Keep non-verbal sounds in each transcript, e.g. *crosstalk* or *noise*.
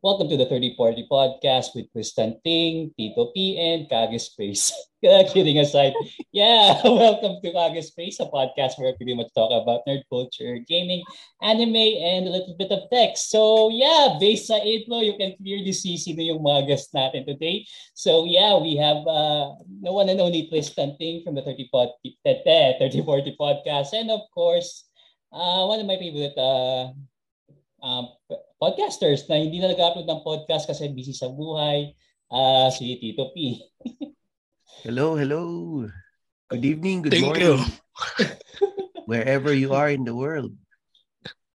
Welcome to the 3040 podcast with Tristan Ting, Tito P, and Kage Space. *laughs* Kidding aside, yeah, *laughs* welcome to Kage Space, a podcast where we pretty much talk about nerd culture, gaming, anime, and a little bit of tech. So yeah, based sa intro, you can clearly see sino yung mga guests natin today. So yeah, we have uh, no one and only Tristan Ting from the 3040, 3040 podcast, and of course, uh, one of my favorite uh, um, podcasters na hindi na nag-upload ng podcast kasi busy sa buhay, uh, si Tito P. *laughs* hello, hello. Good evening, good Thank morning. *laughs* Wherever you are in the world.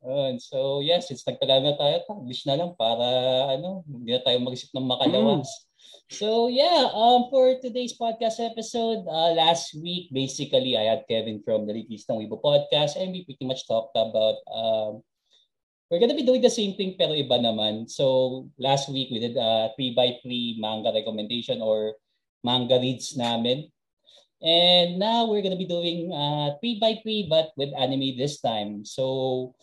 Uh, so yes, it's nagtagal na tayo, publish na lang para ano, hindi na tayo mag-isip ng makalawas. Mm. So yeah, um, for today's podcast episode, uh, last week basically I had Kevin from the Litis ng Weibo podcast and we pretty much talked about um, we're gonna be doing the same thing pero iba naman. So last week we did a 3x3 manga recommendation or manga reads namin. And now we're gonna be doing uh, 3x3 but with anime this time. So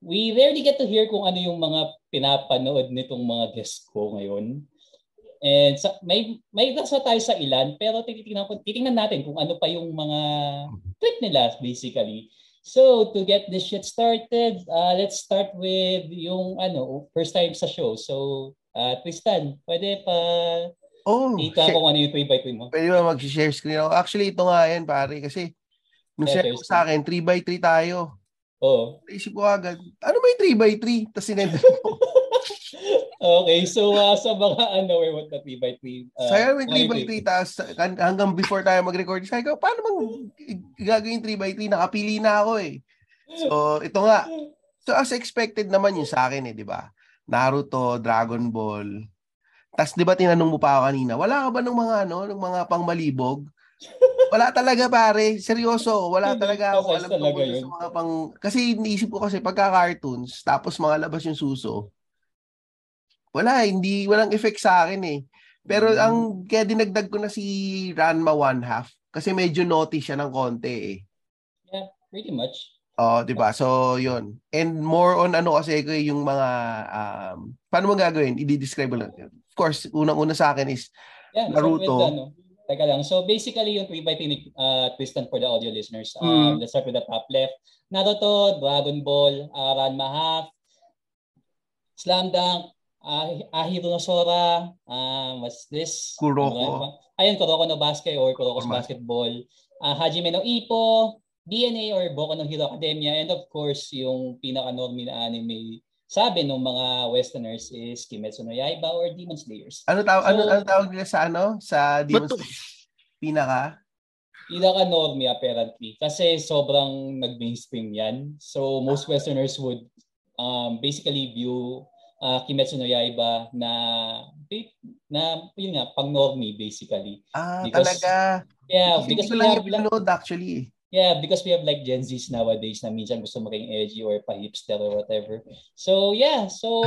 we rarely get to hear kung ano yung mga pinapanood nitong mga guests ko ngayon. And sa, may may nasa tayo sa ilan pero titingnan titingnan natin kung ano pa yung mga tweet nila basically. So, to get this shit started, uh, let's start with yung ano, first time sa show. So, uh, Tristan, pwede pa oh, ika kung ano yung 3x3 mo? Pwede ba mag-share screen ako? Actually, ito nga yan, pare. Kasi, nung yeah, share sa akin, 3x3 tayo. Oo. Oh. Isip ko agad, ano ba yung 3x3? Tapos sinend mo. *laughs* okay, so uh, sa mga unaware what the 3x3? Uh, Sa'yo may 3x3 tapos hanggang before tayo mag-record, sabi ko, paano bang gagawin 3x3? Nakapili na ako eh. So, ito nga. So, as expected naman yun sa akin eh, di ba? Naruto, Dragon Ball. Tapos, di ba tinanong mo pa ako kanina, wala ka ba ng mga ano, ng mga pangmalibog? wala talaga pare, seryoso, wala talaga ako alam tungkol sa mga pang kasi iniisip ko kasi pagka cartoons tapos mga labas yung suso wala, hindi, walang effect sa akin eh. Pero mm. ang, kaya dinagdag ko na si Ranma One Half kasi medyo naughty siya ng konti eh. Yeah, pretty much. Oh, 'di ba? So, 'yun. And more on ano kasi ko yung mga um paano mo gagawin? I-describe lang. Of course, unang-una sa akin is yeah, Naruto. So ano, Teka lang. So basically yung 3 by 3 uh, Tristan for the audio listeners. Um, mm. Let's start with the top left. Naruto, Dragon Ball, uh, Ranma Half, Slam Dunk, uh, Ahiro no Sora, uh, what's this? Kuroko. Ano Ayun, Kuroko no Basket or Kuroko's Kuroko. Basketball. Uh, Hajime no Ippo, DNA or Boku no Hero Academia, and of course, yung pinaka-normie na anime sabi ng mga westerners is Kimetsu no Yaiba or Demon Slayers. Ano tawag so, ano, ano tawag nila sa ano? Sa Demon Slayers? Pinaka pinaka normie apparently kasi sobrang nag-mainstream yan. So most westerners would um, basically view uh, Kimetsu no Yaiba na na yun nga pang normie basically. Ah, because, talaga. Yeah, Kasi because we have like, actually. Yeah, because we have like Gen Zs nowadays na minsan gusto maging edgy or pa-hipster or whatever. So, yeah. So,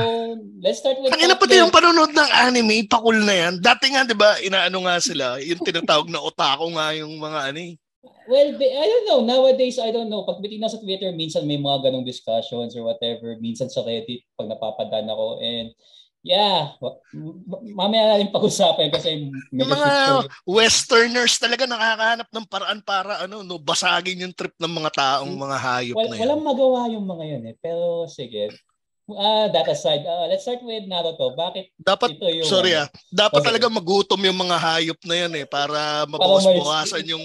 let's start with... Ang ina pati yung panonood ng anime, pakul na yan. Dati nga, di ba, inaano nga sila, yung tinatawag na otaku nga yung mga ano eh. Well, I don't know. Nowadays, I don't know. Pag bitin sa Twitter, minsan may mga ganong discussions or whatever. Minsan sa Reddit, pag napapadan ako. And yeah, mamaya natin pag-usapan kasi yung mga westerners talaga nakakahanap ng paraan para ano, no, basagin yung trip ng mga taong mga hayop Wal, na yun. Walang magawa yung mga yun eh. Pero sige, Uh, that aside, uh, let's start with Naruto. Bakit dapat, ito yung... Sorry ah. Dapat okay. talaga magutom yung mga hayop na yan eh para mabawas-bawasan yung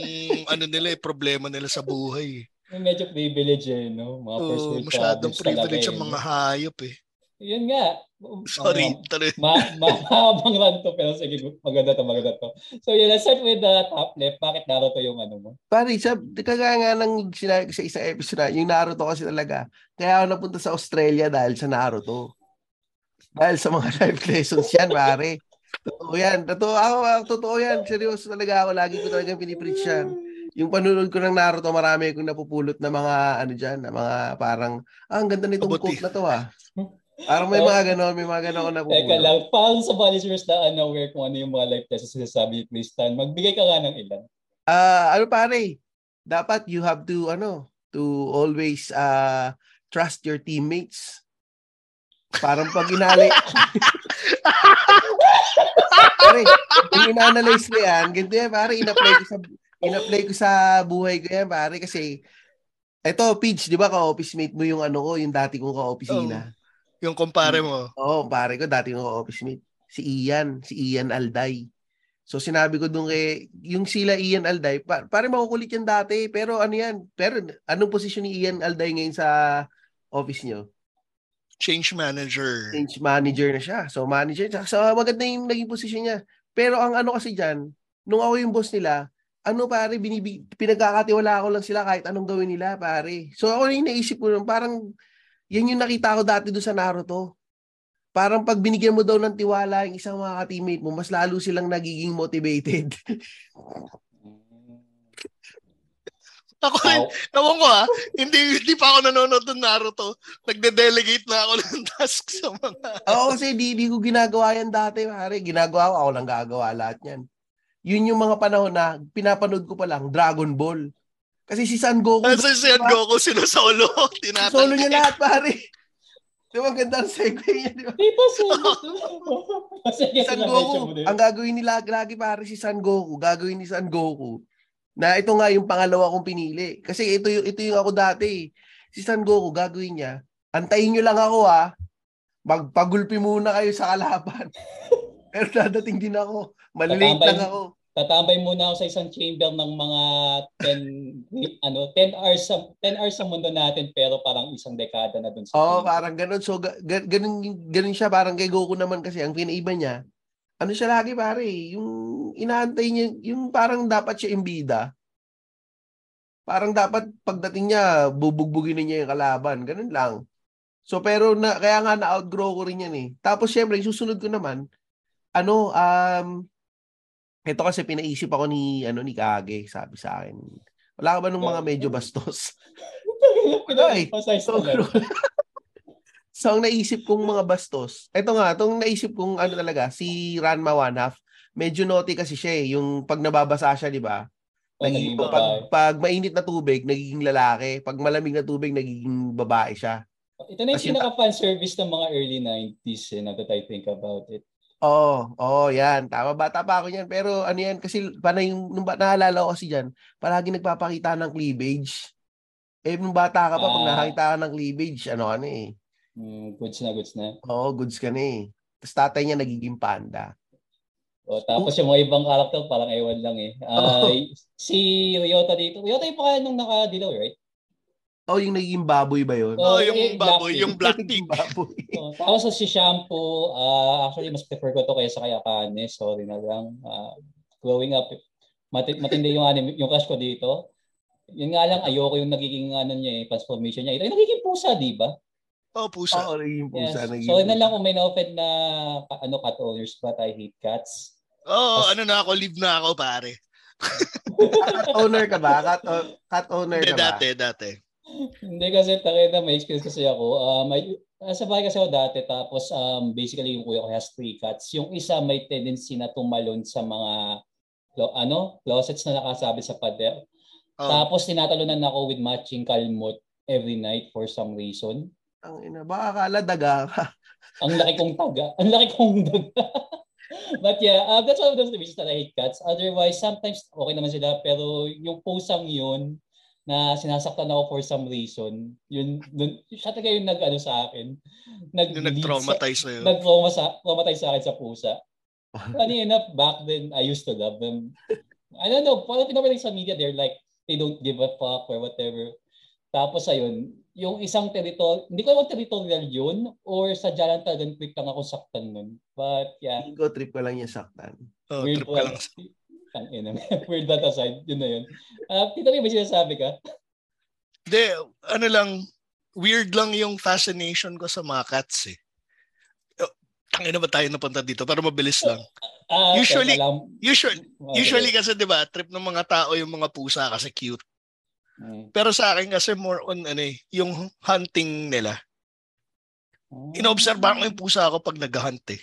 ano nila eh, problema nila sa buhay. Medyo privilege eh, no? Mga oh, Masyadong privilege ang mga hayop eh. Yun nga. Sorry. Uh, ma *laughs* mahabang lang to pero sige, maganda to, maganda to. So yeah, let's start with the top left. Bakit Naruto yung ano mo? Pare, sa, kagaya nga ng sinabi sa isang episode yung Naruto kasi talaga. Kaya ako napunta sa Australia dahil sa Naruto. Dahil sa mga *laughs* life lessons yan, pare. Totoo yan. Totoo, ako, totoo yan. Seryoso talaga ako. Lagi ko talagang pinipreach yan. Yung panunod ko ng Naruto, marami akong napupulot na mga ano dyan, na mga parang, ah, ang ganda nitong quote na to ah. *laughs* Parang may mga ganon, may mga ganon ako napupuno. Teka lang, paano sa listeners na unaware kung ano yung mga life lessons sinasabi ni Tristan, magbigay ka nga ng ilan. Ah, uh, ano pare, dapat you have to, ano, to always uh, trust your teammates. Parang pag inalay... *laughs* pare, kung ina-analyze ko yan, ganito yan, pare, in-apply ko sa, in-apply ko sa buhay ko yan, pare, kasi, eto, Peach, di ba, ka-office mate mo yung ano ko, yung dati kong ka-officina. Oh, yung kumpare mo. Oo, oh, pare ko, dati kong ka-office mate. Si Ian, si Ian Alday. So sinabi ko dun kay, yung sila Ian Alday, pa, pare makukulit yan dati, pero ano yan, pero anong posisyon ni Ian Alday ngayon sa office niyo? Change manager. Change manager na siya. So manager, so maganda yung naging posisyon niya. Pero ang ano kasi diyan, nung ako yung boss nila, ano pare, binibig, pinagkakatiwala ko lang sila kahit anong gawin nila pare. So ako yung naisip ko, parang yan yung nakita ko dati doon sa Naruto. Parang pag binigyan mo daw ng tiwala yung isang mga ka-teammate mo, mas lalo silang nagiging motivated. *laughs* Ako rin, wow. ko ha, hindi, hindi pa ako nanonood ng Naruto. Nagde-delegate na ako *laughs* ng task sa mga... Oo, kasi di, di ko ginagawa yan dati, pare. Ginagawa ko, ako lang gagawa lahat yan. Yun yung mga panahon na pinapanood ko pa lang, Dragon Ball. Kasi si San Goku... Kasi si San Goku sinusolo. *laughs* Tinatangke. Solo niya lahat, pare. Di ba ganda ang segue niya, di ba? Di ba? San Goku, *laughs* ang gagawin nila lagi pare si San Goku, gagawin ni San Goku na ito nga yung pangalawa kong pinili. Kasi ito yung, ito yung ako dati. Si San Goku, gagawin niya. Antayin nyo lang ako ha. Magpagulpi muna kayo sa kalaban. *laughs* Pero dadating din ako. Malilate lang ako. Tatambay muna ako sa isang chamber ng mga 10 *laughs* ano 10 hours sa 10 hours sa mundo natin pero parang isang dekada na dun sa oh, parang ganun. So ga- ganun ganun siya parang kay Goku naman kasi ang pinaiba niya ano siya lagi pare, yung inaantay niya, yung parang dapat siya imbida. Parang dapat pagdating niya, bubugbugin niya yung kalaban. Ganun lang. So pero na, kaya nga na-outgrow ko rin yan eh. Tapos syempre, susunod ko naman, ano, um, ito kasi pinaisip ako ni, ano, ni Kage, sabi sa akin. Wala ka ba nung mga medyo bastos? Eh. So, *laughs* So, ang naisip kong mga bastos, eto nga, itong naisip kong ano talaga, si Ranma Wanaf, medyo naughty kasi siya eh. Yung pag nababasa siya, di ba? Oh, nagiging, pag, pag mainit na tubig, nagiging lalaki. Pag malamig na tubig, nagiging babae siya. Ito na yung pinaka-fan service ng mga early 90s eh, now that I think about it. Oo, oh, oh, yan. Tama, bata pa ako yan. Pero ano yan, kasi yung, nung naalala ko kasi dyan, palagi nagpapakita ng cleavage. Eh, nung bata ka pa, ah. pag nakakita ka ng cleavage, ano ano eh, Mm, goods na, goods na. Oo, goods ka na eh. Tapos tatay niya nagiging panda. O, tapos yung mga ibang karakter, parang ewan lang eh. *laughs* Uh, oh. Si Ryota dito. Ryota yung pangalan nung naka-dilaw, right? Oh, yung naging baboy ba yun? Oh, oh yung eh, baboy, yung black pig. baboy. *laughs* oh, tapos si Shampoo, uh, actually mas prefer ko to kaysa kay Akane. Sorry na lang. Uh, growing up, mat- matindi yung anime, yung crush ko dito. Yun nga lang, ayoko yung nagiging ano niya, eh, transformation niya. Ito yung nagiging pusa, di ba? Oh, pusa. Oo, oh, naging pusa. Yes. Naging so, na lang kung may na-offend na ano, cat owners, but I hate cats. Oo, oh, ano na ako, live na ako, pare. *laughs* cat owner ka ba? Cat, cat owner Hindi, ka ba? dati, dati. Hindi kasi, takita, may experience kasi ako. Uh, may, sa bahay kasi ako dati, tapos um, basically yung kuya ko has three cats. Yung isa may tendency na tumalon sa mga ano, closets na nakasabi sa pader. Oh. Tapos tinatalunan ako with matching kalmot every night for some reason. Ang ina, baka akala daga ang laki kong taga. Ang laki kong daga. *laughs* But yeah, uh, that's one of those reasons that I hate cats. Otherwise, sometimes okay naman sila. Pero yung pusang yun, na sinasaktan ako for some reason, yun, dun, siya talaga yung nag-ano sa akin. Nag yung nag-traumatize sa, sa'yo. Nag-traumatize sa akin sa pusa. *laughs* Funny enough, back then, I used to love them. I don't know, parang pinapalik sa media, they're like, they don't give a fuck or whatever. Tapos ayun, yung isang territory, hindi ko alam territorial yun or sa jalan talagang trip lang ako saktan nun. But yeah. Hindi ko trip ko lang yung saktan. Oh, weird trip ko lang. Ang ina. *laughs* weird that aside. Yun na yun. Uh, Tito, may sinasabi ka? Hindi, ano lang, weird lang yung fascination ko sa mga cats eh. Tangina ba tayo napunta dito? Para mabilis lang. Uh, usually, usually, usually kasi 'di ba, trip ng mga tao yung mga pusa kasi cute. Mm. Pero sa akin kasi more on ano eh, yung hunting nila. Inoobserbahan ko yung pusa ako pag nag-hunt eh.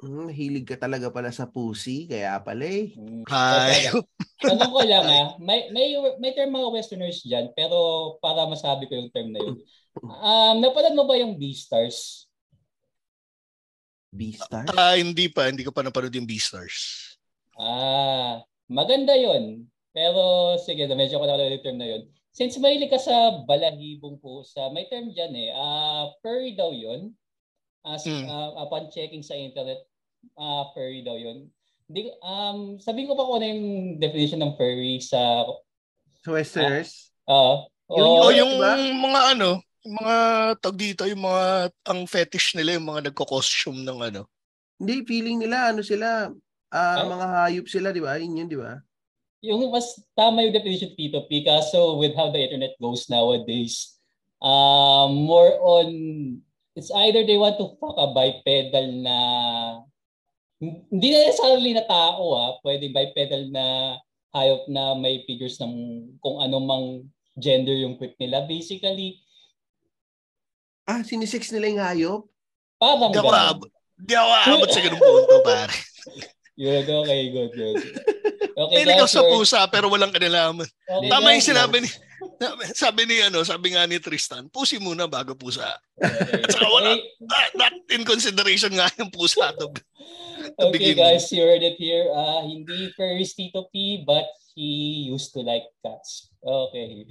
Mm, hilig ka talaga pala sa pusi, kaya pala eh. Hi. Tanong *laughs* ko lang ah, may, may, may term mga westerners dyan, pero para masabi ko yung term na yun. *laughs* Um, napalad mo ba yung Beastars? B-Stars? Ah, uh, hindi pa. Hindi ko pa napanood yung B-Stars. Ah, maganda yon Pero sige, medyo ko na yung term na yon Since mahilig ka sa balahibong pusa, may term dyan eh. Uh, furry daw yon As, mm. uh, upon checking sa internet, uh, furry daw yon Hindi, um, sabihin ko pa kung ano yung definition ng furry sa... Sa Westerners? Uh, uh, yung, oh, yung diba? mga ano, yung mga tag dito, yung mga, ang fetish nila, yung mga nagko-costume ng ano. Hindi, feeling nila, ano sila, uh, mga hayop sila, di ba? Yun yun, di ba? yung mas tama yung definition Tito P kaso with how the internet goes nowadays uh, more on it's either they want to fuck a bipedal na hindi na necessarily na tao ha pwede bipedal na hayop na may figures ng kung ano mang gender yung quit nila basically ah sinisix nila yung hayop parang di ako abot di ako abot sa ganung punto pare *laughs* Good, okay, good, good. Okay, Hindi sa pusa pero walang kanalaman. Okay, Tama yung sinabi ni sabi ni ano, sabi nga ni Tristan, pusi muna bago pusa. Okay. At saka wala, not, not in consideration nga yung pusa to. *laughs* to okay guys, you heard it here. Uh, hindi furries Tito P, but he used to like cats. Okay.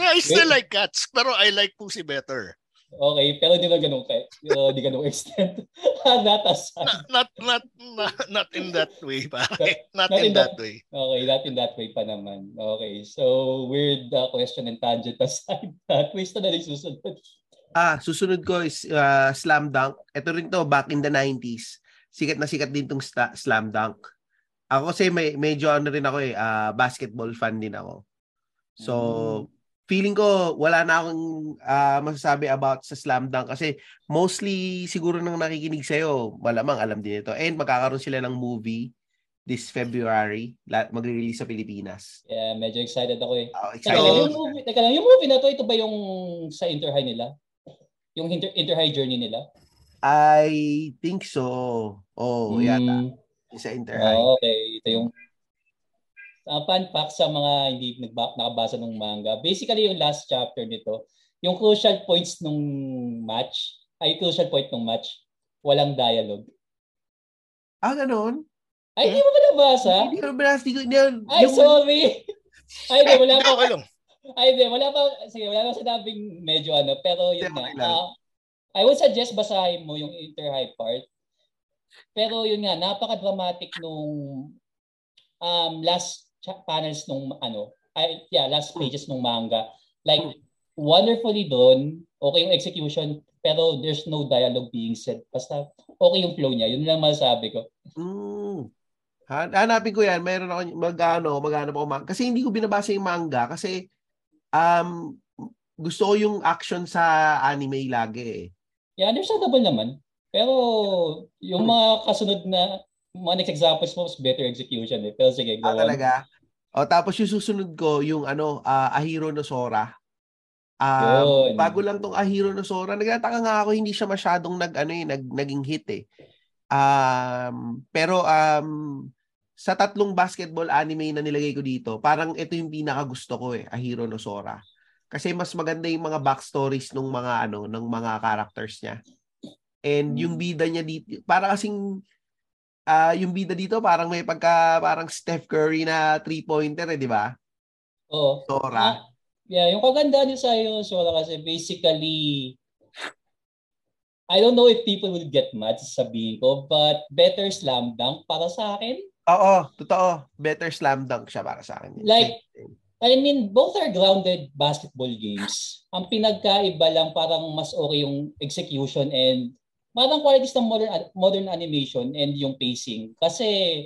Yeah, I still like cats, pero I like pussy better. Okay, pero hindi na ganun kay, uh, di ganun extent. *laughs* not as not, not not not in that way *laughs* pa. Not, not in, in that, that way. Okay, not in that way pa naman. Okay, so weird uh, question and tangent aside. *laughs* That waste na rin susunod. Ah, susunod ko is uh, Slam Dunk. Ito rin to back in the 90s. Sikat na sikat din tong sta- Slam Dunk. Ako kasi may medyo ano rin ako eh, uh, basketball fan din ako. So, mm feeling ko wala na akong uh, masasabi about sa Slam Dunk kasi mostly siguro nang nakikinig sa'yo, malamang alam din ito. And magkakaroon sila ng movie this February. Magre-release sa Pilipinas. Yeah, medyo excited ako eh. Oh, excited. Teka, yung movie, teka lang, yung movie na to, ito ba yung sa Interhigh nila? Yung inter, Interhigh journey nila? I think so. Oh, mm. yata. Sa Interhigh. Oh, okay. Ito yung uh, fun fact sa mga hindi nagba- nakabasa ng manga. Basically, yung last chapter nito, yung crucial points nung match, ay crucial point ng match, walang dialogue. Ah, ganun? Ay, hindi mo ba nabasa? Hindi ko nabasa. Hindi, ay, sorry. ay, hindi, wala pa. Ay, hindi, wala pa. Sige, wala pa sinabing medyo ano. Pero yun nga. Uh, I would suggest basahin mo yung inter-high part. Pero yun nga, napaka-dramatic nung um, last panels nung ano, ay, yeah, last pages nung manga. Like, wonderfully done, okay yung execution, pero there's no dialogue being said. Basta okay yung flow niya. Yun lang masasabi ko. Mm. Hanapin ko yan. Meron ako magano, magano ako manga. Kasi hindi ko binabasa yung manga kasi um gusto ko yung action sa anime lagi eh. Yeah, understandable naman. Pero yung mga kasunod na mga next examples mo, better execution eh. Pero sige, go ah, talaga? O tapos yung susunod ko yung ano uh, Ahiro no Sora. Um, bago lang tong Ahiro no Sora, nagtataka nga ako hindi siya masyadong nag ano eh, nag naging hit eh. Um, pero um, sa tatlong basketball anime na nilagay ko dito, parang ito yung pinaka gusto ko eh, Ahiro no Sora. Kasi mas maganda yung mga backstories ng mga ano, ng mga characters niya. And yung hmm. bida niya dito, para kasing uh, yung bida dito parang may pagka parang Steph Curry na three-pointer eh, di ba? Oo. Sora. Uh, yeah, yung kagandahan niya sa iyo, Sora, kasi basically, I don't know if people will get mad sa sabihin ko, but better slam dunk para sa akin. Oo, totoo. Better slam dunk siya para sa akin. Like, I mean, both are grounded basketball games. Ang pinagkaiba lang parang mas okay yung execution and parang qualities ng modern modern animation and yung pacing. Kasi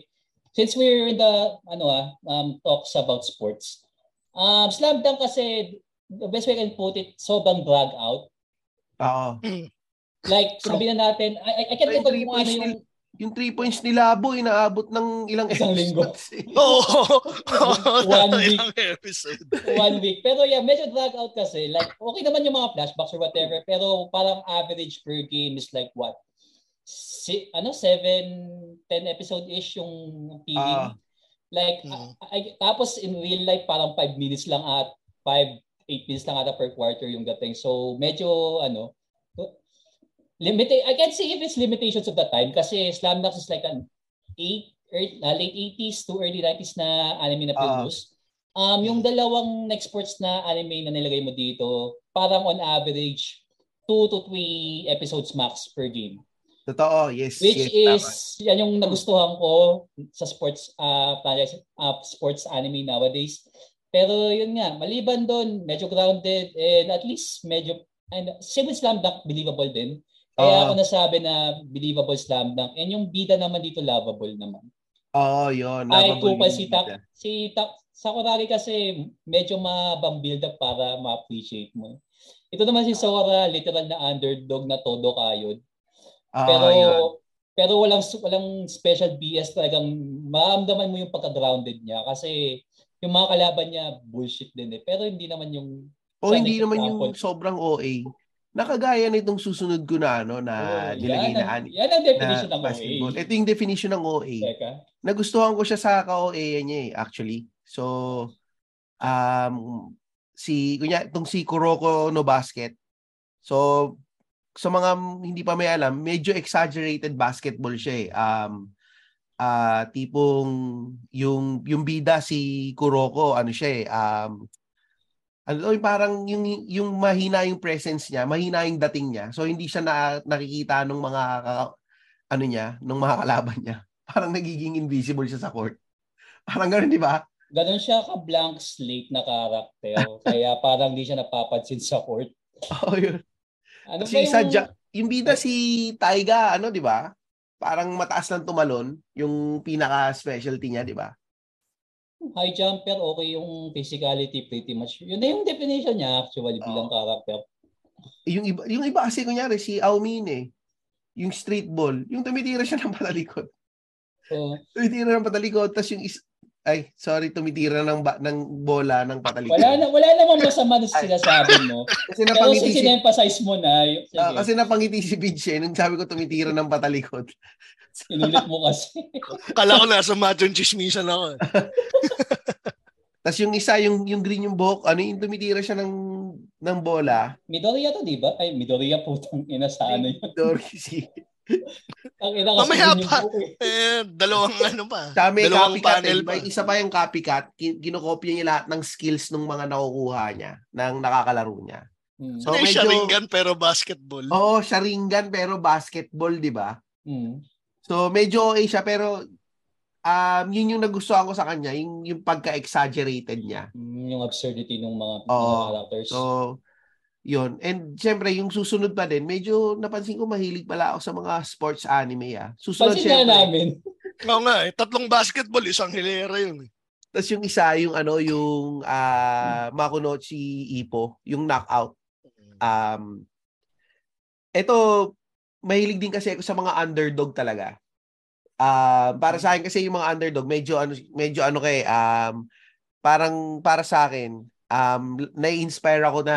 since we're in the ano ah um, talks about sports um slam dunk kasi the best way I can put it sobrang drag out. Oo. Like sabi na natin I, I can't of kung ano yung yung three points ni Labo, inaabot ng ilang isang linggo. *laughs* Eh. Oo. *laughs* One week. episode. One week. Pero yeah, medyo drag out kasi. Like, okay naman yung mga flashbacks or whatever, pero parang average per game is like what? Si, ano, 7, 10 episode-ish yung TV. Uh, ah. like, hmm. I, tapos in real life, parang 5 minutes lang at 5, 8 minutes lang ata per quarter yung dating. So, medyo, ano, limit I can't say if it's limitations of the time kasi Slam Dunk is like an 8 early, uh, late 80s to early 90s na anime na produce. Uh, um, yung dalawang next sports na anime na nilagay mo dito, parang on average 2 to 3 episodes max per game. Totoo, yes. Which yes, is, tama. yan yung nagustuhan ko sa sports uh, uh, sports anime nowadays. Pero yun nga, maliban doon, medyo grounded and at least medyo, and same with Slam Dunk, believable din. Kaya uh, ako nasabi na believable Slam Dunk. And yung bida naman dito, lovable naman. Oo, oh, yun. Ay, kupal si Tak, si Tak, Sakuragi kasi medyo mabang build up para ma-appreciate mo. Ito naman si Sora, literal na underdog na todo kayod. Ah, pero yun. pero walang walang special BS talagang maramdaman mo yung pagka-grounded niya kasi yung mga kalaban niya bullshit din eh. Pero hindi naman yung O hindi naman yung sobrang OA. Nakagaya nitong susunod ko na ano na oh, nilagay na. Yan ang definition ng basketball. OA. Ito yung definition ng OA. Teka. Nagustuhan ko siya sa ka-OA niya eh actually. So um si kunya itong si Kuroko no basket. So sa mga hindi pa may alam, medyo exaggerated basketball siya eh. Um, uh, tipong yung yung bida si Kuroko, ano siya eh, um, ano parang yung yung mahina yung presence niya, mahina yung dating niya. So hindi siya na, nakikita ng mga ano niya, ng mga kalaban niya. *laughs* Parang nagiging invisible siya sa court. Parang ganoon, di ba? Ganon siya ka blank slate na karakter. *laughs* kaya parang hindi siya napapansin sa court. oh, yun. Ano si yung... Sa, yung bida si Taiga, ano, di ba? Parang mataas lang tumalon, yung pinaka-specialty niya, di ba? High jumper, okay yung physicality pretty much. Yun na yung definition niya actually bilang oh. character. Yung iba, yung iba kasi kunyari, si Aumin eh, yung street ball, yung tumitira siya *laughs* ng patalikod. Oh. tumitira ng patalikod, tapos yung is, ay, sorry, tumitira ng ba, ng bola ng patalikod. Wala na wala namang masama na sinasabi mo. *laughs* kasi napangiti si emphasize mo na. Yung, uh, kasi napangiti si Vidge nung sabi ko tumitira ng patalikod. Inulit mo kasi. *laughs* Kala ko nasa machong chismisan ako. *laughs* Tapos yung isa, yung, yung green yung buhok, ano yung tumitira siya ng, ng bola. Midoriya to, di ba? Ay, Midoriya po itong ina sa ano yun. Midoriya *laughs* si... Ang ina Mamaya pa. Eh, dalawang ano pa. May dalawang copycat, panel eh. May isa pa yung copycat. Kinokopya niya lahat ng skills ng mga nakukuha niya, ng nakakalaro niya. Hmm. So, medyo, Sharingan pero basketball. Oo, Sharingan pero basketball, di ba? Hmm. So, medyo okay siya pero um, yun yung nagustuhan ko sa kanya, yung, yung pagka-exaggerated niya. Yung absurdity ng mga, Oo. mga characters. So, yun. And syempre, yung susunod pa din, medyo napansin ko mahilig pala ako sa mga sports anime ah. Susunod Pansin syempre. namin. *laughs* Oo nga eh. Tatlong basketball, isang hilera yun eh. Tapos yung isa, yung ano, yung uh, Makunochi Ippo, yung knockout. Um, ito, mahilig din kasi ako sa mga underdog talaga. Uh, para sa akin kasi yung mga underdog, medyo ano, medyo ano kay, um, parang para sa akin, um, na-inspire ako na,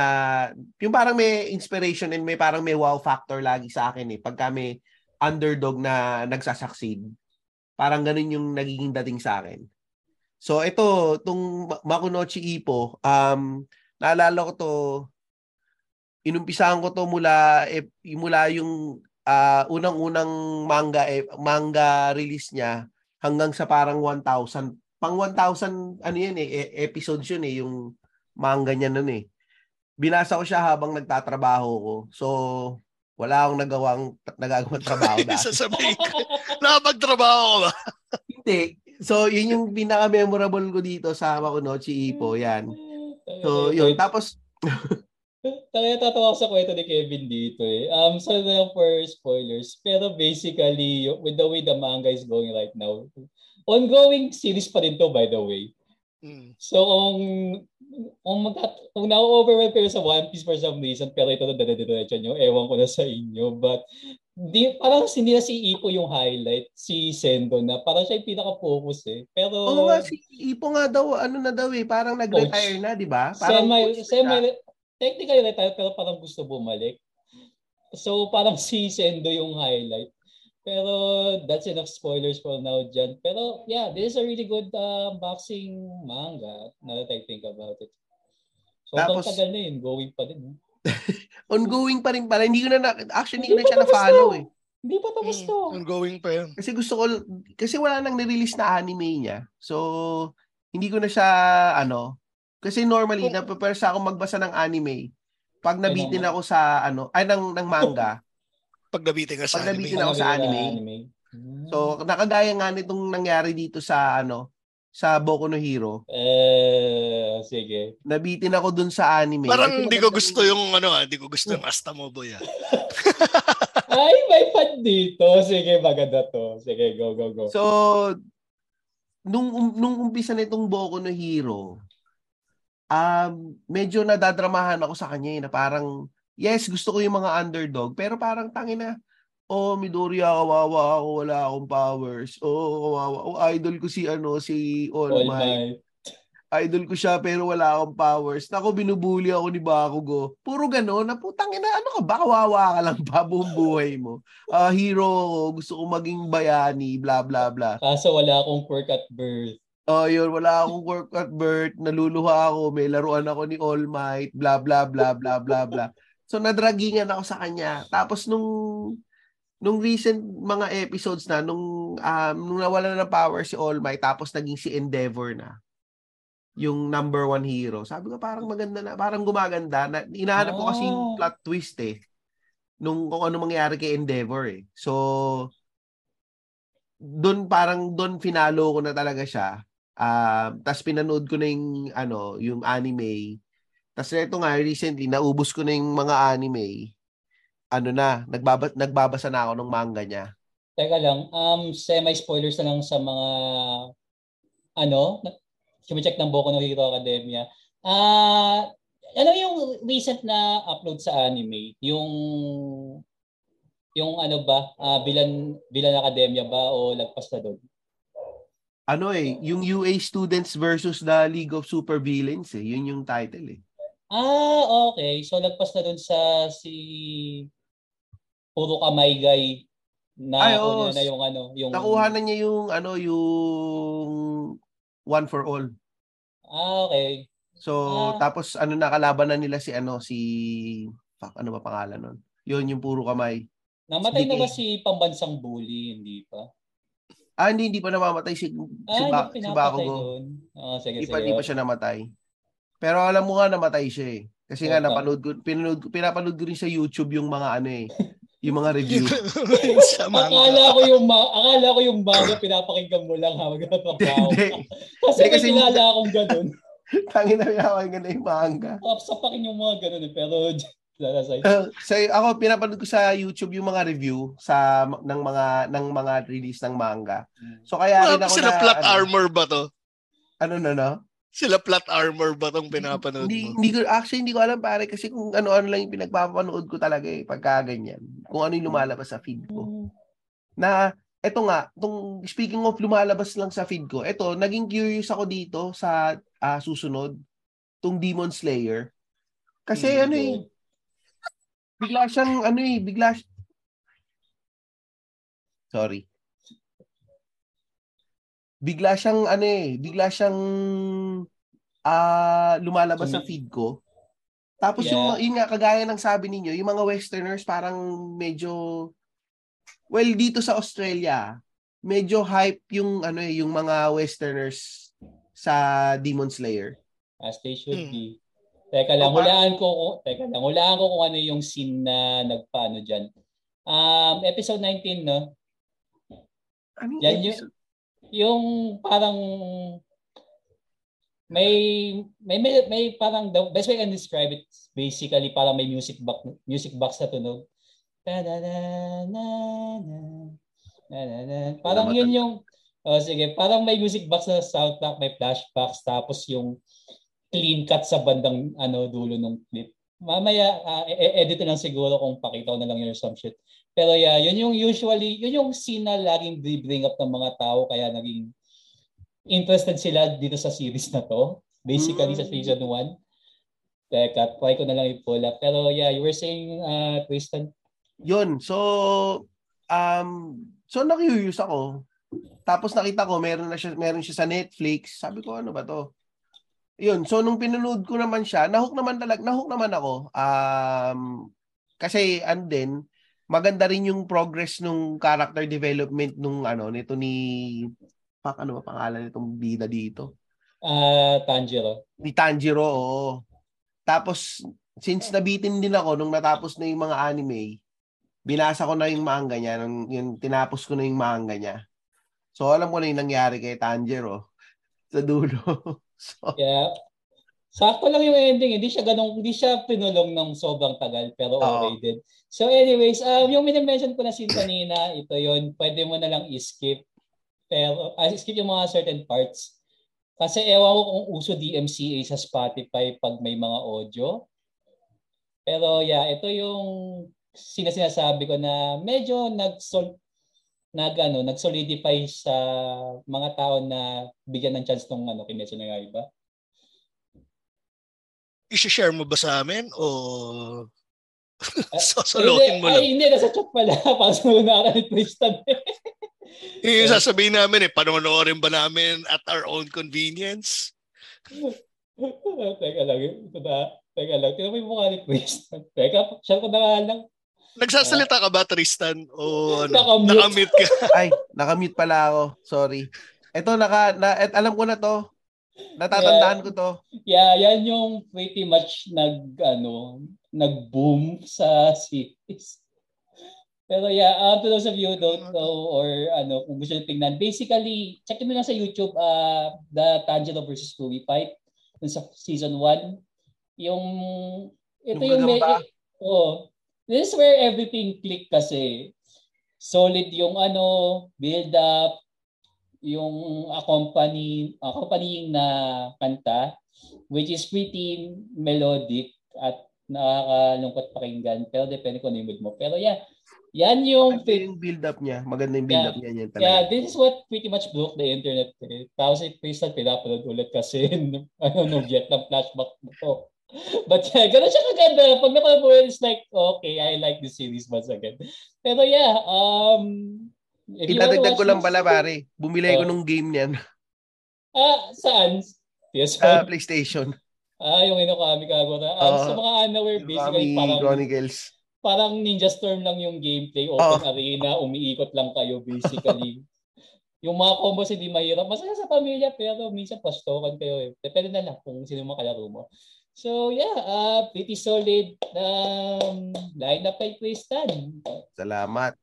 yung parang may inspiration and may parang may wow factor lagi sa akin eh. Pag kami underdog na nagsasucceed, parang ganun yung nagiging dating sa akin. So ito, itong Makunochi Ippo, um, naalala ko to, inumpisahan ko to mula, eh, mula yung uh, unang-unang manga, eh, manga release niya hanggang sa parang 1,000 pang 1,000 ano yan eh, e, episodes yun eh, yung manga niya nun eh. Binasa ko siya habang nagtatrabaho ko. So, wala akong nagawang nagagawang *laughs* trabaho dati. Sasabihin ko, nakapagtrabaho ko ba? Hindi. So, yun yung pinaka-memorable ko dito sa Makunochi Ipo. Yan. So, yun. Tapos, *laughs* Kaya tatawa sa kwento ni Kevin dito eh. Um, so na for spoilers. Pero basically, with the way the manga is going right now, ongoing series pa rin to by the way. Mm. So, kung, kung, magkat, kung na-overwhelm kayo sa One Piece for some reason, pero ito na dadidiretso nyo, ewan ko na sa inyo. But, di, parang hindi na si Ipo yung highlight, si Sendo na. Parang siya yung pinaka-focus eh. Pero... Oo nga, si Ipo nga daw, ano na daw eh, parang nag-retire na, di ba? Semi, semi, technically retired, pero parang gusto bumalik. So, parang *laughs* si Sendo yung highlight. Pero that's enough spoilers for now dyan. Pero yeah, this is a really good uh, boxing manga now that I think about it. So Tapos, tagal na yun, going pa din. Eh. *laughs* ongoing pa rin pala. Hindi ko na, na actually, hindi ko na siya na-follow eh. Hindi pa tapos hmm, to. ongoing pa yan. Kasi gusto ko, kasi wala nang nirelease na anime niya. So, hindi ko na siya, ano, kasi normally, oh. napapersa ako magbasa ng anime. Pag nabitin ako sa, ano, ay, ng, ng manga. Pag nabitin ka sa pag anime. Pag nabitin ako sa anime. anime. So, nakagaya nga nitong nangyari dito sa, ano, sa Boku no Hero. Eh, sige. Nabitin ako dun sa anime. Parang hindi ko gusto yung ano, hindi ko gusto yung Asta Moboy ah. *laughs* Ay, may fan dito. Sige, maganda to. Sige, go, go, go. So, nung, um, nung umpisa nitong Boku no Hero, um, medyo nadadramahan ako sa kanya eh, na parang, yes, gusto ko yung mga underdog, pero parang tangin na, oh, Midoriya, kawawa ako, wala akong powers. Oh, kawawa. Oh, idol ko si, ano, si All, All Might. Might. Idol ko siya pero wala akong powers. Nako, binubuli ako ni Bakugo. Puro gano'n. Naputang ina, ano ka ba? Kawawa ka lang pa *laughs* buong buhay mo. Uh, hero gusto ko maging bayani, bla bla bla. Kaso wala akong quirk at birth. Oh, yun, wala akong work at birth, naluluha ako, may laruan ako ni All Might, bla bla bla bla bla bla. So nadragingan ako sa kanya. Tapos nung nung recent mga episodes na nung um, nung nawala na ng power si All Might tapos naging si Endeavor na yung number one hero. Sabi ko parang maganda na, parang gumaganda. Na, inahanap ko kasi yung ah. plot twist eh. Nung kung ano mangyari kay Endeavor eh. So, doon parang doon finalo ko na talaga siya. Uh, Tapos pinanood ko na yung, ano, yung anime. Tapos ito nga, recently, naubos ko na yung mga anime ano na, nagbaba, nagbabasa na ako ng manga niya. Teka lang, um, semi-spoilers na lang sa mga, ano, sumicheck ng Boku no Hero Academia. Ah, uh, ano yung recent na upload sa anime? Yung yung ano ba, uh, Bilan Bilan Academia ba o lagpas na doon? Ano eh, yung UA Students versus the League of Super Villains eh. Yun yung title eh. Ah, okay. So lagpas na doon sa si puro kamay guy na Ay, oh, na yung ano, yung Nakuha na niya yung ano, yung one for all. Ah, okay. So, ah. tapos ano nakalaban na nila si ano, si fuck, ano ba pangalan nun? Yun yung puro kamay. Namatay na ba si pambansang bully? Hindi pa. Ah, hindi, hindi pa namamatay si, ah, si, ba, si Bakugo. Oh, sige, hindi pa, hindi pa siya namatay. Pero alam mo nga namatay siya eh. Kasi nga napanood ko, pinanood, pinapanood ko rin sa YouTube yung mga ano eh, yung mga review. *laughs* Akala ko yung ma- akala ko yung manga pinapakinggan mo lang habang nagtatrabaho. kasi kasi kilala akong ganun. *laughs* Tangin na pinapakinggan na yung manga. Kapsapakin yung mga ganun eh. Pero uh, so, ako pinapanood ko sa YouTube yung mga review sa ng mga ng mga release ng manga. So kaya rin ako na plot ano, armor ba to? Ano na no? Sila plot armor ba tong pinapanood hindi, mo? Hindi ko, actually, hindi ko alam pare kasi kung ano-ano lang yung pinagpapanood ko talaga eh, pagka ganyan. Kung ano yung lumalabas sa feed ko. Hmm. Na, eto nga, tong, speaking of lumalabas lang sa feed ko, eto, naging curious ako dito sa uh, susunod, tong Demon Slayer. Kasi hmm, ano eh, bigla siyang, ano eh, bigla, sorry bigla siyang ano eh, bigla siyang uh, lumalabas so, sa feed ko. Tapos yeah. yung yun nga kagaya ng sabi ninyo, yung mga westerners parang medyo well dito sa Australia, medyo hype yung ano eh, yung mga westerners sa Demon Slayer. As they should hmm. be. Teka lang, hulaan ko, teka lang, hulaan ko kung ano yung scene na nagpaano diyan. Um, episode 19, no? Ano yan episode? yung parang may may may, may parang the best way I can describe it basically parang may music box music box na tunog. Da, da, da, na, na, na, na, na. Parang yun yung oh, sige, parang may music box na soundtrack, may flashbacks tapos yung clean cut sa bandang ano dulo ng clip. Mamaya uh, e-edit lang siguro kung pakita ko na lang yung some shit. Pero yeah, yun yung usually, yun yung scene na laging bring up ng mga tao kaya naging interested sila dito sa series na to. Basically mm. sa season 1. Teka, try ko na lang i-pull up. Pero yeah, you were saying, uh, Tristan? Yun, so, um, so na-curious ako. Tapos nakita ko, meron na siya, meron siya sa Netflix. Sabi ko, ano ba to? Yun, so nung pinanood ko naman siya, nahook naman talaga, nahook naman ako. Um, kasi and then, maganda rin yung progress nung character development nung ano, nito ni, pak, ano ba pangalan nitong bida dito? Uh, Tanjiro. Ni Tanjiro, oo. Tapos, since nabitin din ako nung natapos na yung mga anime, binasa ko na yung manga niya, nung, yung, tinapos ko na yung manga niya. So, alam ko na yung nangyari kay Tanjiro *laughs* sa dulo. So, yeah. Sakto lang yung ending, hindi siya ganong hindi siya pinulong ng sobrang tagal pero okay din. So anyways, um yung mini-mention ko na scene kanina, ito yon pwede mo na lang i-skip. Pero uh, skip yung mga certain parts. Kasi ewan ko kung uso DMCA sa Spotify pag may mga audio. Pero yeah, ito yung sinasabi ko na medyo nag nag ano, nag-solidify sa mga tao na bigyan ng chance tong ano, Kimetsu no Yaiba? I-share mo ba sa amin o *laughs* Sosolohin mo lang. Ay, hindi. Nasa chat pala. Para sa mga ni Tristan. yung sasabihin namin eh, panonoorin ba namin at our own convenience? *laughs* teka lang. Ito na. Teka lang. Tino mo yung mukha ni Tristan. Teka, share ko na nga lang. Nagsasalita ka ba, Tristan? O ano, nakamute. nakamute ka? *laughs* Ay, nakamute pala ako. Sorry. Ito, naka, na, et, alam ko na to. Natatandaan yeah, ko to. Yeah, yan yung pretty much nag, ano, nag-boom sa series. Pero yeah, uh, to those of you who don't know or ano, kung gusto nyo tingnan, basically, check nyo lang sa YouTube uh, the Tanjiro versus Louis fight dun sa season 1. Yung, ito yung, yung may, oh, This is where everything click kasi. Solid yung ano, build up, yung accompany, accompanying na kanta, which is pretty melodic at nakakalungkot pakinggan. Pero depende kung ano yung mood mo. Pero yeah, yan yung... Maganda yung build up niya. Maganda yung build up niya. Yan talaga. Yeah, this is what pretty much broke the internet. Eh. Tapos si Crystal pinapanood ulit kasi *laughs* ano, no, Vietnam flashback mo. *laughs* But yeah, ganun siya kaganda. Pag napanood mo, it's like, okay, I like this series once again. Pero yeah, um, Idadagdag ko lang pala, pare. Bumili ko uh, nung game niyan. Ah, saan? PS5? Uh, PlayStation. Ah, yung Inokami Kagura. Ah, uh, sa mga unaware, basically parang... Chronicles. Parang Ninja Storm lang yung gameplay. Open uh, arena, umiikot lang kayo basically. *laughs* yung mga combos hindi mahirap. Masaya sa pamilya pero minsan pastokan kayo eh. Depende na lang kung sino makalaro mo. So yeah, uh, pretty solid um, lineup kay Tristan. Salamat.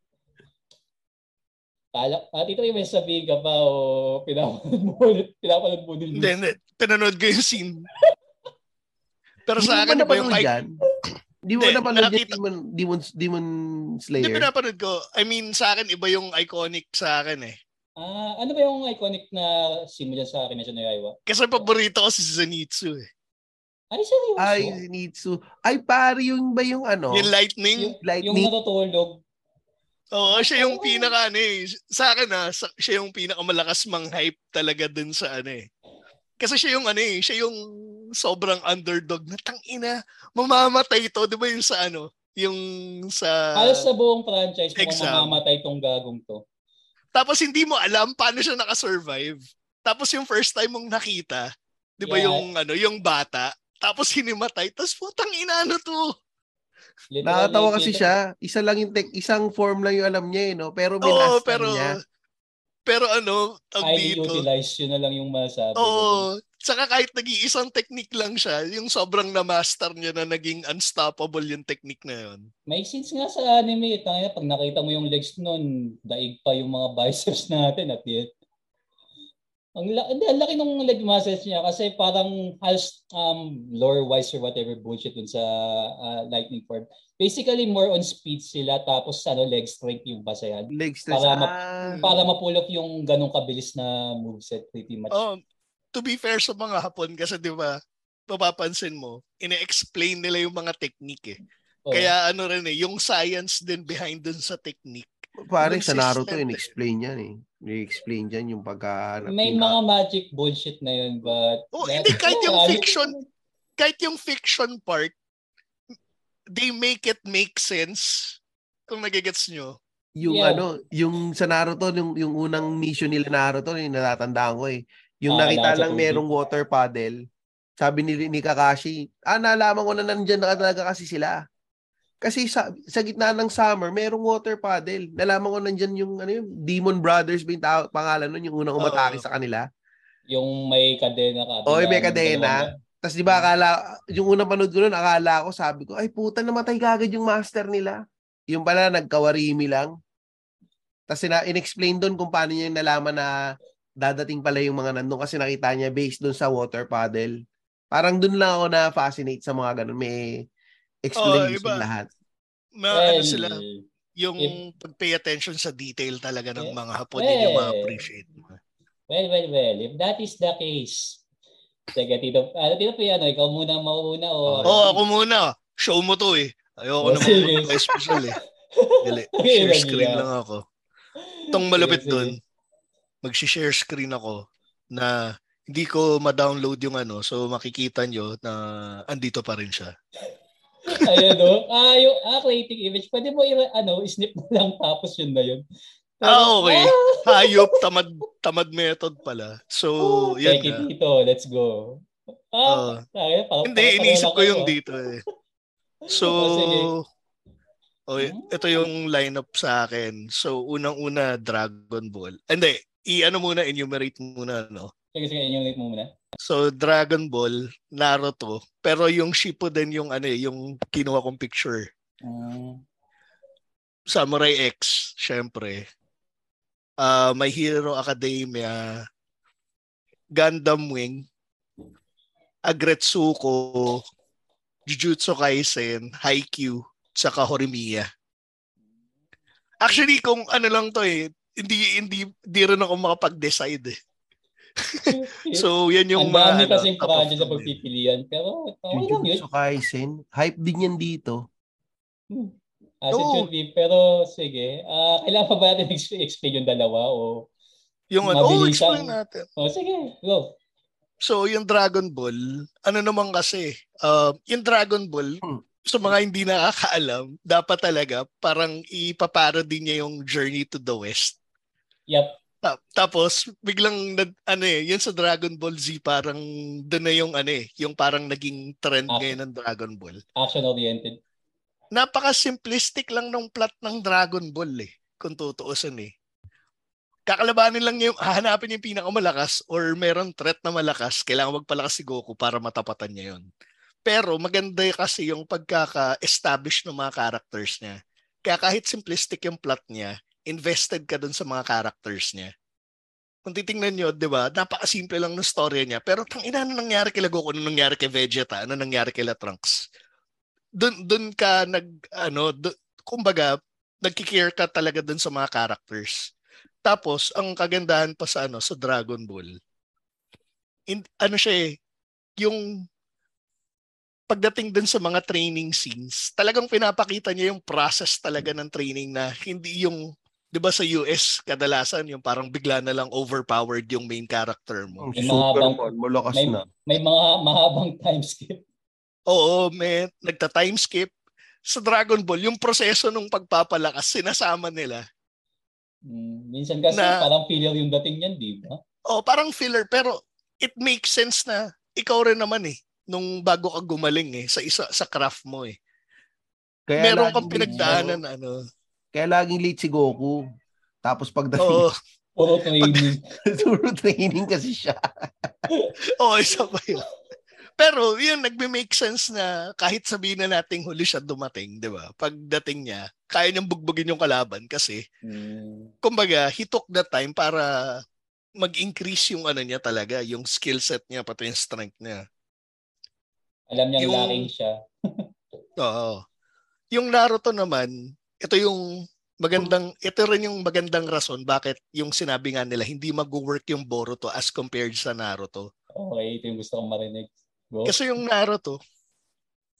Kala, uh, Tito, may sabihin ka pa o pinapanood mo ulit, pinapanood mo din. Hindi, hindi. Pinanood ko yung scene. *laughs* Pero sa akin, iba yung... Dyan? Di mo na panood yung Demon, Demon, Demon Slayer? Hindi pinapanood ko. I mean, sa akin, iba yung iconic sa akin eh. Ah, ano ba yung iconic na scene mo dyan sa akin na Yaiwa? Kasi paborito ko si Zenitsu eh. Ay, seryoso? Ay, Zenitsu. Ay, pare, yung ba yung ano? Yung lightning? Yung, lightning. yung natutulog. Oo, siya yung pinaka ano eh. Sa akin ah, siya yung pinakamalakas mang hype talaga dun sa ano eh. Kasi siya yung ano eh, siya yung sobrang underdog na tangina, mamamatay to, 'di ba yung sa ano, yung sa Halos sa buong franchise mo mamamatay tong gagong to. Tapos hindi mo alam paano siya naka-survive. Tapos yung first time mong nakita, 'di ba yeah. yung ano, yung bata, tapos hinimatay. Tapos putang ina ano to. Literally, Nakatawa kasi siya. Isa lang yung tech, isang form lang yung alam niya eh, no? Pero binasta oh, pero, niya. Pero ano, tag Highly dito. utilized yun na lang yung masabi. Oo. Oh, Saka kahit nag-iisang technique lang siya, yung sobrang na-master niya na naging unstoppable yung technique na yun. May scenes nga sa anime, tangina, pag nakita mo yung legs nun, daig pa yung mga *laughs* biceps natin at yet ang, hindi, ang laki ng leg muscles niya kasi parang has um, lore-wise or whatever bullshit dun sa uh, lightning form. Basically, more on speed sila tapos ano, leg strength yung basayan. Leg strength. Para, ma- ah. para mapulok yung ganong kabilis na moveset pretty much. Oh, to be fair sa mga Hapon kasi di ba, mapapansin mo, ine-explain nila yung mga technique eh. Oh. Kaya ano rin eh, yung science din behind dun sa technique Pare, sa Naruto, in-explain yan eh. I-explain dyan yung pagka... May pina- mga magic bullshit na yun, but... Oh, hindi, kahit yung fiction, kahit yung fiction part, they make it make sense. Kung nagigets nyo. Yung yeah. ano, yung sa Naruto, yung, yung unang mission nila Naruto, yung natatandaan ko eh. Yung ah, nakita lang merong water paddle, sabi ni, ni Kakashi, ah, nalaman ko na nandyan na talaga kasi sila. Kasi sa, sa gitna ng summer, merong water paddle. Nalaman ko nandyan yung, ano yung Demon Brothers ba yung tao, pangalan nun, yung unang umatake sa kanila. Yung may kadena ka. Oo, may kadena. Tapos di ba akala, yung unang panood ko nun, akala ko, sabi ko, ay puta, namatay kagad yung master nila. Yung pala, nagkawarimi lang. Tapos na, in-explain doon kung paano niya nalaman na dadating pala yung mga nandun kasi nakita niya based doon sa water paddle. Parang doon lang ako na fascinate sa mga ganun. May explanation oh, lahat. Ma, well, ano sila, yung if, pag-pay attention sa detail talaga ng mga Hapon well, yung ma-appreciate. Well, well, well. If that is the case, Sige, Tito. Ano, Tito P, ano, ikaw muna mauna o... Oo, oh, ako muna. Show mo to eh. Ayoko oh, naman mag special eh. Dali, *laughs* share screen lang ako. Itong malupit doon, mag-share screen ako na hindi ko ma-download yung ano, so makikita nyo na andito pa rin siya. *laughs* Ayun, no? Ah, yung ah, creating image, pwede mo i- ano, snip mo lang tapos yun na yun. Pero, ah, okay. Ah! *laughs* Hayop, tamad, tamad method pala. So, oh, yan na. dito, let's go. Ah, uh, tayo, pa, hindi, inisip ko yung dito eh. *laughs* So, oh, okay, hmm? ito yung lineup sa akin. So, unang-una, Dragon Ball. Hindi, i-ano muna, enumerate muna, no? Sige, sige, enumerate muna. So Dragon Ball, Naruto, pero yung Shippuden yung ano eh, yung kinuha kong picture. Uh, Samurai X, syempre. Uh, My Hero Academia, Gundam Wing, Agretsuko, Jujutsu Kaisen, Haikyuu, saka Horimiya. Actually, kung ano lang to eh, hindi hindi hindi rin ako makapag-decide eh. So, yan yung Ang dami ano, kasing project sa pagpipilian. Pero, okay lang yun. Jujutsu Kaisen, hype din yan dito. Hmm. As it should be. Pero, sige. Uh, kailangan pa ba natin explain yung dalawa o yung ano, oh, explain natin. Oh, sige, go. So, yung Dragon Ball, ano naman kasi, uh, yung Dragon Ball, hmm. sa mga hindi nakakaalam, dapat talaga parang ipaparody niya yung Journey to the West. Yep. Tapos biglang nag ano eh, yun sa Dragon Ball Z parang doon na yung ano eh, yung parang naging trend Action. ngayon ng Dragon Ball. Action oriented. Napaka simplistic lang ng plot ng Dragon Ball eh, kung tutuusin eh. Kakalabanin lang yung hahanapin yung pinakamalakas or meron threat na malakas, kailangan magpalakas si Goku para matapatan niya yon. Pero maganda kasi yung pagkaka-establish ng mga characters niya. Kaya kahit simplistic yung plot niya, invested ka dun sa mga characters niya. Kung titingnan nyo, di ba, napakasimple lang ng story niya. Pero tang ina, ano nangyari kay Goku, ano nangyari kay Vegeta, ano nangyari kay Trunks. Dun, dun ka nag, ano, dun, kumbaga, nagkikare ka talaga dun sa mga characters. Tapos, ang kagandahan pa sa, ano, sa Dragon Ball, in, ano siya eh, yung pagdating dun sa mga training scenes, talagang pinapakita niya yung process talaga ng training na hindi yung 'di ba sa US kadalasan yung parang bigla na lang overpowered yung main character mo. May mahabang malakas may, na. May mga mahabang time skip. Oo, may nagta time skip sa Dragon Ball yung proseso ng pagpapalakas sinasama nila. Hmm, minsan kasi na, parang filler yung dating niyan, di ba? Oh, parang filler pero it makes sense na ikaw rin naman eh nung bago ka gumaling eh sa isa sa craft mo eh. Kaya Meron kang pinagdaanan ano kaya laging late si Goku. Tapos pagdating, Oo. Puro training. *laughs* Puro training kasi siya. *laughs* Oo, isa pa yun. Pero yun, nagme-make sense na kahit sabihin na nating huli siya dumating, di ba? Pagdating niya, kaya niyang bugbugin yung kalaban kasi, mm. kumbaga, he took the time para mag-increase yung ano niya talaga, yung skill set niya, pati yung strength niya. Alam niya yung, laking siya. *laughs* oo. Yung Naruto naman, ito yung magandang ito rin yung magandang rason bakit yung sinabi nga nila hindi mag-work yung Boruto as compared sa Naruto. Okay, ito yung gusto kong marinig. Go. Kasi yung Naruto,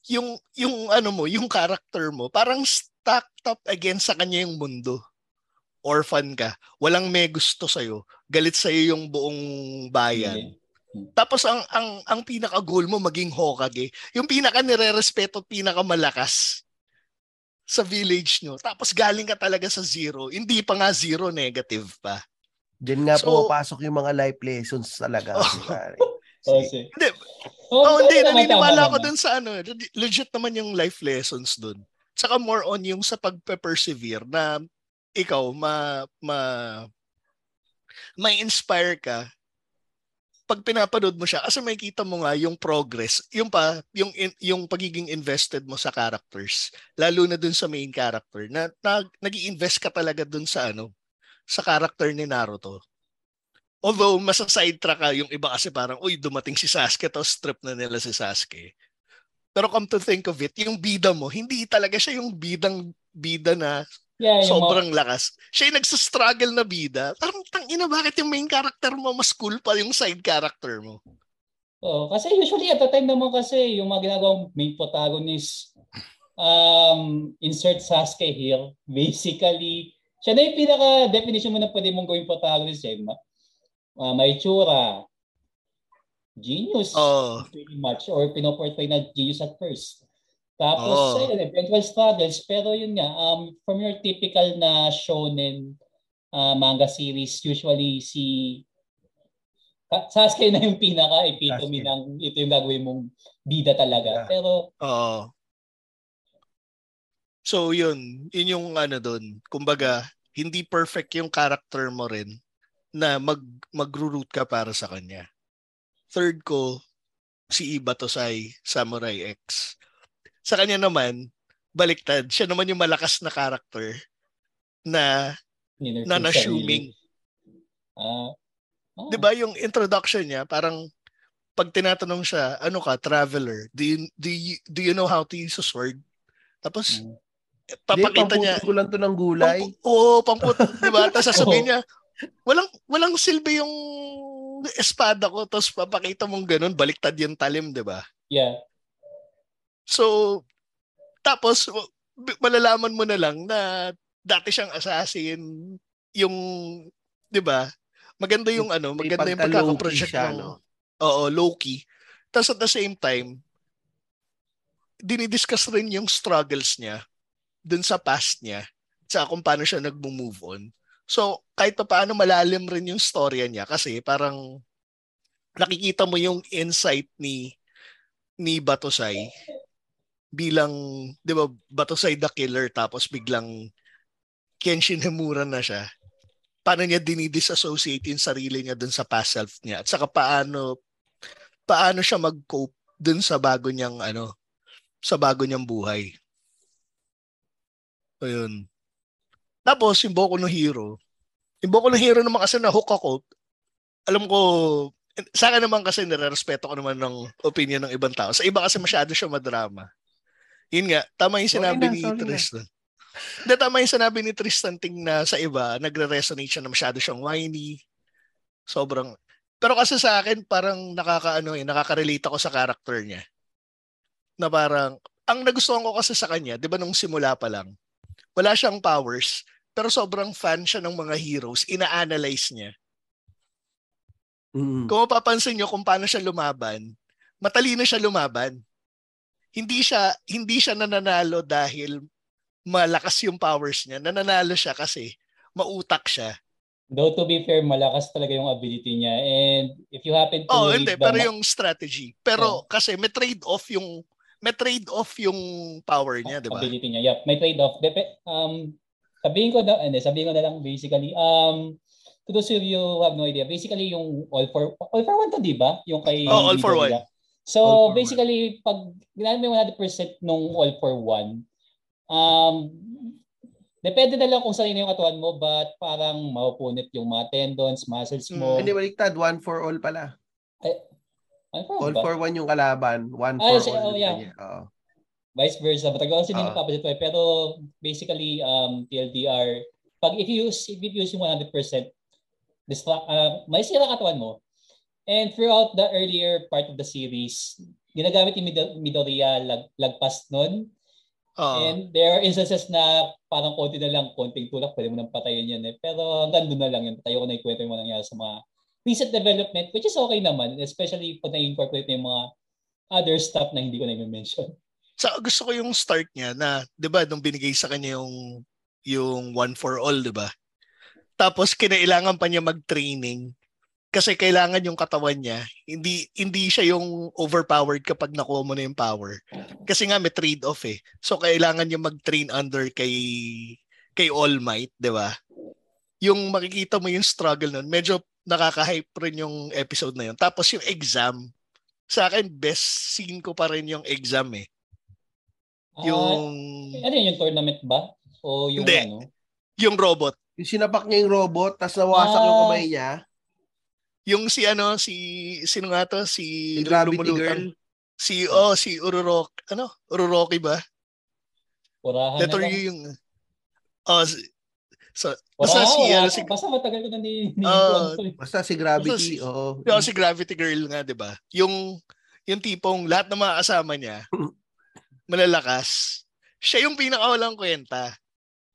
yung yung ano mo, yung character mo, parang stacked up against sa kanya yung mundo. Orphan ka, walang may gusto sa iyo, galit sa iyo yung buong bayan. Hmm. Tapos ang ang ang pinaka goal mo maging Hokage, yung pinaka nire-respeto pinaka malakas sa village nyo, tapos galing ka talaga sa zero, hindi pa nga zero, negative pa. Diyan nga so, pumapasok yung mga life lessons talaga. Oh, *laughs* Oh, sige. Hindi. Oh, oh hindi. Naniniwala ko dun sa ano. Legit naman yung life lessons dun. Saka more on yung sa pagpe-persevere na ikaw ma ma may inspire ka pag pinapanood mo siya kasi makikita mo nga yung progress yung pa yung yung pagiging invested mo sa characters lalo na dun sa main character na, na nag-invest ka talaga dun sa ano sa character ni Naruto. Although masa sidetrack ka yung iba kasi parang uy dumating si Sasuke tapos strip na nila si Sasuke. Pero come to think of it, yung bida mo, hindi talaga siya yung bidang bida na yeah, sobrang mga... lakas. Siya yung nagsastruggle na bida. Parang tangina, bakit yung main character mo mas cool pa yung side character mo? Oh, kasi usually at the time naman kasi yung mga ginagawang main protagonist um, insert Sasuke here, basically, siya na yung pinaka-definition mo na pwede mong gawing protagonist eh. Uh, may tsura, genius oh. pretty much or pinoportray na genius at first. Tapos, oh. ayun, eventual struggles. Pero yun nga, um, from your typical na shonen uh, manga series, usually si Sasuke na yung pinaka-epitome ng ito yung gagawin mong bida talaga. Yeah. Pero, Oo. So, yun. Yun yung ano doon. Kumbaga, hindi perfect yung character mo rin na mag mag-root ka para sa kanya. Third ko, si Iba Tosai, Samurai X. Sa kanya naman, baliktad. Siya naman yung malakas na character na na na-assuming. Uh, oh. 'Di ba yung introduction niya, parang pag tinatanong siya, ano ka, traveler? Do you do you, do you know how to use a sword? Tapos mm. papakita niya. ko lang to ng gulay. Pampu- Oo, pamput, 'di ba? Tapos sasabihin *laughs* niya, walang walang silbi yung espada ko tapos papakita mong ganun, baliktad yung talim, 'di ba? Yeah. So tapos malalaman mo na lang na dati siyang assassin, yung 'di ba? Maganda yung ano, maganda yung pagkaka-project siya, no? Oo, low-key. Tapos at the same time, dinidiscuss rin yung struggles niya dun sa past niya sa kung paano siya nag-move on. So, kahit pa paano malalim rin yung storya niya kasi parang nakikita mo yung insight ni ni Batosay bilang, 'di ba, Batosay the killer tapos biglang Kenshin Himura na siya. Paano niya dinidisassociate yung sarili niya dun sa past self niya at saka paano paano siya mag-cope dun sa bago niyang ano sa bago niyang buhay. Ayun. Tapos, yung Boku no Hero, yung Boku no Hero naman kasi na-hook ako, alam ko, sa akin naman kasi nire-respeto ko naman ng opinion ng ibang tao. Sa iba kasi masyado siya madrama. Yun nga, tama yung sinabi sorry ni na, Tristan. Hindi, tama yung sinabi ni Tristan ting na sa iba, nagre-resonate siya na masyado siyang whiny. Sobrang, pero kasi sa akin, parang nakakaano eh, nakaka-relate ako sa character niya. Na parang, ang nagustuhan ko kasi sa kanya, di ba nung simula pa lang, wala siyang powers, pero sobrang fan siya ng mga heroes, ina-analyze niya. Mm. Kung mapapansin niyo kung paano siya lumaban, matalino siya lumaban. Hindi siya hindi siya nananalo dahil malakas yung powers niya. Nananalo siya kasi mautak siya. Though to be fair, malakas talaga yung ability niya. And if you happen to Oh, hindi, pero ma- yung strategy. Pero oh. kasi may trade-off yung may trade-off yung power niya, di ba? Ability niya. Yep, may trade-off. Dep- um, sabihin ko na, hindi, sabihin ko na lang basically, um, to those of you who have no idea, basically yung all for, all for one to, di ba? Yung kay oh, all for one. So, all basically, one. pag ginamit mo 100% nung all for one, um, depende na lang kung saan yung katawan mo, but parang maupunit yung mga tendons, muscles mo. Hmm. Hindi, baliktad. One for all pala. Ay, all for, all ba? for one yung kalaban. One ah, for all. Oh, yeah. Oh vice versa. Matagal kasi uh, nagpapasit ko Pero basically, um, TLDR, pag if you use, if you use yung 100%, distra- uh, may sira katawan mo. And throughout the earlier part of the series, ginagamit ni Midoriya lag, lagpas nun. Uh, And there are instances na parang konti na lang, konting tulak, pwede mo nang patayin yan eh. Pero hanggang doon na lang yun. Tayo ko na ikwento yung mga nangyari sa mga recent development, which is okay naman, especially pag na-incorporate na yung mga other stuff na hindi ko na i-mention. So gusto ko yung start niya na 'di ba nung binigay sa kanya yung yung one for all, 'di ba? Tapos kinailangan pa niya mag-training Kasi kailangan yung katawan niya, hindi hindi siya yung overpowered kapag nakuha mo na yung power. Kasi nga may trade-off eh. So kailangan niya mag-train under kay kay All Might, 'di ba? Yung makikita mo yung struggle nun, medyo nakaka-hype rin yung episode na yun. Tapos yung exam, sa akin best scene ko pa rin yung exam eh. Yung uh, ano yun, yung tournament ba? O yung Hindi. ano? Yung robot. Yung sinapak niya yung robot, tapos nawasak uh, yung kamay niya. Yung si ano, si, sino nga to? Si, si Gravity Girl. Si, oh, si Ururok, ano? Ururoki ba? Purahan Letter U yung, oh, so, basta wala, si, wala, ano, si, basta matagal ko na ni, ni uh, Basta si Gravity, oo. Oh. si Gravity Girl nga, di ba? Yung, yung tipong lahat ng mga kasama niya, *laughs* malalakas. Siya yung pinakawalang kwenta.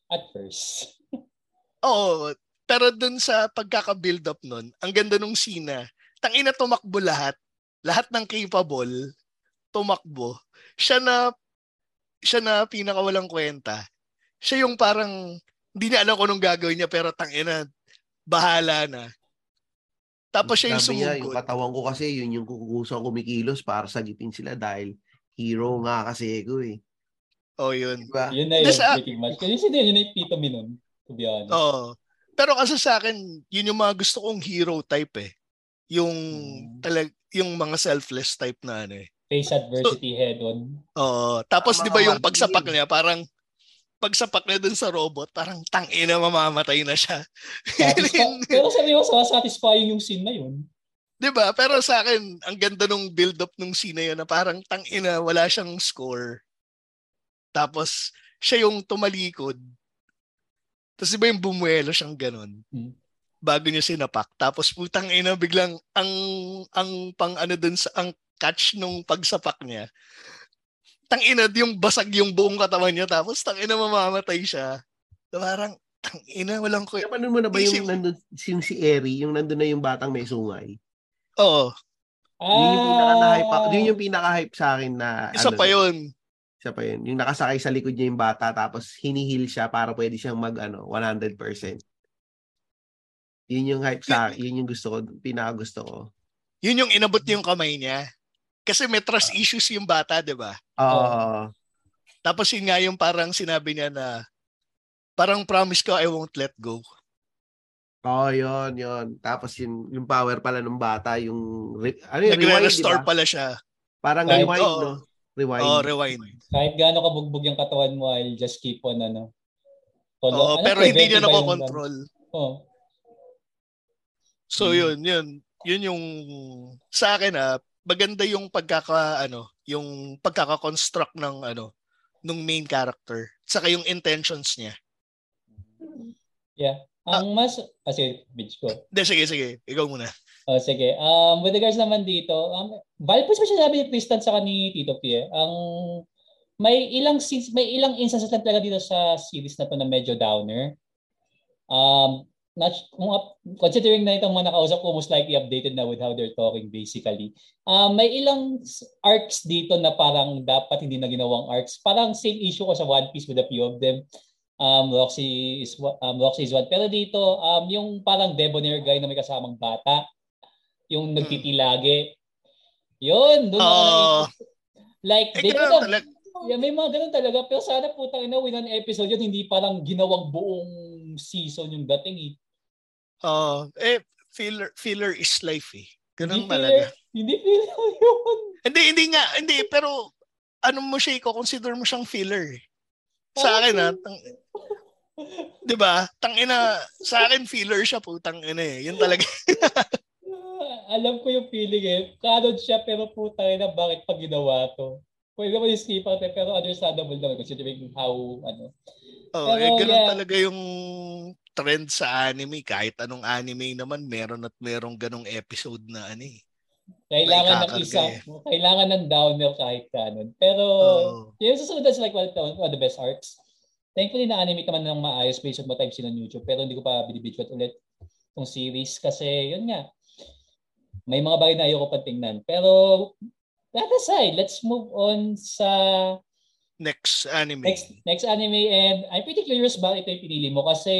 At first. Oo. Pero dun sa pagkaka-build up nun, ang ganda nung sina. Tangina tumakbo lahat. Lahat ng capable, tumakbo. Siya na, siya na pinakawalang kwenta. Siya yung parang, hindi niya alam kung anong gagawin niya, pero tangina, bahala na. Tapos siya yung sumugod. Niya, yung katawan ko kasi, yun yung kukusang kumikilos para sagitin sila dahil hero nga kasi ko eh. Oh, yun. Diba? Yun na yun, sa, pretty much. Kasi yun, yun na yung epitome nun, to be honest. Oo. Oh. Pero kasi sa akin, yun yung mga gusto kong hero type eh. Yung hmm. talag yung mga selfless type na ano eh. Face adversity so, head on. Oo. Tapos di ba yung pagsapak niya, parang pagsapak niya dun sa robot, parang tangina mamamatay na siya. *laughs* Satisfa- *laughs* pero sabi mo, satisfying yung scene na yun. 'Di ba? Pero sa akin, ang ganda nung build up nung scene na 'yon na parang tang ina, wala siyang score. Tapos siya yung tumalikod. Tapos iba yung bumuelo siyang ganun. Hmm. Bago niya sinapak. Tapos putang ina biglang ang ang pang ano dun sa ang catch nung pagsapak niya. Tang ina yung basag yung buong katawan niya tapos tang ina mamamatay siya. Parang tang ina walang ko. Paano mo na ba yung nandun yung si Eri, yung nandun na yung batang may sungay? Oo. Ah. Yun yung pinaka-hype, yun yung pinaka-hype sa akin na Isa ano, pa yun. Isa pa yun. Yung nakasakay sa likod niya yung bata tapos hinihil siya para pwede siyang mag ano, 100%. Yun yung hype sa akin. Yun yung gusto ko, pinaka gusto ko. Yun yung inabot yung kamay niya. Kasi may trust issues yung bata, di ba? Oo. Uh, Tapos yun nga yung parang sinabi niya na parang promise ko I won't let go. Oo, oh, yun, yun. Tapos yung, yung power pala ng bata, yung, ano yung Nagre-restore diba? pala siya. Parang Kahit, rewind, oh, no? Rewind. Oh, rewind. Kahit gaano kabugbog yung katawan mo, I'll just keep on, ano. Oo, oh, ano, pero hindi niya nakokontrol. Oo. Oh. So, hmm. yun, yun. Yun yung, sa akin, ah, maganda yung pagkaka, ano, yung pagkaka-construct ng, ano, nung main character. Saka yung intentions niya. Yeah. Ang mas, kasi, bitch ko. Hindi, sige, sige. Ikaw muna. Oh, sige. Um, with regards naman dito, um, valid po sinabi ni Tristan sa ni Tito P. Eh. Ang may ilang scenes, may ilang instances lang talaga dito sa series na to na medyo downer. Um, not, kung up, considering na itong mga nakausap ko most likely updated na with how they're talking basically. Um, may ilang arcs dito na parang dapat hindi na ginawang arcs. Parang same issue ko sa One Piece with a few of them um, Roxy is um, Roxy is one. Pero dito, um, yung parang debonair guy na may kasamang bata, yung hmm. nagtitilagi. Yun, doon ako uh, Like, eh, na, talag- yeah, may mga ganun talaga. Pero sana po tayo na win an episode yun, hindi parang ginawang buong season yung dating eh. Uh, eh, filler, filler is life eh. Ganun hindi. Filler, hindi filler *laughs* yun. Hindi, hindi nga. Hindi, pero ano mo siya, i-consider mo siyang filler eh. Sa akin ha, tang, 'di ba? Tangina, sa akin filler siya putang ina eh. Yun talaga. *laughs* Alam ko yung feeling eh. Kanon siya pero putang ina bakit pag ginawa to? Pwede i-skip out eh, pero understandable naman considering how ano. Oh, pero, eh, ganun yeah. talaga yung trend sa anime. Kahit anong anime naman, meron at merong ganong episode na ano eh. Kailangan ng isa. Eh. Kailangan ng downer kahit kanon. Pero, oh. yung susunod that's like one, one of the best arcs. Thankfully, na-animate naman ng maayos based on what I've seen on YouTube. Pero hindi ko pa binibidget ulit itong series kasi yun nga, may mga bagay na ayoko pang tingnan. Pero that aside, let's move on sa next anime. Next, next anime and I'm pretty curious bakit ito yung pinili mo kasi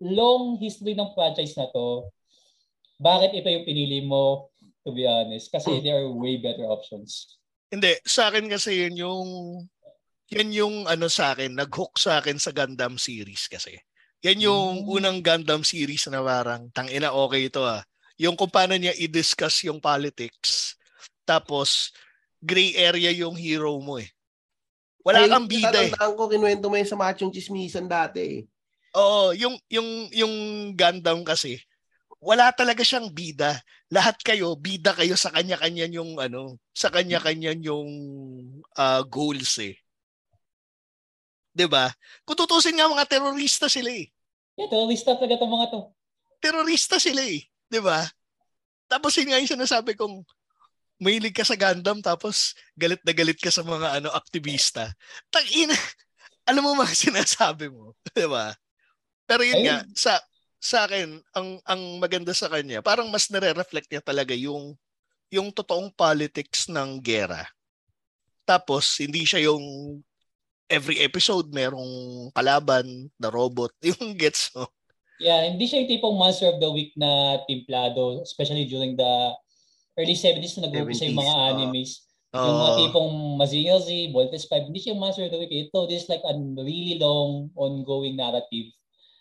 long history ng franchise na to bakit ito yung pinili mo to be honest kasi there are way better options. Hindi, sa akin kasi yun yung yan yung ano sa akin, nag-hook sa akin sa Gundam series kasi. Yan yung mm. unang Gundam series na parang tangina okay ito ah. Yung kung paano niya i-discuss yung politics. Tapos gray area yung hero mo eh. Wala Ay, kang bida eh. ko, kinuwento mo yung sa Machong Chismisan dati eh. Oo, yung, yung, yung Gundam kasi, wala talaga siyang bida. Lahat kayo, bida kayo sa kanya-kanya yung ano, sa kanya-kanya yung uh, goals eh. 'Di ba? Kung tutusin nga mga terorista sila eh. Yeah, terorista talaga 'tong mga to. Terorista sila eh, 'di ba? Tapos yun nga yung sinasabi kong mahilig ka sa Gundam tapos galit na galit ka sa mga ano aktivista. Tangina. *laughs* Alam mo mga sinasabi mo, *laughs* 'di ba? Pero yun Ayun. nga sa sa akin ang ang maganda sa kanya, parang mas nare-reflect niya talaga yung yung totoong politics ng gera. Tapos hindi siya yung every episode merong kalaban na robot, *laughs* yung gets mo. Yeah, hindi siya yung tipong monster of the week na timplado, especially during the early 70s na nag-umpisa yung mga animes. Uh, yung mga tipong Mazinger Z, Voltes 5, hindi siya yung monster of the week. Ito, this is like a really long, ongoing narrative.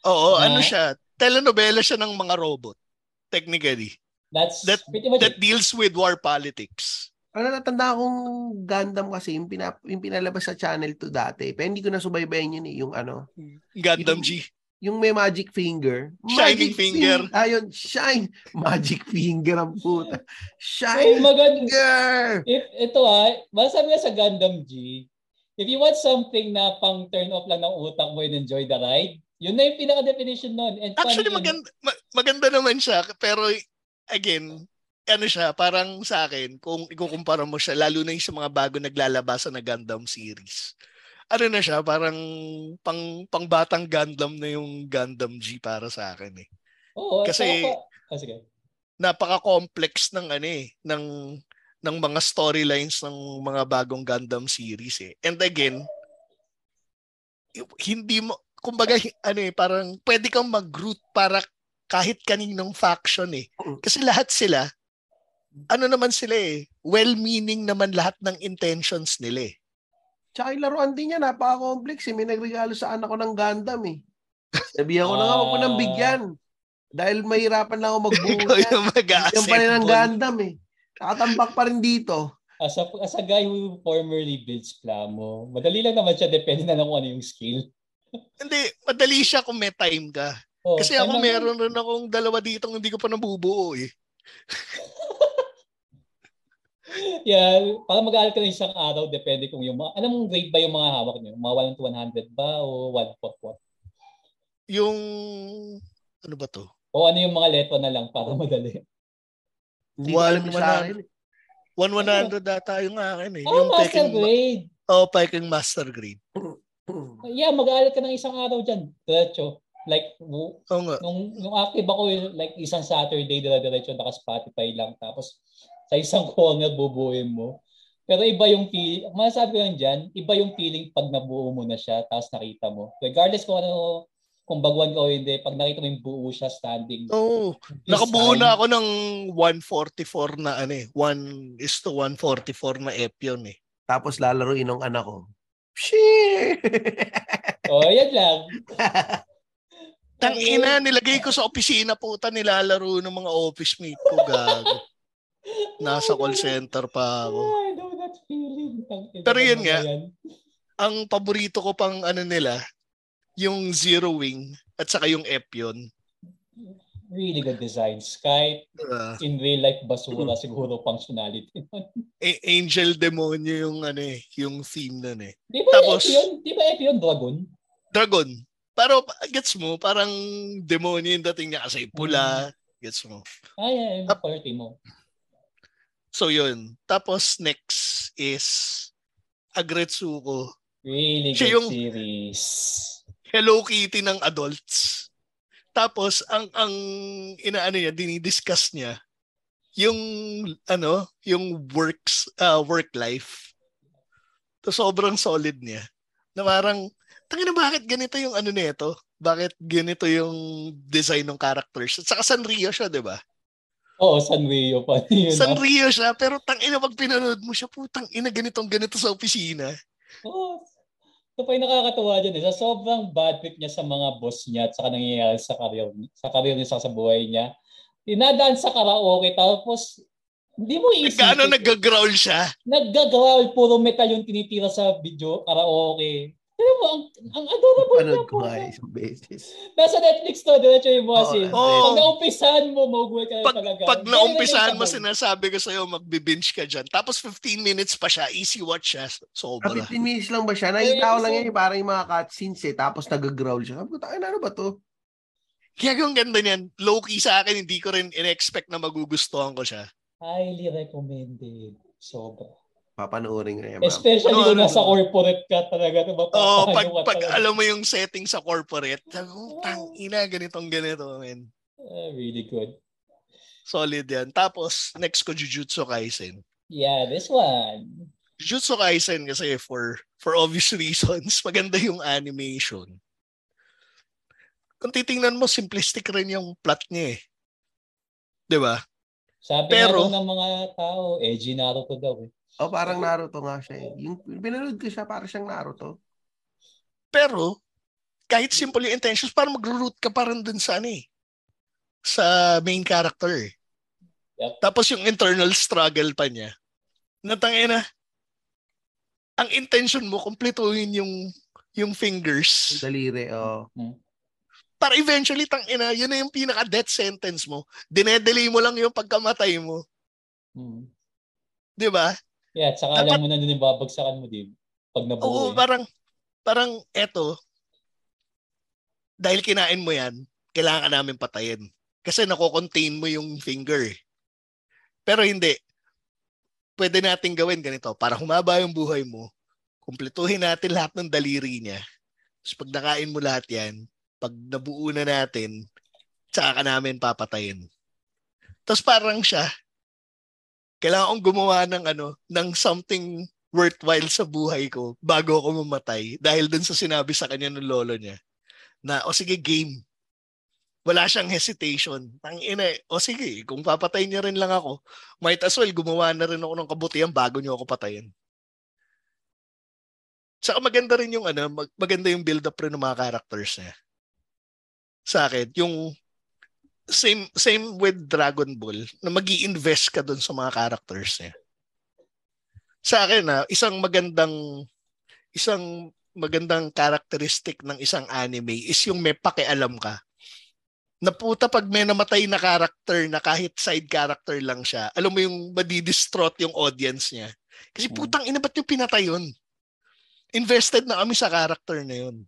Oo, uh, ano siya? Telenovela siya ng mga robot, technically. That's that, pretty much that it. deals with war politics. Ano natanda akong Gundam kasi yung, pinap, yung pinalabas sa Channel 2 dati. Pero hindi ko na subaybayan yun eh, yung ano. Gundam yung, G yung may magic finger. Shining magic finger. Fing- ayun, shine. *laughs* Magic finger ang puta. Shine oh, finger! If, ito ah, masabi nga sa Gundam G, if you want something na pang turn off lang ng utak mo and enjoy the ride, yun na yung pinaka-definition nun. And Actually, maganda, ma- maganda naman siya. Pero, again, ano siya, parang sa akin, kung ikukumpara mo siya, lalo na yung sa mga bago naglalabasan na Gundam series ano na siya, parang pang pangbatang Gundam na yung Gundam G para sa akin eh. Oo, kasi oh, sige. napaka-complex ng ano eh, ng ng mga storylines ng mga bagong Gundam series eh. And again, hindi mo kumbaga ano eh, parang pwede kang mag-root para kahit kaninong faction eh. Kasi lahat sila ano naman sila eh, well-meaning naman lahat ng intentions nila eh. Tsaka yung laruan din niya, napaka-complex eh. May nagregalo sa anak ko ng Gundam eh. Sabihan ko na nga, wag mo nang bigyan. Dahil mahirapan na ako magbuo *laughs* yan. Yan pa rin ang Gundam eh. Nakatambak pa rin dito. As a, as a guy who formerly builds plamo, madali lang naman siya, depende na lang kung ano yung skill. *laughs* hindi, madali siya kung may time ka. Oh, Kasi ako meron rin akong dalawa dito hindi ko pa nabubuo eh. *laughs* yeah, para mag-aaral ka ng isang araw, depende kung yung mga, anong grade ba yung mga hawak niyo? Mga 1 to 100 ba o 1 pot what? Yung, ano ba to? O ano yung mga leto na lang para madali? Hindi ko alam sa akin. 1 100 data yung akin eh. Oh, yung master peking, grade. Oh, peking master grade. *clears throat* yeah, mag-aaral ka ng isang araw dyan. Diretso. Like, oh, nga. nung, nung active ako, like isang Saturday, dire-diretso, naka-Spotify lang. Tapos, sa isang *laughs* corner bubuuin mo. Pero iba yung feeling, masasabi ko lang dyan, iba yung feeling pag nabuo mo na siya, tapos nakita mo. Regardless kung ano, kung baguan ka o hindi, pag nakita mo yung buo siya standing. Oo. Oh, nakabuo na ako ng 144 na ano eh. 1 is to 144 na Epion eh. Tapos lalaroin ng anak ko. Shit! oh, yan lang. Tang ina, nilagay ko sa opisina puta nilalaro ng mga office mate ko gago. Nasa call center pa ako. I know that feeling. Pero yun nga, ang paborito ko pang ano nila, yung Zero Wing at saka yung Epion. Really good designs. Kahit uh, in real life basura, mm. siguro functionality. *laughs* A- Angel Demonyo yung ano eh, yung theme nun eh. Di ba Tapos, Epion? Di ba Epion Dragon? Dragon. Pero gets mo, parang demonyo yung dating niya kasi pula. Mm. Gets mo? Yeah, yung party mo. So yun. Tapos next is Agretsuko. Really good yung series. Hello Kitty ng adults. Tapos ang ang inaano niya, dinidiscuss niya yung ano, yung works uh, work life. To sobrang solid niya. Na parang tangina bakit ganito yung ano nito? Bakit ganito yung design ng characters? At saka Sanrio siya, 'di ba? Oo, Sanrio pa. *laughs* Yun Sanrio siya, pero tang ina pag pinanood mo siya, putang ina ganitong ganito sa opisina. Oo. Ito pa yung nakakatuwa dyan. Eh. Sa sobrang bad trip niya sa mga boss niya at saka nangyayari sa career, sa career niya sa buhay niya. Tinadaan sa karaoke tapos hindi mo isipin. Gaano nag-growl siya? Nag-growl. Puro metal yung tinitira sa video karaoke. Pero mo, ang, ang adorable Panood ko nga isang beses. Nasa Netflix to, diretso yung mga scene. Oh, pag naumpisahan mo, magugulat ka pag, talaga. Pag naumpisahan mo, sinasabi ko sa'yo, magbe-binge ka dyan. Tapos 15 minutes pa siya, easy watch siya. Sobra. Ah, 15 minutes lang ba siya? Nakita ko lang yan, parang yung mga cutscenes eh. Tapos nag-growl siya. Sabi ko, ano ba to? Kaya yung ganda niyan, low-key sa akin, hindi ko rin in-expect na magugustuhan ko siya. Highly recommended. Sobra. Papanoorin ko yan. Especially ano, kung nasa corporate ka talaga. Oo, oh, pag, pag alam mo yung setting sa corporate, oh, tang ina, ganitong ganito, man. Uh, really good. Solid yan. Tapos, next ko Jujutsu Kaisen. Yeah, this one. Jujutsu Kaisen kasi for for obvious *laughs* reasons, maganda yung animation. Kung titingnan mo, simplistic rin yung plot niya eh. 'Di ba? Sabi Pero, ng mga tao, edgy Naruto daw eh. Oh, parang Naruto nga siya eh. Yung pinanood ko siya, para siyang Naruto. Pero, kahit simple yung intentions, parang mag-root ka pa rin dun sa ano eh. Sa main character eh. Yep. Tapos yung internal struggle pa niya. Natangin na, ang intention mo, kumpletuhin yung yung fingers. Daliri, oh. Hmm. Para eventually, tang ina, yun na yung pinaka-death sentence mo. Dinedelay mo lang yung pagkamatay mo. Hmm. 'Di ba? Yeah, at saka Dapat, alam mo na din yung babagsakan mo, di Pag nabuo. Oo, eh. parang, parang eto, dahil kinain mo yan, kailangan ka namin patayin. Kasi nako-contain mo yung finger. Eh. Pero hindi. Pwede nating gawin ganito. Para humaba yung buhay mo, kumpletuhin natin lahat ng daliri niya. Tapos pag nakain mo lahat yan, pag nabuo na natin, tsaka ka namin papatayin. Tapos parang siya, kailangan kong gumawa ng ano, ng something worthwhile sa buhay ko bago ako mamatay dahil dun sa sinabi sa kanya ng lolo niya na o sige game. Wala siyang hesitation. Tang ina o sige kung papatay niya rin lang ako might as well gumawa na rin ako ng kabutihan bago niyo ako patayin. Saka maganda rin yung ano, maganda yung build up rin ng mga characters niya. Sa akin, yung same same with Dragon Ball na magi invest ka doon sa mga characters niya. Sa akin na isang magandang isang magandang characteristic ng isang anime is yung may pakialam ka. Na puta pag may namatay na character na kahit side character lang siya, alam mo yung madidistraught yung audience niya. Kasi hmm. putang ina ba't yung pinatay yun? Invested na kami sa character na yun.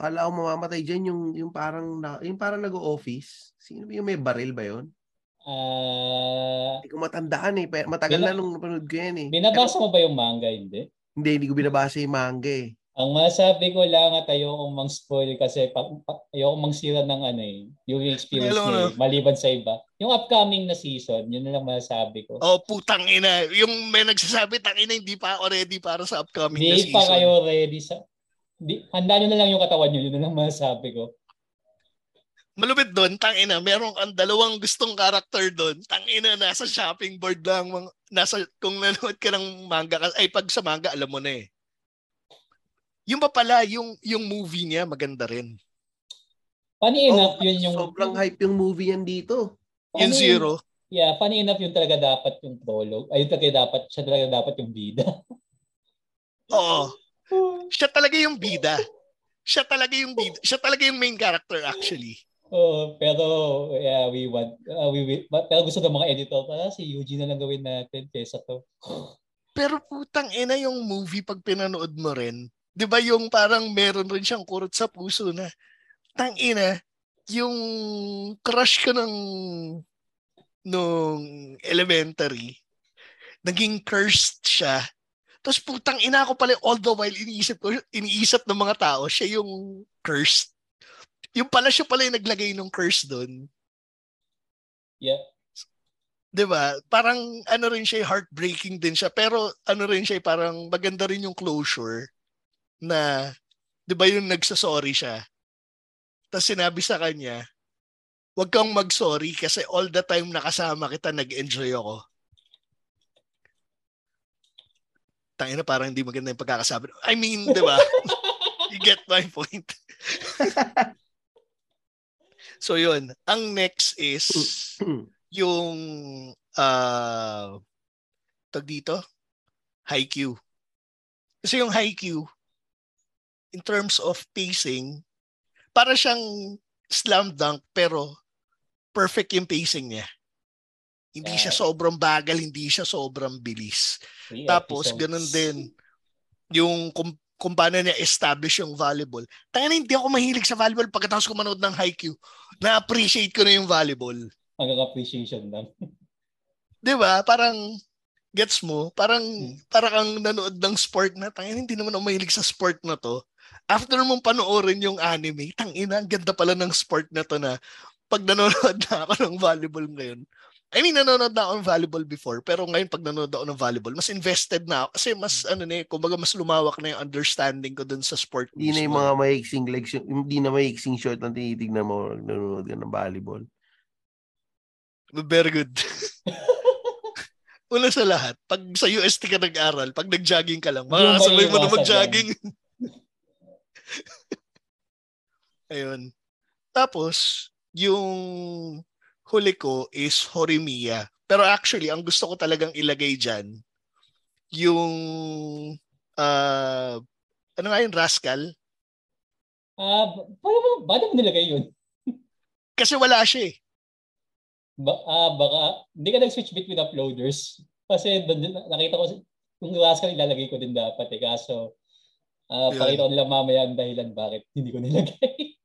Kala ko mamamatay dyan yung, yung parang, na, yung parang nag-office. Sino ba yung may baril ba yun? Uh, hindi ko matandaan eh. Matagal bina- na nung napanood ko yan eh. Binabasa mo ba yung manga? Hindi? Hindi, hindi ko binabasa yung manga eh. Ang masabi ko lang at ayokong mang-spoil kasi pa, pa, ayokong mang-sira ng ano eh, yung experience Hello, niya, eh, maliban sa iba. Yung upcoming na season, yun na lang masabi ko. Oh, putang ina. Yung may nagsasabi, tang ina, hindi pa ako ready para sa upcoming hindi na season. Hindi pa kayo ready sa di, handa nyo na lang yung katawan nyo. Yun na lang masasabi ko. Malupit doon, tangina, meron kang dalawang gustong karakter doon. Tangina, nasa shopping board lang. Mga, nasa, kung nanood ka ng manga, ay pag sa manga, alam mo na eh. Yung pa pala, yung, yung movie niya, maganda rin. Funny enough, oh, yun yung... Sobrang hype yung movie yan dito. Funny, yung Zero. Yeah, funny enough, yung talaga dapat yung prologue. Ayun talaga dapat, siya talaga dapat yung bida. Oo *laughs* siya talaga yung bida. Siya talaga yung bida. Siya talaga yung main character actually. Oh, pero yeah, we want uh, we, we pero gusto ng mga editor para si Eugene na lang gawin natin kaysa to. *laughs* pero putang ina yung movie pag pinanood mo rin. 'Di ba yung parang meron rin siyang kurot sa puso na tang ina yung crush ko ng nung elementary naging cursed siya tapos putang ina ko pala all the while iniisip ko, iniisip ng mga tao, siya yung cursed. Yung pala siya pala yung naglagay ng curse doon. Yeah. 'Di ba? Parang ano rin siya, heartbreaking din siya, pero ano rin siya, parang maganda rin yung closure na 'di ba yung nagsasorry siya. Tapos sinabi sa kanya wag kang mag-sorry kasi all the time nakasama kita, nag-enjoy ako. Tangina parang hindi maganda yung pagkakasabi. I mean, di ba? *laughs* you get my point. *laughs* so yun, ang next is *clears throat* yung uh, tag dito, high Q. Kasi yung high Q, in terms of pacing, para siyang slam dunk pero perfect yung pacing niya. Hindi siya sobrang bagal, hindi siya sobrang bilis. Tapos, ganun din, yung kung, kung paano niya establish yung volleyball. Tanga hindi ako mahilig sa volleyball pagkatapos ko manood ng Haikyuu. Na-appreciate ko na yung volleyball. Hanggang appreciation lang. *laughs* Di ba? Parang, gets mo? Parang, hmm. parang kang nanood ng sport na, tanga hindi naman ako mahilig sa sport na to. After mong panoorin yung anime, tangina, ang ganda pala ng sport na to na pag nanonood na ako ng volleyball ngayon, I mean, nanonood na ako ng volleyball before, pero ngayon pag nanonood ako ng volleyball, mas invested na ako. Kasi mas, ano na eh, kumbaga mas lumawak na yung understanding ko dun sa sport. Hindi na yung mga maiksing legs, hindi na maiksing short ang tinitignan mo nanonood ka ng volleyball. Very good. *laughs* Una sa lahat, pag sa UST ka nag-aral, pag nag-jogging ka lang, makakasabay mo na mag-jogging. *laughs* Ayun. Tapos, yung huli ko is Horimiya. Pero actually, ang gusto ko talagang ilagay dyan, yung, uh, ano nga yun, Rascal? Ah, uh, paano ba, mo nilagay yun? *laughs* Kasi wala siya eh. Ba, ah, baka, hindi ka nag-switch between uploaders. Kasi nakita ko, yung Rascal ilalagay ko din dapat eh. Kaso, uh, pakita ko nila mamaya ang dahilan bakit hindi ko nilagay. *laughs*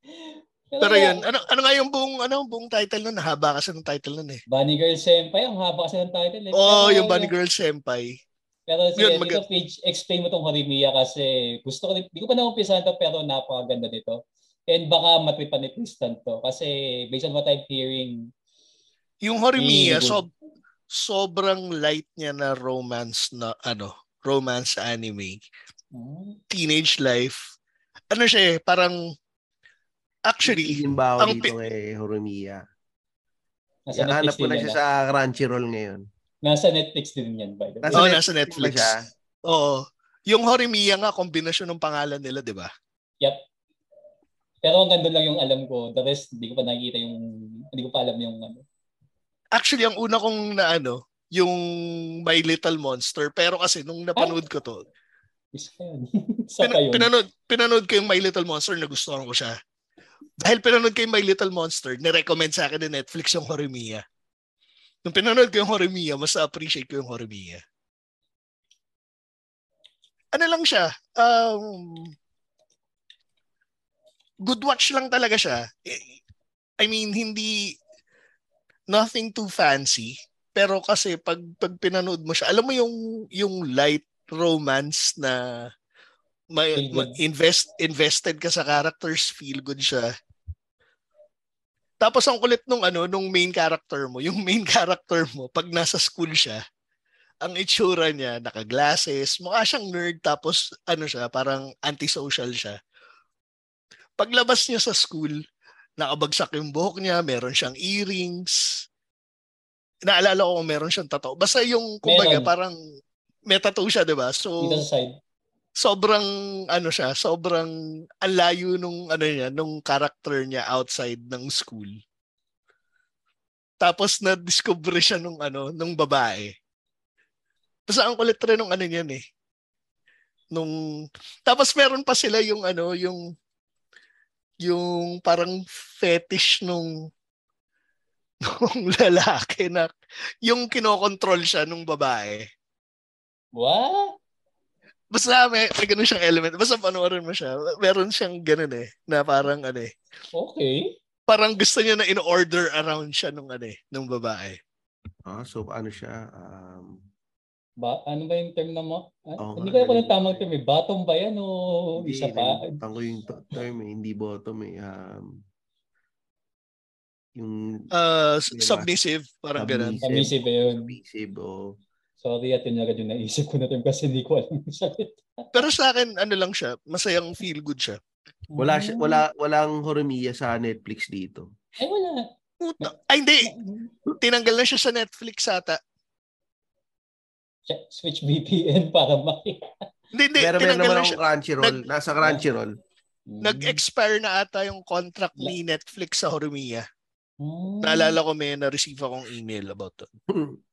Pero yun, ano, ano nga yung buong, ano, buong title nun? Haba kasi ng title nun eh. Bunny Girl Senpai, ang haba kasi ng title eh. Oo, oh, yung Bunny Girl Senpai. Pero sige, yun, mag- dito page, explain mo tong Horimiya kasi gusto ko, hindi ko pa na-umpisahan to pero napakaganda nito. And baka matweet pa ni Tristan to kasi based on what I'm hearing, yung Horimiya, so, sobrang light niya na romance na, ano, romance anime. Hmm. Teenage life. Ano siya eh, parang Actually, Halimbawa ang dito kay Horimiya. Nasa yeah, hanap ko na siya sa Crunchyroll ngayon. Nasa Netflix din yan, by the way. Nasa oh, nasa Netflix. Siya? Oo. Yung Horimiya nga, kombinasyon ng pangalan nila, di ba? Yep. Pero ang ganda lang yung alam ko. The rest, hindi ko pa nakikita yung, hindi ko pa alam yung ano. Actually, ang una kong na ano, yung My Little Monster. Pero kasi nung napanood Ay? ko to, isa yun. *laughs* Pin- pinanood, pinanood ko yung My Little Monster, nagustuhan ko siya. Dahil pinanood ko yung My Little Monster, nirecommend sa akin ni Netflix yung Horimiya. Nung pinanood ko yung Horimiya, mas appreciate ko yung Horimiya. Ano lang siya, um, good watch lang talaga siya. I mean, hindi, nothing too fancy. Pero kasi pag, pag pinanood mo siya, alam mo yung, yung light romance na may, may invest invested ka sa characters, feel good siya. Tapos ang kulit nung ano, nung main character mo, *laughs* yung main character mo, pag nasa school siya, ang itsura niya, naka-glasses, mukha siyang nerd, tapos ano siya, parang antisocial siya. Paglabas niya sa school, nakabagsak yung buhok niya, meron siyang earrings. Naalala ko meron siyang tattoo. Basta yung, kumbaga, meron. parang may tattoo siya, di ba? So, Dito sa side sobrang ano siya, sobrang alayo nung ano niya, nung character niya outside ng school. Tapos na discover siya nung ano, nung babae. Basta ang kulit rin nung ano niyan eh. Nung tapos meron pa sila yung ano, yung yung parang fetish nung *laughs* nung lalaki na yung kinokontrol siya nung babae. What? Basta may, may ganun siyang element. Basta panoorin mo siya. Meron siyang ganun eh. Na parang ano eh. Okay. Parang gusto niya na in-order around siya nung ano eh. Nung babae. Ah, so ano siya? Um... Ba, ano ba yung term na mo? Ah, oh, hindi ko alam kung tamang term eh. Bottom ba yan o hindi, isa pa? Tango yung term eh. Hindi bottom eh. Um, yung uh, submissive parang ganun submissive yun submissive oh Sorry at yun agad yung naisip ko na term kasi hindi ko alam yung salita. *laughs* Pero sa akin, ano lang siya, masayang feel good siya. Wala siya, wala walang Horimiya sa Netflix dito. Ay wala. Puta. Ay, hindi. Tinanggal na siya sa Netflix ata. Switch VPN para makita. *laughs* Hindi, hindi. Pero meron naman akong Crunchyroll. Nag, Nasa Crunchyroll. Hmm. Nag-expire na ata yung contract ni Netflix sa Horimiya. Hmm. Naalala ko may na-receive akong email about it. *laughs*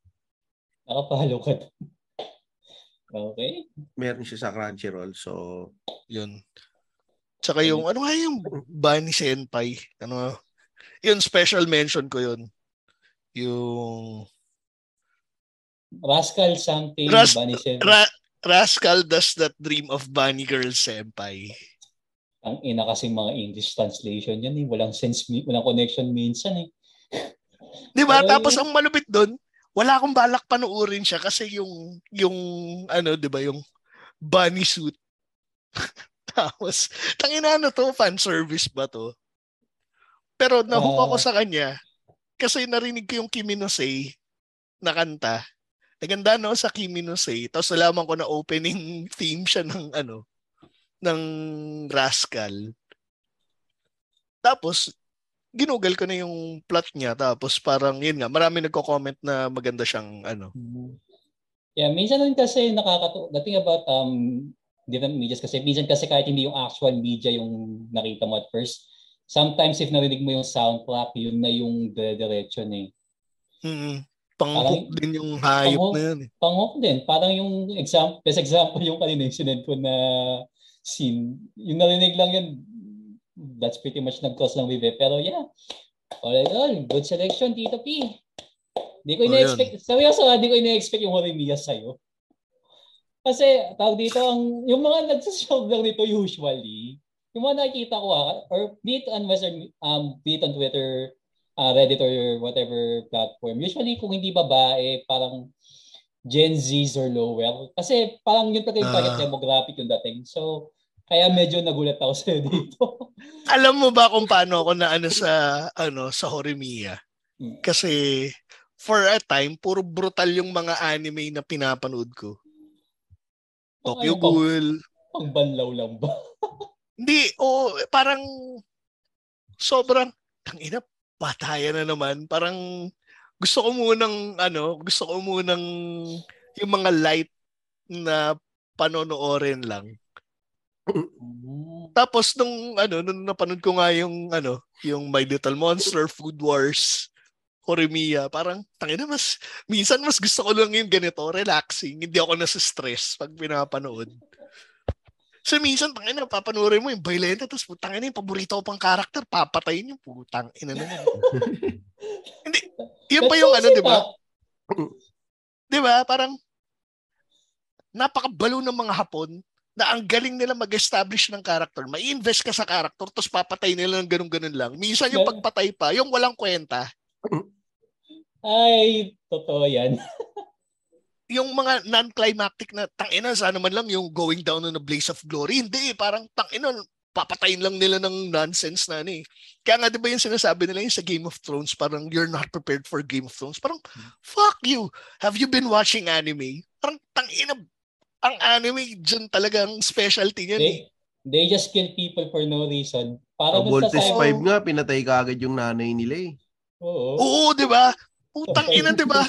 Nakapalo ka. okay. Meron siya sa Crunchyroll. So, yun. Tsaka yung, ano nga yung Bunny Senpai? Ano, yun, special mention ko yun. Yung... Rascal something, Ras- Bunny Senpai. Ra- Rascal does that dream of Bunny Girl Senpai. Ang ina kasi mga English translation yan eh. Walang sense, walang connection minsan eh. Di ba? Tapos ang malupit doon, wala akong balak panuorin siya kasi yung, yung ano, di ba, yung bunny suit. *laughs* Tapos, tangina ano to, fan service ba to? Pero nahook uh, ako sa kanya kasi narinig ko yung Kimi no Say na kanta. Naganda no sa Kimi no Say. Tapos nalaman ko na opening *laughs* theme siya ng ano ng Rascal. Tapos ginugal ko na yung plot niya tapos parang yun nga marami nagko-comment na maganda siyang ano. Mm-hmm. Yeah, minsan din kasi nakakatu the thing about um different medias kasi minsan kasi kahit hindi yung actual media yung nakita mo at first sometimes if narinig mo yung soundtrack yun na yung diretso eh. Mm-hmm. Pang-hook din yung hayop pang na yun. Eh. Pang-hook din. Parang yung example, best example yung kanina yung sinend ko na scene. Yung narinig lang yun, that's pretty much nag-cause ng Vive. Pero yeah, all in all, good selection, Tito P. Hindi ko oh, ina-expect, seryoso hindi ko ina-expect yung Horimiya sa'yo. Kasi, tawag dito, ang, yung mga nagsashoulder nito usually, yung mga nakikita ko ha, ah, or be it on Western, um, be it on Twitter, uh, Reddit or whatever platform. Usually kung hindi babae, parang Gen Zs or lower. Kasi parang yun talaga yung target uh, demographic yung dating. So, kaya medyo nagulat ako sa dito. *laughs* Alam mo ba kung paano ako na ano sa ano sa Horimiya? Hmm. Kasi for a time puro brutal yung mga anime na pinapanood ko. Tokyo ano, Ghoul. Pang, banlaw lang ba? *laughs* Hindi, o oh, parang sobrang tangina patayan na naman. Parang gusto ko munang ano, gusto ko munang yung mga light na panonoorin lang. Tapos nung ano, nung napanood ko nga yung ano, yung My Little Monster, Food Wars, Horimiya, parang tangina mas minsan mas gusto ko lang yung ganito, relaxing, hindi ako nasa stress pag pinapanood. So minsan, tangin na, papanoorin mo yung violenta, tapos putang ina yung paborito ko pang karakter, papatayin yung putang ina naman. *laughs* Hindi, yun pa yung ano, di ba? di ba? Parang, napakabalo ng mga Hapon na ang galing nila mag-establish ng character. May invest ka sa character, tapos papatay nila ng ganun-ganun lang. Minsan yung pagpatay pa, yung walang kwenta. Ay, totoo yan. *laughs* yung mga non-climactic na tangina sana man lang yung going down on a blaze of glory. Hindi, parang tangina papatayin lang nila ng nonsense na ni. Ano eh. Kaya nga 'di ba yung sinasabi nila yung sa Game of Thrones, parang you're not prepared for Game of Thrones. Parang fuck you. Have you been watching anime? Parang tangina ang anime dyan talagang specialty niyan. They, eh. they just kill people for no reason. Para oh, Voltes 5 nga pinatay kaagad yung nanay nila eh. Oo. Oo, 'di ba? Putang ina, 'di ba? *laughs*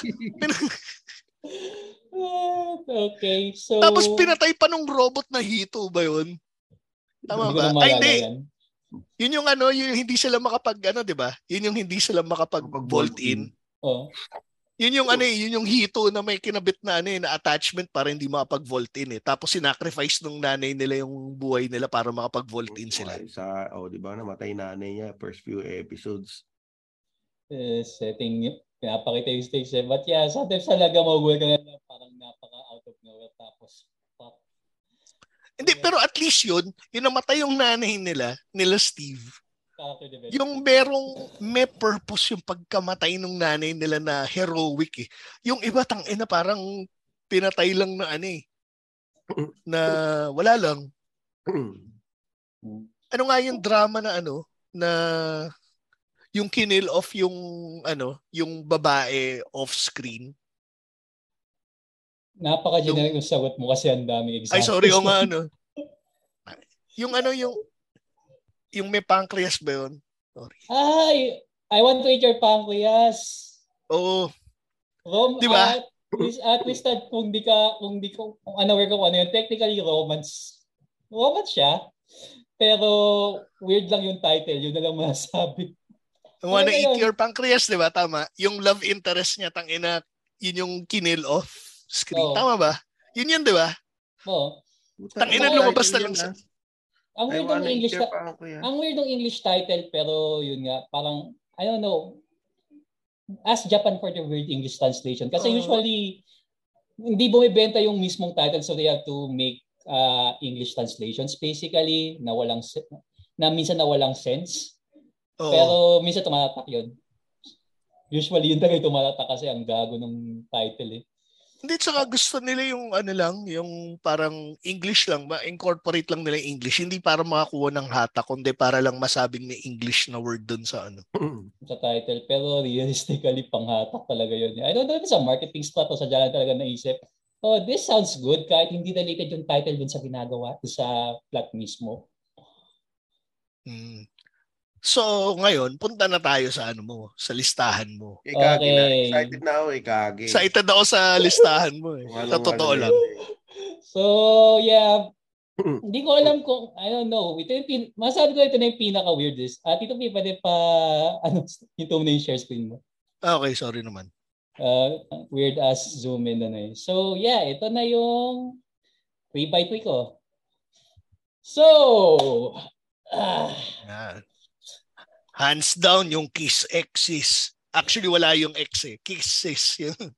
okay, so... Tapos pinatay pa nung robot na hito ba yun? Tama ba? Ay, hindi. Yun yung ano, yun yung hindi sila makapag, ano, di ba? Yun yung hindi sila makapag-bolt in. Oh. Yun yung ano eh, yun yung hito na may kinabit na ano eh, na attachment para hindi makapag-vault in eh. Tapos sinacrifice nung nanay nila yung buhay nila para makapag-vault in sila. Sa, oh, di ba, namatay nanay niya first few episodes. Uh, setting pinapakita yung stage eh. But yeah, sometimes talaga magugulat ka na parang napaka out of nowhere tapos pop. Hindi, yeah. pero at least yun, yung namatay yung nanay nila, nila Steve. Yung merong may purpose yung pagkamatay ng nanay nila na heroic eh. Yung iba tang ina parang pinatay lang na ano eh. Na wala lang. ano nga yung drama na ano na yung kinil off yung ano, yung babae off screen. Napaka-generic yung sagot mo kasi ang dami examples. Ay, sorry, o nga *laughs* ano. Yung ano, yung yung may pancreas ba yun? Sorry. Ay, I want to eat your pancreas. Oo. Rom, Di ba? At, at least at kung di ka, kung di ko, kung unaware ko ano yun, technically romance. Romance siya. Pero weird lang yung title, yun na lang masasabi. I wanna ano eat your pancreas, di ba? Tama. Yung love interest niya, tang ina, yun yung kinil off screen. Oh. Tama ba? Yun yun, di ba? Oo. Oh. Tang ina, lumabas na lang sa... Ang weird ng English ta- ang weird ng English title pero yun nga parang I don't know ask Japan for the weird English translation kasi uh, usually hindi bumibenta yung mismong title so they have to make uh, English translations basically na walang na minsan na walang sense. Oo. Pero minsan tumatatak yun. Usually yun talaga tumatatak kasi ang gago ng title eh. Hindi, tsaka gusto nila yung ano lang, yung parang English lang, ma-incorporate lang nila English. Hindi para makakuha ng hata, kundi para lang masabing may English na word dun sa ano. *clears throat* sa title. Pero realistically, panghatak talaga yun. I don't know if it's a marketing spot o sa jalan talaga naisip. Oh, this sounds good kahit hindi related yung title dun sa ginagawa, sa plot mismo. Hmm. So, ngayon, punta na tayo sa ano mo, sa listahan mo. Ikagi okay. na. Excited na ako, ikagi. Excited ako sa listahan mo eh. sa totoo lang. So, yeah. Hindi ko alam kung, I don't know. Ito yung pin, masabi ko ito na yung pinaka-weirdest. At ito pa pwede pa, *laughs* ano, ito na yung share screen mo. Ah, okay, sorry naman. Uh, weird as zoom in na na eh. So, yeah, ito na yung 3 by 3 ko. So, ah, yeah. Hands down yung Kiss X's. Actually, wala yung X eh. Kisses yun.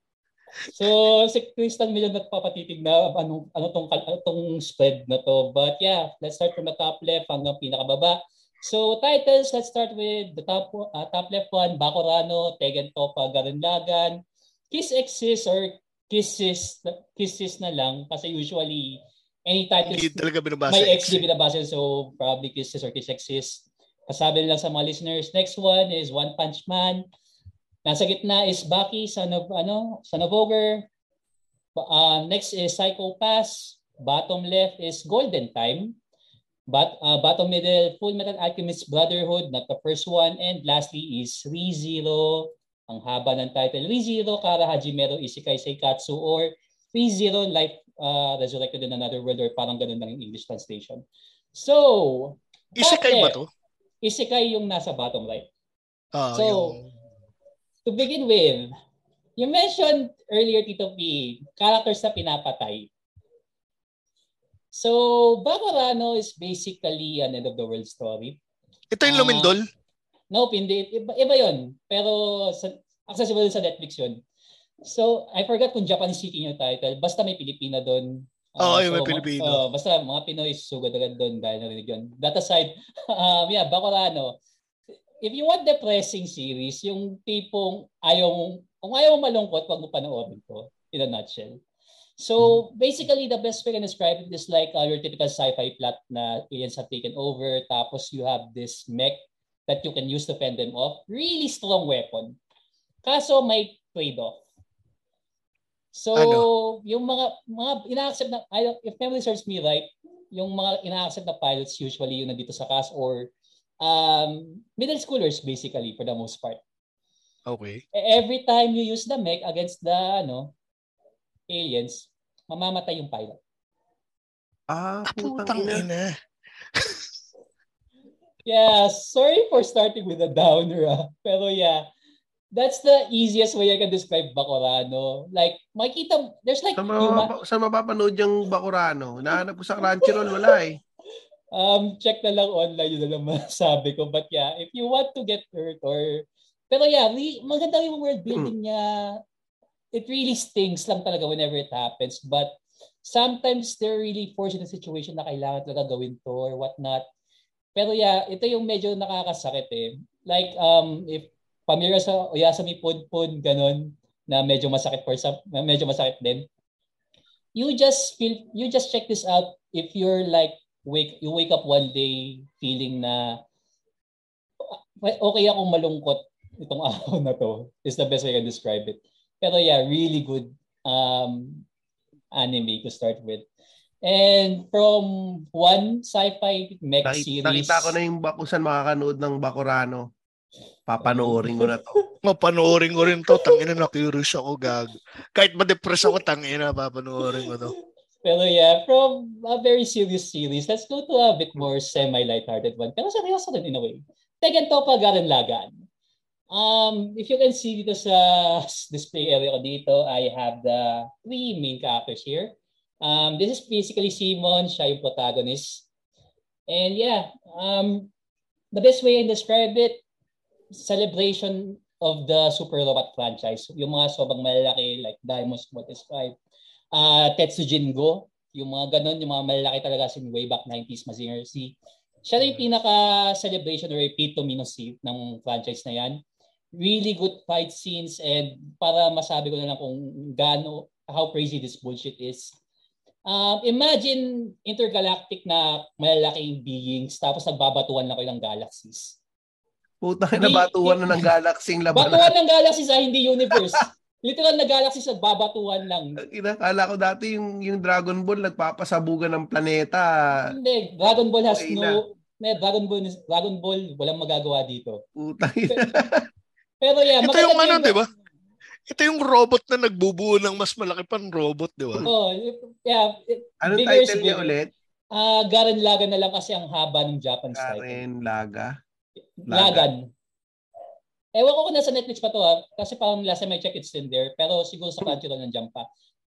So, si Kristen Million nagpapatitig na ano, ano, tong, ano tong spread na to. But yeah, let's start from the top left hanggang pinakababa. So, titles, let's start with the top uh, top left one, Bakurano, Tegen Topa, Garunlagan, Kiss X's or Kisses, Kisses na lang. Kasi usually, any titles, Hindi talaga binabasa may X, X binabasa. So, probably Kisses or Kiss X's. Kasabi lang sa mga listeners. Next one is One Punch Man. Nasa gitna is Baki, son of, ano, son of Ogre. Uh, next is Psycho Pass. Bottom left is Golden Time. But, uh, bottom middle, Full Metal Alchemist Brotherhood, not the first one. And lastly is ReZero. Ang haba ng title. ReZero Kara Hajimero Isekai Seikatsu or ReZero Life uh, Resurrected in Another World or parang ganun lang yung English translation. So, Isekai ba to? Isekai yung nasa bottom right. Uh, so, yung... to begin with, you mentioned earlier, Tito P, characters na pinapatay. So, Bakurano is basically an end of the world story. Ito yung uh, Lumindol? Nope, hindi. Iba, iba yun. Pero sa, accessible sa Netflix yun. So, I forgot kung Japanese speaking yung title. Basta may Pilipina doon. Oo, uh, oh, so, may Pilipino. Uh, basta mga Pinoy sugad agad doon dahil narinig yun. That aside, *laughs* um, yeah, Bakurano, if you want depressing series, yung tipong ayaw kung ayaw mo malungkot, wag mo panoorin to in a nutshell. So hmm. basically, the best way I can describe it is like uh, your typical sci-fi plot na aliens have taken over, tapos you have this mech that you can use to fend them off. Really strong weapon. Kaso may trade-off. So, ano? yung mga mga ina-accept na if memory serves me right, yung mga ina-accept na pilots usually yung nandito sa cast or um, middle schoolers basically for the most part. Okay. E, every time you use the mech against the ano aliens, mamamatay yung pilot. Ah, putang ina. yeah, sorry for starting with a downer, ah. pero yeah, that's the easiest way I can describe Bakurano. Like, makita, there's like... Sa, human... sa mapapanood yung Bakurano? Nahanap ko sa Crunchyroll, *laughs* wala eh. Um, check na lang online, yun na lang *laughs* masabi ko. But yeah, if you want to get hurt or... Pero yeah, re, maganda yung world building hmm. niya. It really stings lang talaga whenever it happens. But sometimes they're really forced in a situation na kailangan talaga gawin to or whatnot. Pero yeah, ito yung medyo nakakasakit eh. Like, um, if familiar sa Oyasumi Pudpud, ganun, na medyo masakit for some, medyo masakit din. You just feel, you just check this out if you're like, wake, you wake up one day feeling na okay akong malungkot itong *laughs* araw na to is the best way I can describe it. Pero yeah, really good um, anime to start with. And from one sci-fi mech Nakita, series... Nakita ko na yung saan makakanood ng Bakurano. Papanoorin ko na to. *laughs* Mapanoorin ko rin to. Tangina na curious ako, gag. Kahit ma-depress ako, tangina, papanoorin ko to. Pero yeah, from a very serious series, let's go to a bit more semi-lighthearted one. Pero seryoso din in a way. Tekken Topa Garen Lagan. Um, if you can see dito sa *laughs* display area ko dito, I have the three main characters here. Um, this is basically Simon, siya yung protagonist. And yeah, um, the best way I describe it, celebration of the Super Robot franchise. Yung mga sobrang malalaki like Diamond What is 5. Uh, Tetsujin Go, yung mga ganun, yung mga malalaki talaga sin way back 90s Mazinger Z. Siya yung pinaka-celebration or epitome ng, ng franchise na yan really good fight scenes and para masabi ko na lang kung gaano how crazy this bullshit is. Um, imagine intergalactic na malalaking beings tapos nagbabatuan lang kayo ng galaxies. Puta na batuan na ng galaxy labanan. Batuan ng galaxies ay hindi universe. *laughs* Literal na galaxies at babatuan lang. Inakala ko dati yung, yung Dragon Ball nagpapasabugan ng planeta. Hindi, Dragon Ball has okay no... Na. Dragon Ball, Dragon Ball, walang magagawa dito. Puta Pero yeah, ito yung ano, di ba? Ito yung robot na nagbubuo ng mas malaki pang robot, di ba? Oh, yeah. Ano title niya ulit? Ah, uh, Garen Laga na lang kasi ang haba ng Japanese title. Garen Laga? Lagan. Ewan ko kung nasa Netflix pa to ha. Kasi parang last time I check it's still there. Pero siguro sa Crunchyroll nandiyan pa.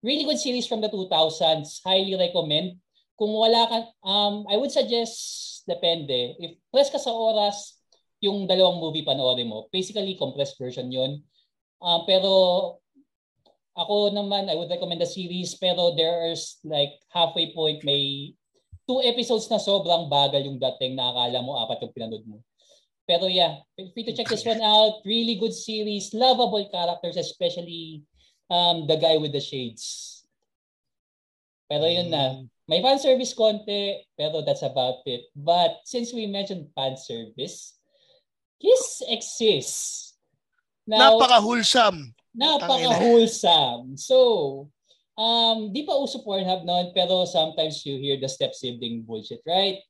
Really good series from the 2000s. Highly recommend. Kung wala ka, um, I would suggest, depende. If press ka sa oras, yung dalawang movie panoorin mo. Basically, compressed version yun. Uh, pero ako naman, I would recommend the series pero there's like halfway point may two episodes na sobrang bagal yung dating na akala mo apat yung pinanood mo. Pero yeah, feel free to check this one out. Really good series, lovable characters, especially um, the guy with the shades. Pero yun na. Mm. May fan service konti, pero that's about it. But since we mentioned fan service, Kiss exists. Now, napaka-wholesome. Napaka-wholesome. So, um, di pa uso Pornhub noon, pero sometimes you hear the step sibling bullshit, right?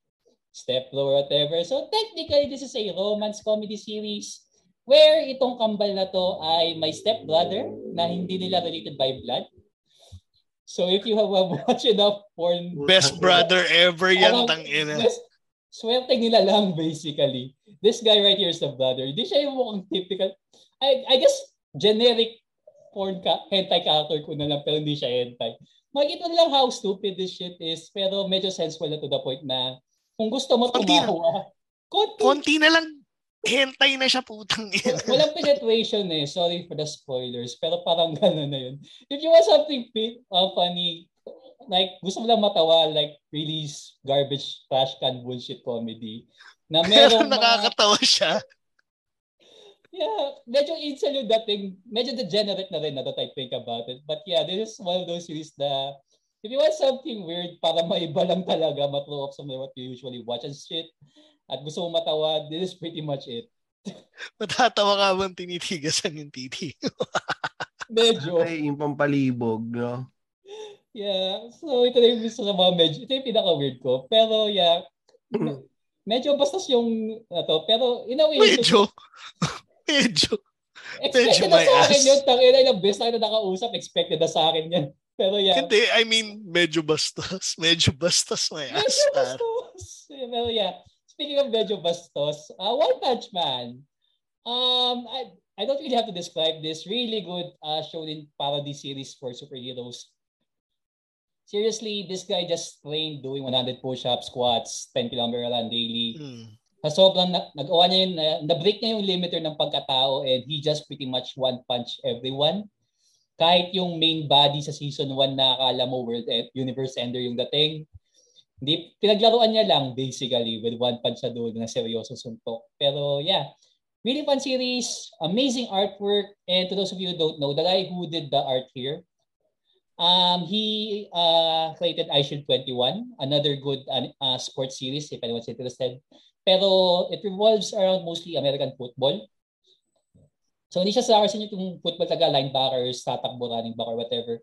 Step bro, whatever. So, technically, this is a romance comedy series where itong kambal na to ay my stepbrother na hindi nila related by blood. So if you have watched enough porn... Best brother ever yan, tang ina. Swerte nila lang, basically this guy right here is the brother. Hindi siya yung mukhang typical. I, I guess, generic porn ka, hentai character ko na lang, pero hindi siya hentai. Makikita lang how stupid this shit is, pero medyo sensible na to the point na kung gusto mo tumawa, konti, konti na lang hentai na siya putang ina. Walang penetration eh. Sorry for the spoilers. Pero parang gano'n na yun. If you want something uh, funny, like gusto mo lang matawa, like really garbage trash can bullshit comedy, na *laughs* merong Pero nakakatawa mga... siya. Yeah, medyo incel yung dating. Medyo degenerate na rin na that I think about it. But yeah, this is one of those series na if you want something weird para maiba lang talaga, matro off some what you usually watch and shit, at gusto mo matawa, this is pretty much it. *laughs* Matatawa ka bang tinitigasan yung titi? *laughs* medyo. Ay, yung pampalibog, no? Yeah. So, ito na yung gusto sa mga medyo. Ito yung pinaka-weird ko. Pero, yeah. medyo bastos yung ato, pero in a way medyo *laughs* medyo expected medyo na sa akin yun tangina yung best na nakausap expected na sa akin yan pero yeah. Hindi I mean medyo bastos. *laughs* Medyo bastos ass medyo bastos. Pero yeah. Speaking of medyo bastos uh, One Punch Man. Um I I don't really have to describe this really good uh, show in parody series for superheroes. Seriously, this guy just trained doing 100 push-ups, squats, 10 kilometer run daily. Mm. Sa sobrang na, nag-awa niya yun, na, na-break niya yung limiter ng pagkatao and he just pretty much one punch everyone. Kahit yung main body sa season 1 na akala mo world e- universe ender yung dating, hindi, pinaglaruan niya lang basically with one punch sa dulo na seryoso suntok. Pero yeah, really fun series, amazing artwork, and to those of you who don't know, the guy who did the art here, Um, he uh, created iShield 21, another good uh, uh, sports series if anyone's interested. Pero it revolves around mostly American football. So hindi siya sa arsin yung football taga linebackers, tatakbo, running back or whatever.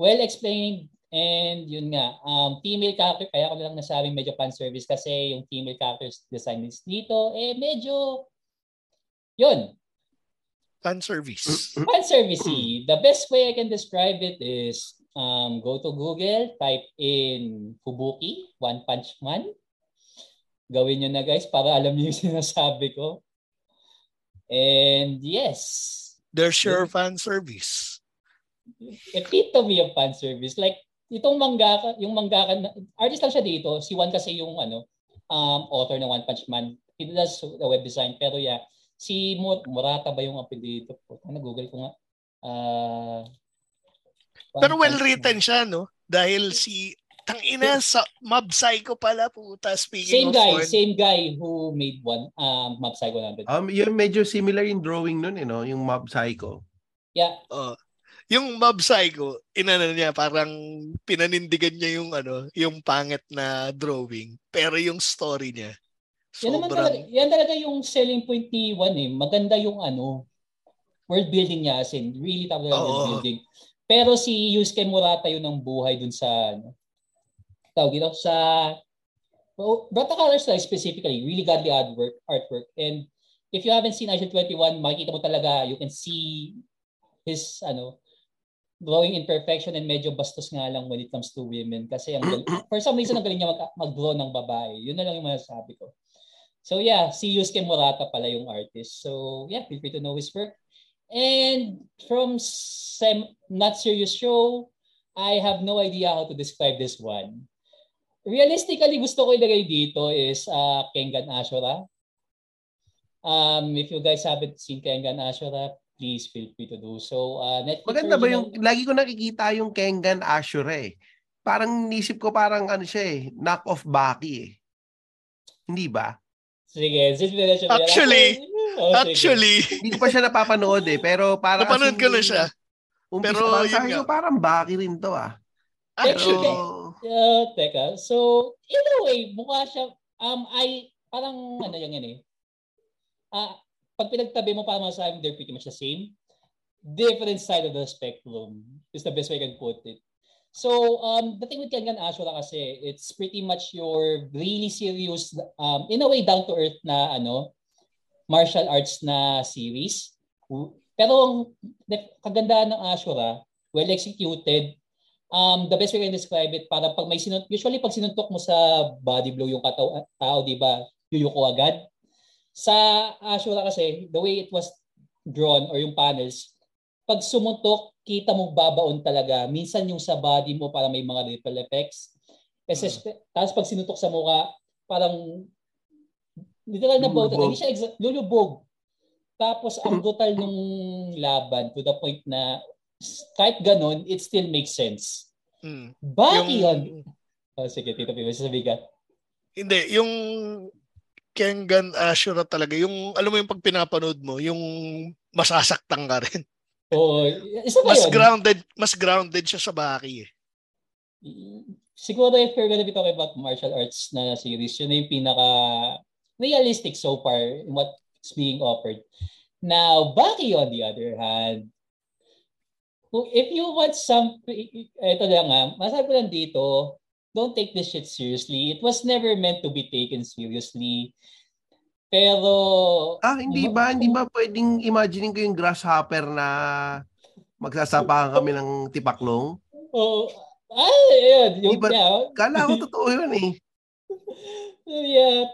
Well explained and yun nga, um, female character, kaya ko lang nasabing medyo fan service kasi yung female characters design is dito, eh medyo Yun. Fan service. *clears throat* Fan service. The best way I can describe it is um, go to Google, type in Fubuki, One Punch Man. Gawin nyo na guys para alam niyo yung sinasabi ko. And yes. There's your fan service. Epitome of fan service. Like, itong mangaka, yung mangaka, artist lang siya dito. Si Juan kasi yung ano, um, author ng One Punch Man. He does the web design. Pero yeah, si Murata ba yung apelido ko? Ano, Google ko nga. Uh, Pero well written siya, no? Dahil si Tang ina sa Mob Psycho pala puta speaking same of guy, fun. same guy who made one um Mob Psycho 100. Um yung medyo similar in drawing noon eh no, yung Mob Psycho. Yeah. Uh, yung Mob Psycho, inano niya parang pinanindigan niya yung ano, yung pangit na drawing, pero yung story niya yan naman talaga, yan talaga yung selling point ni Juan eh. Maganda yung ano, world building niya as in, really talaga oh. world building. Pero si Yusuke Murata yun ang buhay dun sa ano, tawag dito, sa well, Brata Colors like specifically, really godly artwork, artwork. And if you haven't seen Agent 21, makikita mo talaga, you can see his, ano, drawing imperfection and medyo bastos nga lang when it comes to women. Kasi ang, *clears throat* for some reason, ang galing niya mag, mag-draw ng babae. Yun na lang yung masasabi ko. So yeah, si Yusuke Murata pala yung artist. So yeah, feel free to know his work. And from Sem Not Serious Show, I have no idea how to describe this one realistically gusto ko ilagay dito is uh, Kengan Ashura. Um, if you guys haven't seen Kengan Ashura, please feel free to do so. Uh, Netflix Maganda original... ba yung, lagi ko nakikita yung Kengan Ashura eh. Parang nisip ko parang ano siya eh, knock off Baki eh. Hindi ba? Sige, Actually, oh, actually. Hindi ko pa siya napapanood eh, pero parang... Napanood ko na siya. Pero yun nga. parang Baki rin to ah. Actually, pero, uh, teka. So, in a way, mukha siya, um, I, parang, ano yan yan eh. Uh, pag pinagtabi mo, parang masasabi, they're pretty much the same. Different side of the spectrum is the best way I can put it. So, um, the thing with Kengan Ashura kasi, it's pretty much your really serious, um, in a way, down-to-earth na, ano, martial arts na series. Pero ang kagandahan ng Ashura, well executed, um, the best way I can describe it, para pag may sinuntok, usually pag sinuntok mo sa body blow yung katao, tao, di ba, yuyuko agad. Sa Ashura kasi, the way it was drawn or yung panels, pag sumuntok, kita mo babaon talaga. Minsan yung sa body mo para may mga ripple effects. Kasi, hmm. Tapos pag sinuntok sa mukha, parang literal na boat. Hindi siya exa- lulubog. Tapos ang brutal nung laban to the point na kahit ganun, it still makes sense. Mm. Bakit yung... Oh, sige, Tito Pivo, sasabihin Hindi, yung Kengan Ashura talaga, yung, alam mo yung pag pinapanood mo, yung masasaktan ka rin. Oo. Isa mas yun? grounded, mas grounded siya sa Baki eh. Siguro if we're gonna be talking about martial arts na series, yun na yung pinaka realistic so far in what's being offered. Now, Baki on the other hand, if you want some, ito lang nga, masabi ko lang dito, don't take this shit seriously. It was never meant to be taken seriously. Pero... Ah, hindi ba? Hindi ba pwedeng imagining ko yung grasshopper na magsasapahan kami ng tipaklong? Oo. Oh, ah, yun. Yung, ba, yeah. Kala ko totoo yun eh. yeah,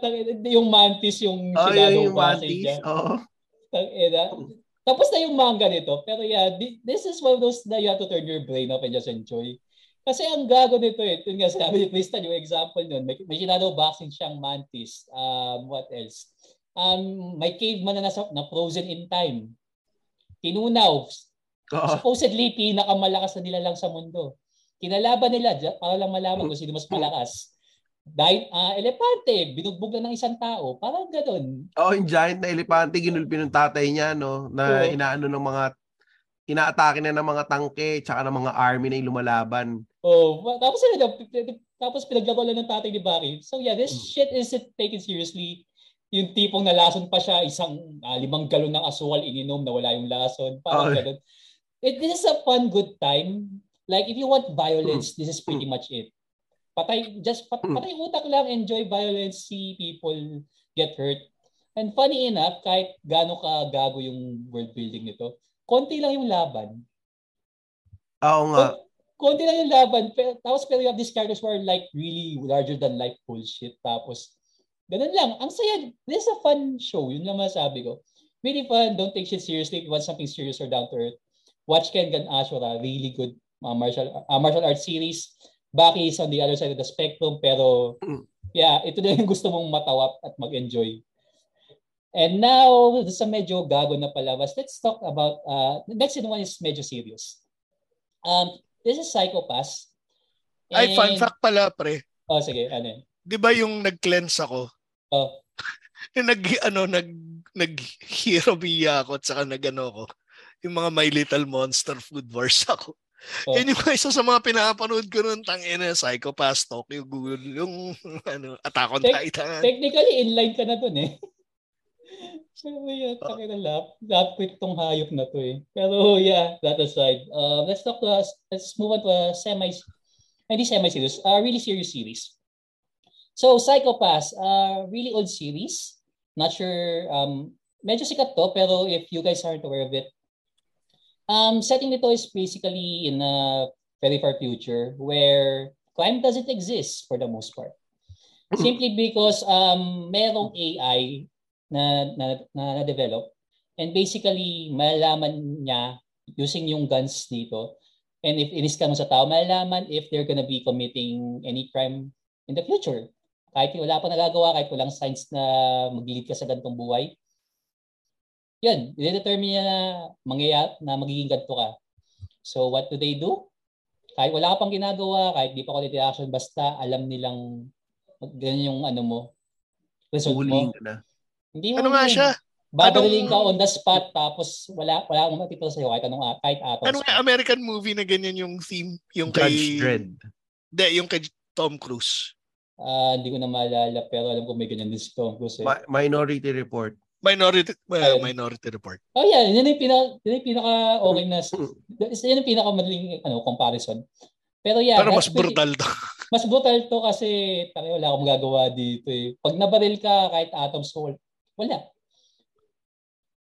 yung mantis yung oh, yun, yung mantis. Oo. Oh. Tapos na yung manga nito. Pero yeah, this is one of those na you have to turn your brain off and just enjoy. Kasi ang gago nito eh. Ito nga sabi ni Tristan, yung example nun. May, may shadow boxing siyang mantis. Um, what else? Um, may caveman na nasa, na frozen in time. Tinunaw. Uh-huh. Supposedly, pinakamalakas na nila lang sa mundo. Kinalaban nila para lang malaman kung sino mas malakas. Dahil uh, elepante, binugbog na ng isang tao. Parang ganoon. Oo, oh, yung giant na elepante, ginulpi ng tatay niya, no? Na oh. inaano ng mga, inaatake na ng mga tangke, tsaka ng mga army na yung lumalaban. Oh, tapos sila, tapos pinaglaro lang ng tatay ni Barry. So yeah, this hmm. shit isn't taken seriously. Yung tipong nalason pa siya, isang uh, limang galon ng asukal ininom na wala yung lason. Parang oh. ganun. It, this is a fun, good time. Like, if you want violence, hmm. this is pretty much it patay just pat, hmm. patay utak lang enjoy violence see people get hurt And funny enough, kahit gaano ka gago yung world building nito, konti lang yung laban. Oo nga. konti lang yung laban. Pero, tapos pero you have these characters who are like really larger than life bullshit. Tapos, ganun lang. Ang saya. This is a fun show. Yun lang masabi ko. Really fun. Don't take shit seriously. If you want something serious or down to earth, watch Kengan Ashura. Really good uh, martial, uh, martial arts series. Baki is on the other side of the spectrum. Pero, mm. yeah, ito na yung gusto mong matawap at mag-enjoy. And now, sa medyo gago na palabas, let's talk about, uh, the next one is medyo serious. Um, this is Psychopass. And... Ay, fun fact pala, pre. Oh, sige, ano yun? Di ba yung nag-cleanse ako? Oh. *laughs* nag, ano, nag, nag-hero ako at saka nag-ano ko. Yung mga My Little Monster Food Wars ako. Oh. Yan yung *laughs* isa sa mga pinapanood ko noon, tangina, Psychopass, Tokyo Ghoul, yung *laughs* ano, Attack on Te- Titan. Technically, inline ka na dun eh. *laughs* So, yeah, takin na lap. Lap quick tong hayop na to eh. Pero yeah, that aside. Uh, let's talk to us. Let's move on to a semi, hindi semi-serious, a uh, really serious series. So, Psychopass, uh, really old series. Not sure, um, medyo sikat to, pero if you guys aren't aware of it, um, setting nito is basically in a very far future where crime doesn't exist for the most part. Simply because um, merong AI na, na, na, na develop and basically malalaman niya using yung guns dito and if iniskan mo sa tao malalaman if they're gonna be committing any crime in the future. Kahit wala pa nagagawa kahit walang signs na mag-lead ka sa ganitong buhay yun i-determine niya na mangyayari na magiging ganito ka so what do they do kahit wala ka pang ginagawa kahit di pa quality action basta alam nilang ganyan yung ano mo result mo na. Hindi ano nga siya? Babaliling ka on the spot tapos wala wala akong matitira sa'yo kahit anong kahit atos. Ano nga American movie na ganyan yung theme? Yung Judge kay... Dredd. Hindi, yung kay Tom Cruise. Ah, uh, hindi ko na maalala pero alam ko may ganyan din si Tom Cruise. Eh. Ma- minority Report. Minority uh, Minority Report. Oh yeah, yun yung pinaka yun yung pinaka okay na yun yung pinaka madaling ano comparison. Pero yeah, pero mas brutal to. *laughs* mas brutal to kasi tayo wala akong magagawa dito eh. Pag nabaril ka kahit atoms whole, wala.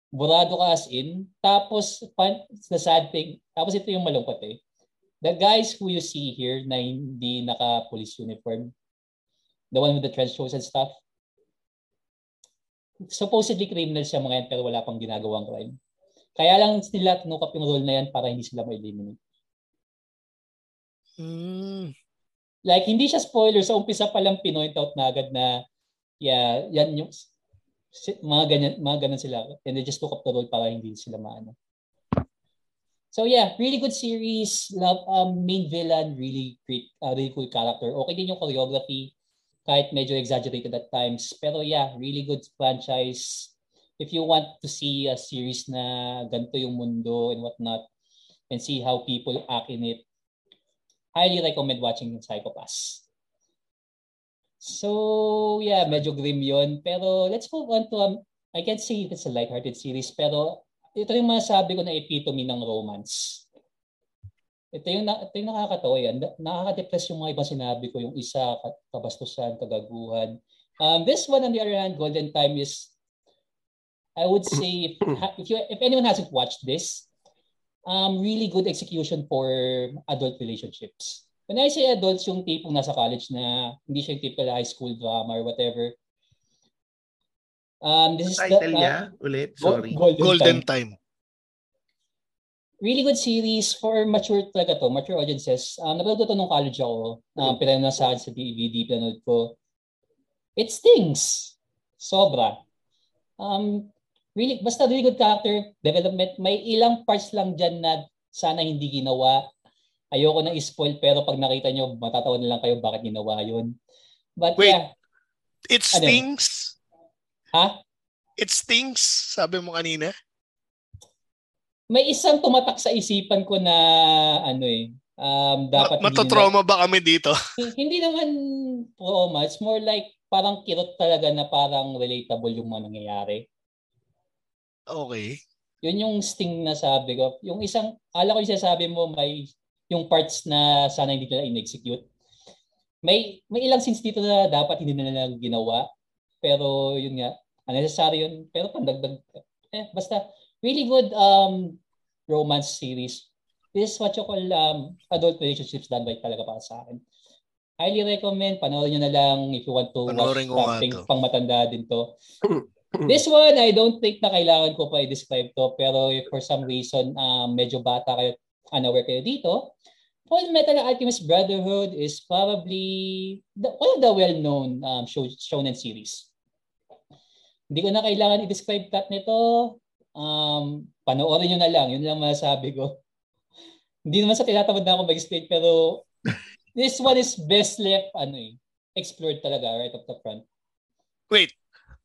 Burado ka as in. Tapos, the sad thing, tapos ito yung malungkot eh. The guys who you see here na hindi naka-police uniform, the one with the trench coats and stuff, supposedly criminals siya mga yan pero wala pang ginagawang crime. Kaya lang nila tinukap yung role na yan para hindi sila ma-eliminate. Mm. Like, hindi siya spoiler. Sa umpisa pa lang pinoint out na agad na yeah, yan yung mga ganyan, mga ganun sila. And they just took up the role para hindi sila maano. So yeah, really good series. Love um, main villain, really great, uh, really cool character. Okay din yung choreography, kahit medyo exaggerated at times. Pero yeah, really good franchise. If you want to see a series na ganito yung mundo and whatnot, and see how people act in it, highly recommend watching Psychopass. So, yeah, medyo grim yon Pero let's move on to, um, I can't say it's a lighthearted series, pero ito yung masabi ko na epitome ng romance. Ito yung, ito yung nakakatawa yan. Nakaka-depress yung mga ibang sinabi ko. Yung isa, kabastusan, kagaguhan. Um, this one, on the other hand, Golden Time is, I would say, if, if, you, if anyone hasn't watched this, um, really good execution for adult relationships. When I say adults, yung tipong nasa college na hindi siya yung typical high school drama or whatever. Um, this is title the, uh, niya ulit, sorry. Golden, Golden Time. Time. Really good series for mature talaga to, mature audiences. Um, napanood ko to nung college ako. Um, pinanood na sa sa DVD, pinanood ko. It stings. Sobra. Um, really, basta really good character development. May ilang parts lang dyan na sana hindi ginawa ayoko na i-spoil pero pag nakita nyo, matatawa na lang kayo bakit ginawa yun. But Wait, yeah. it ano stings? Ano? Ha? It stings, sabi mo kanina? May isang tumatak sa isipan ko na ano eh, um, dapat... Ma- matotrauma ba kami dito? *laughs* hindi naman trauma. It's more like parang kirot talaga na parang relatable yung mga nangyayari. Okay. Yun yung sting na sabi ko. Yung isang, ala ko yung sinasabi mo, may yung parts na sana hindi nila in-execute. May may ilang scenes dito na dapat hindi nila ginawa. Pero yun nga, unnecessary yun. Pero pandagdag, eh, basta really good um romance series. This is what you call um, adult relationships done by talaga para sa akin. Highly recommend. Panoorin nyo na lang if you want to Panoorin watch something pang matanda din to. *clears throat* This one, I don't think na kailangan ko pa i-describe to. Pero if for some reason, um, medyo bata kayo, unaware kayo dito, Full Metal Alchemist Brotherhood is probably the, one of the well-known um, show, shonen series. Hindi ko na kailangan i-describe cut nito. Um, panoorin nyo na lang. Yun lang masasabi ko. *laughs* Hindi naman sa tinatamad na ako mag-explain pero *laughs* this one is best left ano eh, explored talaga right off the front. Wait,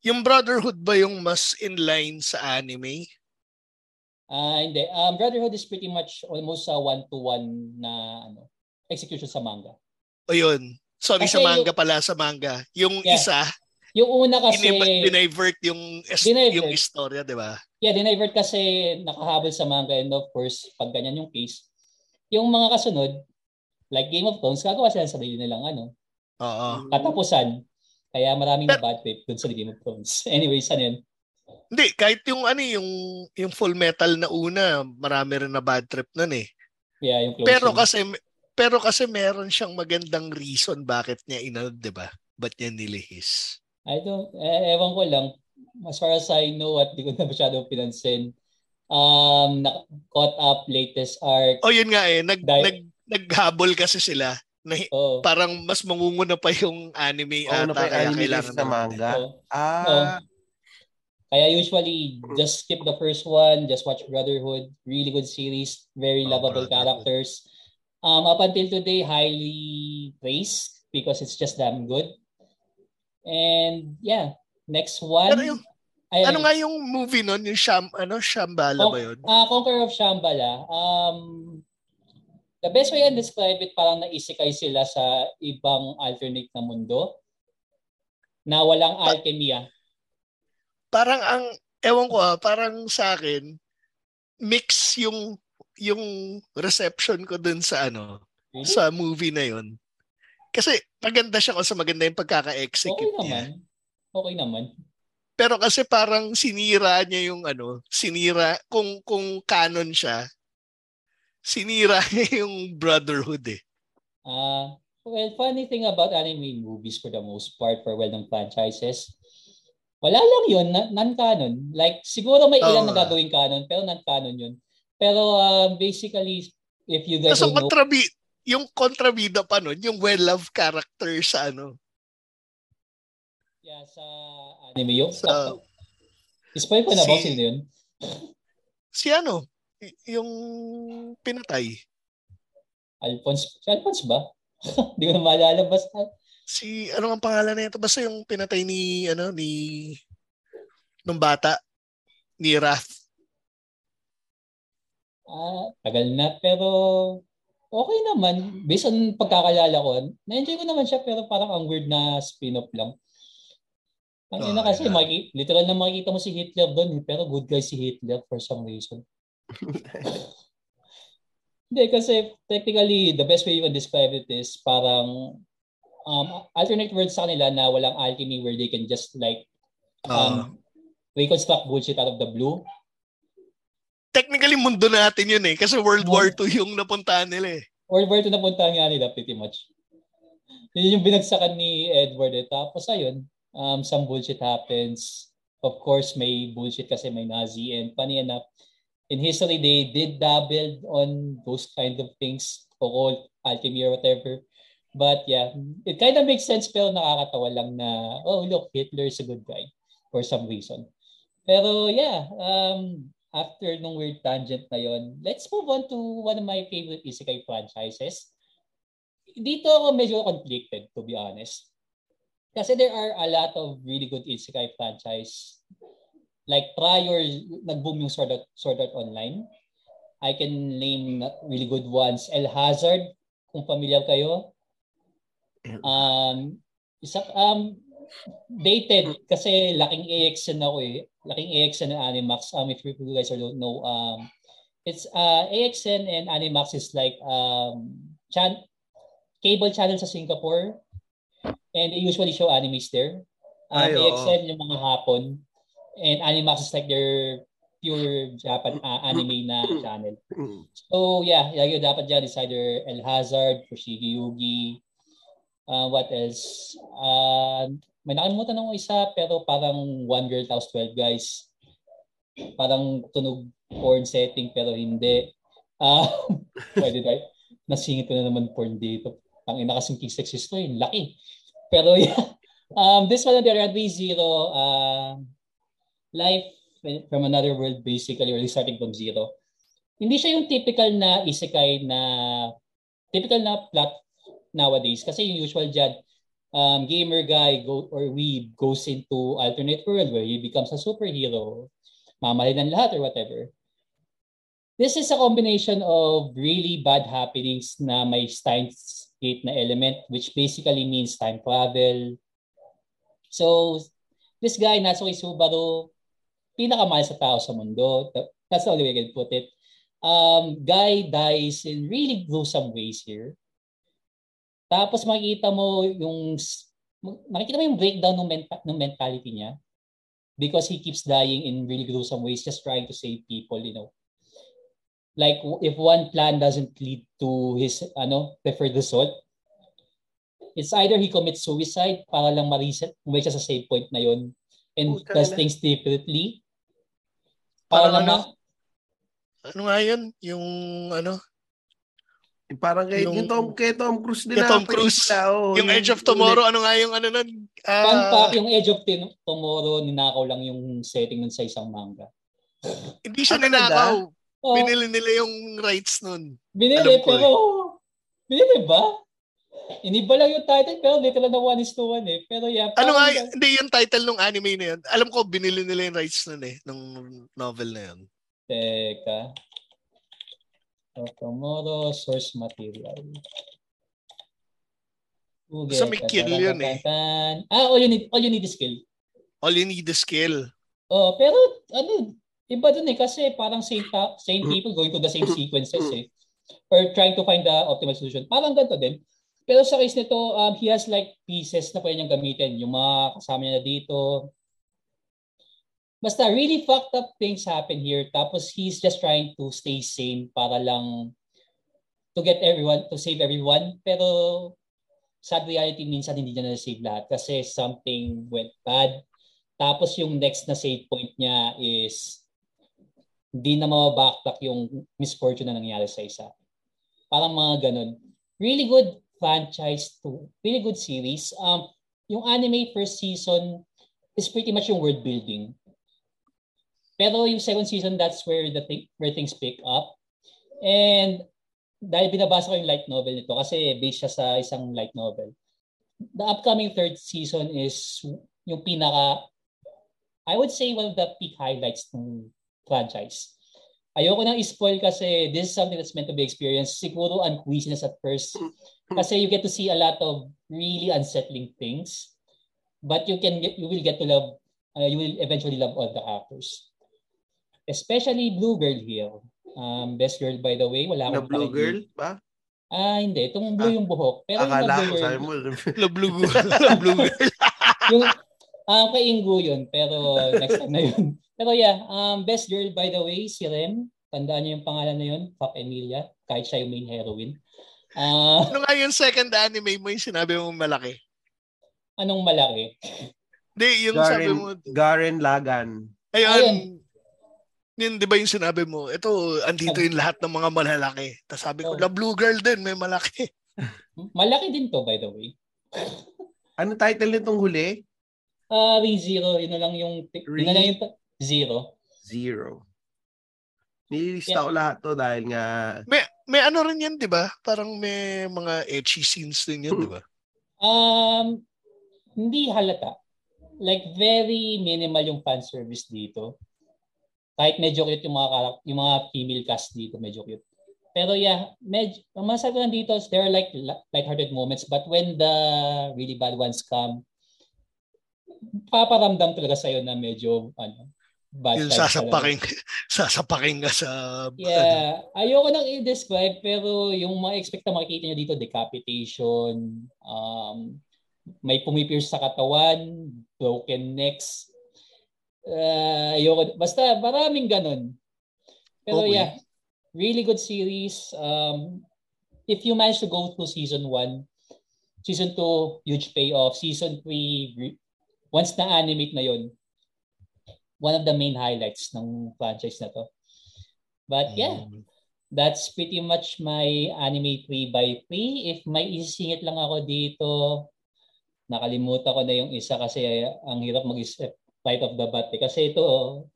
yung Brotherhood ba yung mas in line sa anime? Ah, uh, hindi. Um, Brotherhood is pretty much almost a one-to-one na ano, execution sa manga. O yun. Sorry kasi sa manga yung, pala, sa manga. Yung yeah. isa, yung una kasi... Dinivert yung, dinivert. yung istorya, di ba? Yeah, dinivert kasi nakahabol sa manga and of course, pag ganyan yung case, yung mga kasunod, like Game of Thrones, gagawa sila sa sarili nilang ano, Oo. katapusan. Kaya maraming na bad trip dun sa Game of Thrones. *laughs* Anyways, ano yun? Hindi, kahit yung ano yung yung full metal na una, marami rin na bad trip nun eh. Yeah, yung closing. Pero kasi pero kasi meron siyang magandang reason bakit niya inano, 'di ba? Ba't niya nilihis? I don't, eh, ewan ko lang. As far as I know at di ko na masyadong pinansin. Um, na, caught up latest arc. Oh, yun nga eh. Nag, di- nag, naghabol kasi sila. Na, oh. Parang mas mangunguna pa yung anime oh, ata. Kaya anime kailangan sa manga. Oh. Ah. Oh. Kaya usually, just skip the first one, just watch Brotherhood. Really good series, very oh, lovable characters. Um, up until today, highly praised because it's just damn good. And yeah, next one. Pero yung, ay, ano nga yung movie nun? Yung Sham, ano, Shambhala Con- ba yun? Uh, Conqueror of Shambhala. Um, the best way I describe it, parang naisikay sila sa ibang alternate na mundo na walang alchemy. Ah parang ang ewan ko ah, parang sa akin mix yung yung reception ko dun sa ano mm-hmm. sa movie na yon. Kasi maganda siya kasi maganda yung pagkaka-execute okay niya. Naman. Okay naman. Pero kasi parang sinira niya yung ano, sinira kung kung canon siya. Sinira *laughs* niya yung brotherhood eh. Uh, well, funny thing about anime movies for the most part for well-known franchises, wala lang yun, non-canon. Like, siguro may ilan oh. na gagawin canon, pero non-canon yun. Pero uh, basically, if you guys don't know... Kontrabi- yung kontrabida pa nun, yung well-loved character sa ano? Yeah, sa anime yung... Sa... Spoil ko na si, ba sino yun? si ano? Yung pinatay. Alphonse. Si Alphonse ba? *laughs* Hindi ko na maalala. Basta, si ano ang pangalan nito basta yung pinatay ni ano ni nung bata ni Wrath. Ah, tagal na pero okay naman. Based on pagkakalala ko, na-enjoy ko naman siya pero parang ang weird na spin-off lang. Ang oh, ina kasi, yeah. maki, literal na makikita mo si Hitler doon, eh, pero good guy si Hitler for some reason. *laughs* Hindi, kasi technically, the best way you can describe it is parang um, alternate words sa kanila na walang alchemy where they can just like um, uh, reconstruct bullshit out of the blue. Technically, mundo natin yun eh. Kasi World War II yung napuntahan nila eh. World War II napuntahan nga nila pretty much. Yun yung binagsakan ni Edward eh. Tapos ayun, um, some bullshit happens. Of course, may bullshit kasi may Nazi. And funny enough, in history, they did dabble on those kind of things, occult, alchemy or whatever. But yeah, it kind of makes sense pero nakakatawa lang na, oh look, Hitler is a good guy for some reason. Pero yeah, um, after nung weird tangent na yon, let's move on to one of my favorite isekai franchises. Dito ako medyo conflicted, to be honest. Kasi there are a lot of really good isekai franchise. Like prior, nag-boom yung Sword Art, Sword Art Online. I can name really good ones. El Hazard, kung familiar kayo. Um, isa, um, dated kasi laking AXN ako eh. Laking AXN ng Animax. Um, if you guys don't know, um, it's uh, AXN and Animax is like um, chan cable channel sa Singapore and they usually show animes there. Um, Ay, AXN yung mga hapon. And Animax is like their pure Japan uh, anime na channel. So yeah, lagi dapat dyan is either El Hazard, Fushigi Yugi, uh, what else? Uh, may nakalimutan ng isa pero parang One Girl House 12 guys. Parang tunog porn setting pero hindi. Uh, *laughs* pwede tayo. Nasingit ko na naman porn dito. Ang ina kasing sexist ko yun. Laki. Pero *laughs* yeah. Um, this one on the other Zero, uh, life from another world basically, or starting from zero. Hindi siya yung typical na isekai na typical na plot nowadays. Kasi yung usual dyan, um, gamer guy go, or we goes into alternate world where he becomes a superhero, mamahalin ng lahat or whatever. This is a combination of really bad happenings na may time skate na element which basically means time travel. So, this guy, Natsuki Subaru, pinakamahal sa tao sa mundo. That's the only way I can put it. Um, guy dies in really gruesome ways here. Tapos makikita mo yung makikita mo yung breakdown ng, menta- ng mentality niya? Because he keeps dying in really gruesome ways just trying to save people, you know? Like if one plan doesn't lead to his ano preferred result it's either he commits suicide para lang ma-reset umuwi siya sa save point na yon and Puta does na. things differently. Para lang ano, ano nga yun? Yung ano Parang kay, yung, yung Tom, kay Tom Cruise din na. Tom Cruise. Pala, oh, yung, yung Edge of Tomorrow, ano nga yung ano nun? Uh, Fun fact, yung Edge of Tomorrow, ninakaw lang yung setting nun sa isang manga. Hindi siya ah, ninakaw. Oh. Binili nila yung rights nun. Binili, pero... Eh. Binili ba? Iniba lang yung title, pero literal na one is to one eh. Pero yeah. Ano nga, hindi yung title ng anime na yun. Alam ko, binili nila yung rights nun eh, ng novel na yun. Teka. Tomorrow source material. Okay, so may kill yun eh. Ah, all you need, all you need is skill. All you need is skill. Oh, pero ano, Iba dun eh, kasi parang same, ta- same people going to the same sequences eh. Or trying to find the optimal solution. Parang ganito din. Pero sa case nito, um, he has like pieces na pwede niyang gamitin. Yung mga kasama niya na dito. Basta really fucked up things happen here. Tapos he's just trying to stay sane para lang to get everyone, to save everyone. Pero sad reality minsan hindi niya na-save lahat kasi something went bad. Tapos yung next na save point niya is hindi na mababacktrack yung misfortune na nangyari sa isa. Parang mga ganun. Really good franchise to really good series. Um, yung anime first season is pretty much yung world building. Pero yung second season, that's where the th- where things pick up. And dahil binabasa ko yung light novel nito kasi based siya sa isang light novel. The upcoming third season is yung pinaka I would say one of the peak highlights ng franchise. Ayoko nang spoil kasi this is something that's meant to be experienced. Siguro unqueasiness at first. Kasi you get to see a lot of really unsettling things. But you can you will get to love, uh, you will eventually love all the actors. Especially Blue Girl here. Um, best girl by the way. Wala akong Blue Girl ba? Ah, hindi. Itong blue ah, yung buhok. Pero akala yung ko, sabi mo. La Blue Girl. Blue Girl. *laughs* yung, ah, kay Ingo yun. Pero next time na yun. Pero yeah, um, best girl by the way, si Rem. Tandaan niyo yung pangalan na yun, Pop Emilia, kahit siya yung main heroine. Uh, ano nga yung second anime mo yung sinabi mo malaki? Anong malaki? Hindi, yung Garen, sabi mo... Garen Lagan. Ayun. Ayun. Yun, di ba yung sinabi mo, ito, andito yung lahat ng mga malalaki. Tapos sabi ko, oh. la blue girl din, may malaki. *laughs* malaki din to, by the way. *laughs* ano title nitong huli? Ah, uh, Zero. Yun na lang yung... Re- yun na lang yung Zero. Zero. Nililista yeah. ko lahat to dahil nga... May, may ano rin yan, di ba? Parang may mga ecchi scenes din yan, di ba? *laughs* Um, hindi halata. Like, very minimal yung fan service dito. Kahit medyo cute yung mga, yung mga female cast dito, medyo cute. Pero yeah, medyo, masabi ko lang dito, there are like light-hearted moments, but when the really bad ones come, paparamdam talaga sa'yo na medyo, ano, bad yung sasapaking *laughs* sasapaking nga sa yeah ano. ayoko nang i-describe pero yung mga expect na makikita niyo dito decapitation um may pumipierce sa katawan broken necks Uh, ayoko. Basta maraming ganun. Pero okay. yeah, really good series. Um, if you manage to go through season 1, season 2, huge payoff. Season 3, once na-animate na yon one of the main highlights ng franchise na to. But yeah, mm. that's pretty much my anime 3 by 3 If may isisingit lang ako dito, nakalimutan ko na yung isa kasi ang hirap mag-isip right of the bat. Eh. Kasi ito,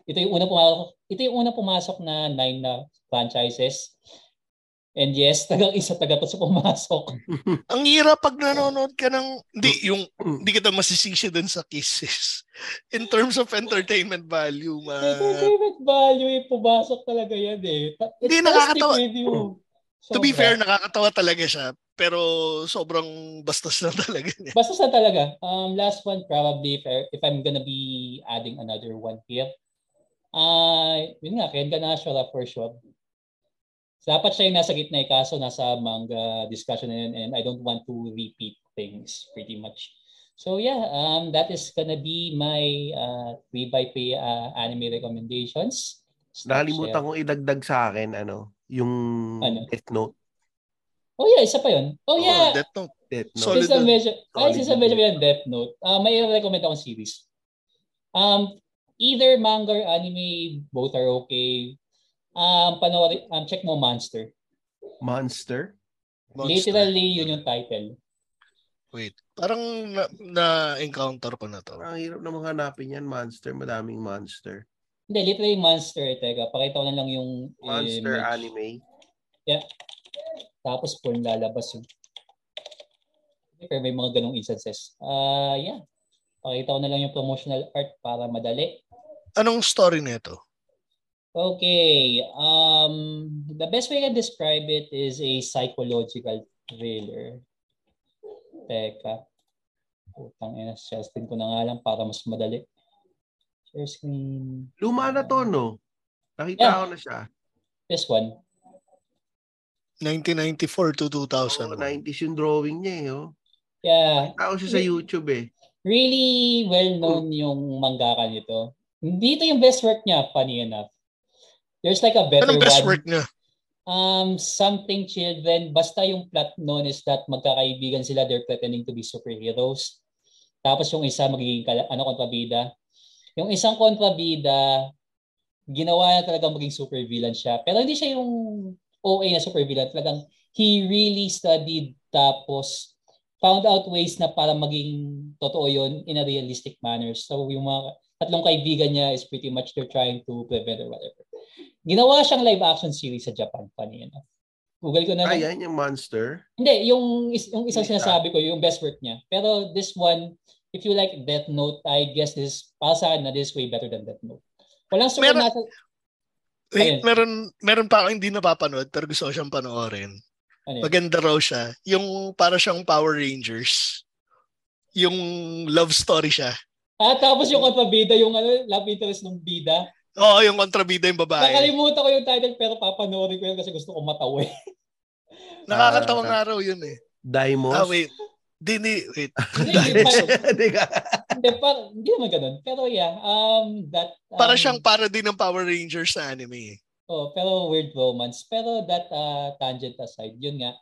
ito yung una pumasok, ito yung una pumasok na nine na franchises. And yes, *laughs* tagang isa taga to sa pumasok. *laughs* Ang hirap pag nanonood ka ng hindi yung hindi kita masisisi dun sa kisses. In terms of entertainment value, ma. Entertainment value eh pumasok talaga yan eh. Hindi nakakatawa. To be fair, nakakatawa talaga siya. Pero sobrang bastos na *laughs* talaga niya. Bastos na talaga. Um, last one probably if, if I'm gonna be adding another one here. Uh, yun nga, Ken Ganashara for sure. Dapat siya yung nasa gitna eh, kaso nasa manga discussion na yun and I don't want to repeat things pretty much. So yeah, um, that is gonna be my uh, 3 by 3 uh, anime recommendations. Nakalimutan kong idagdag sa akin, ano, yung ano? Death Note. Oh yeah, isa pa yun. Oh yeah. Oh, Death Note. Death Note. Solid. Since medyo, ay, since medyo yan, Death Note. Uh, may recommend akong series. Um, either manga or anime, both are okay. Um, panoorin, um, check mo Monster. Monster? Monster? Literally, yun yung title. Wait, parang na, na-encounter ko na to. Ang hirap naman hanapin yan, Monster. Madaming Monster. Hindi, literally Monster. Teka, pakita ko na lang yung Monster image. anime. Yeah. Tapos porn lalabas yung pero may mga ganong instances. Uh, yeah. Pakita ko na lang yung promotional art para madali. Anong story nito? Okay. Um, the best way I can describe it is a psychological thriller. Teka. Putang ina, screen ko na nga lang para mas madali. Share screen. Luma na to, no? Nakita yeah. ko na siya. This one. 1994 to 2000. Oh, 90s yung drawing niya eh. Oh. Yeah. Tao siya sa YouTube eh. Really well-known yung mangaka nito. Hindi ito yung best work niya, funny enough. There's like a better Anong best one. work niya? Um, Something Children. Basta yung plot noon is that magkakaibigan sila. They're pretending to be superheroes. Tapos yung isa magiging ano, kontrabida. Yung isang kontrabida, ginawa niya talaga maging supervillain siya. Pero hindi siya yung OA na supervillain. Talagang he really studied tapos found out ways na para maging totoo yon in a realistic manner. So yung mga tatlong kaibigan niya is pretty much they're trying to prevent or whatever. Ginawa siyang live action series sa Japan, funny enough. Google ko na lang. Ayan, yung monster? Hindi, yung, yung isang sinasabi ko, yung best work niya. Pero this one, if you like Death Note, I guess this, para sa akin na this way better than Death Note. Walang supernatural, Wait, meron meron pa ako hindi napapanood pero gusto ko siyang panoorin. Ano Maganda raw siya. Yung para siyang Power Rangers. Yung love story siya. Ah, tapos yung kontrabida, yung ano, love interest ng bida. Oo, yung kontrabida yung babae. Nakalimutan ko yung title pero papanoorin ko yun kasi gusto ko matawa. Eh. Nakakatawa uh, nga raw yun eh. Daimos? Ah, wait. *laughs* Hindi, wait. Hindi, hindi, hindi, pa, hindi naman ganun. Pero yeah, um, that... Um, para siyang para din ng Power Rangers sa anime. Eh. Oh, pero weird romance. Pero that uh, tangent aside, yun nga.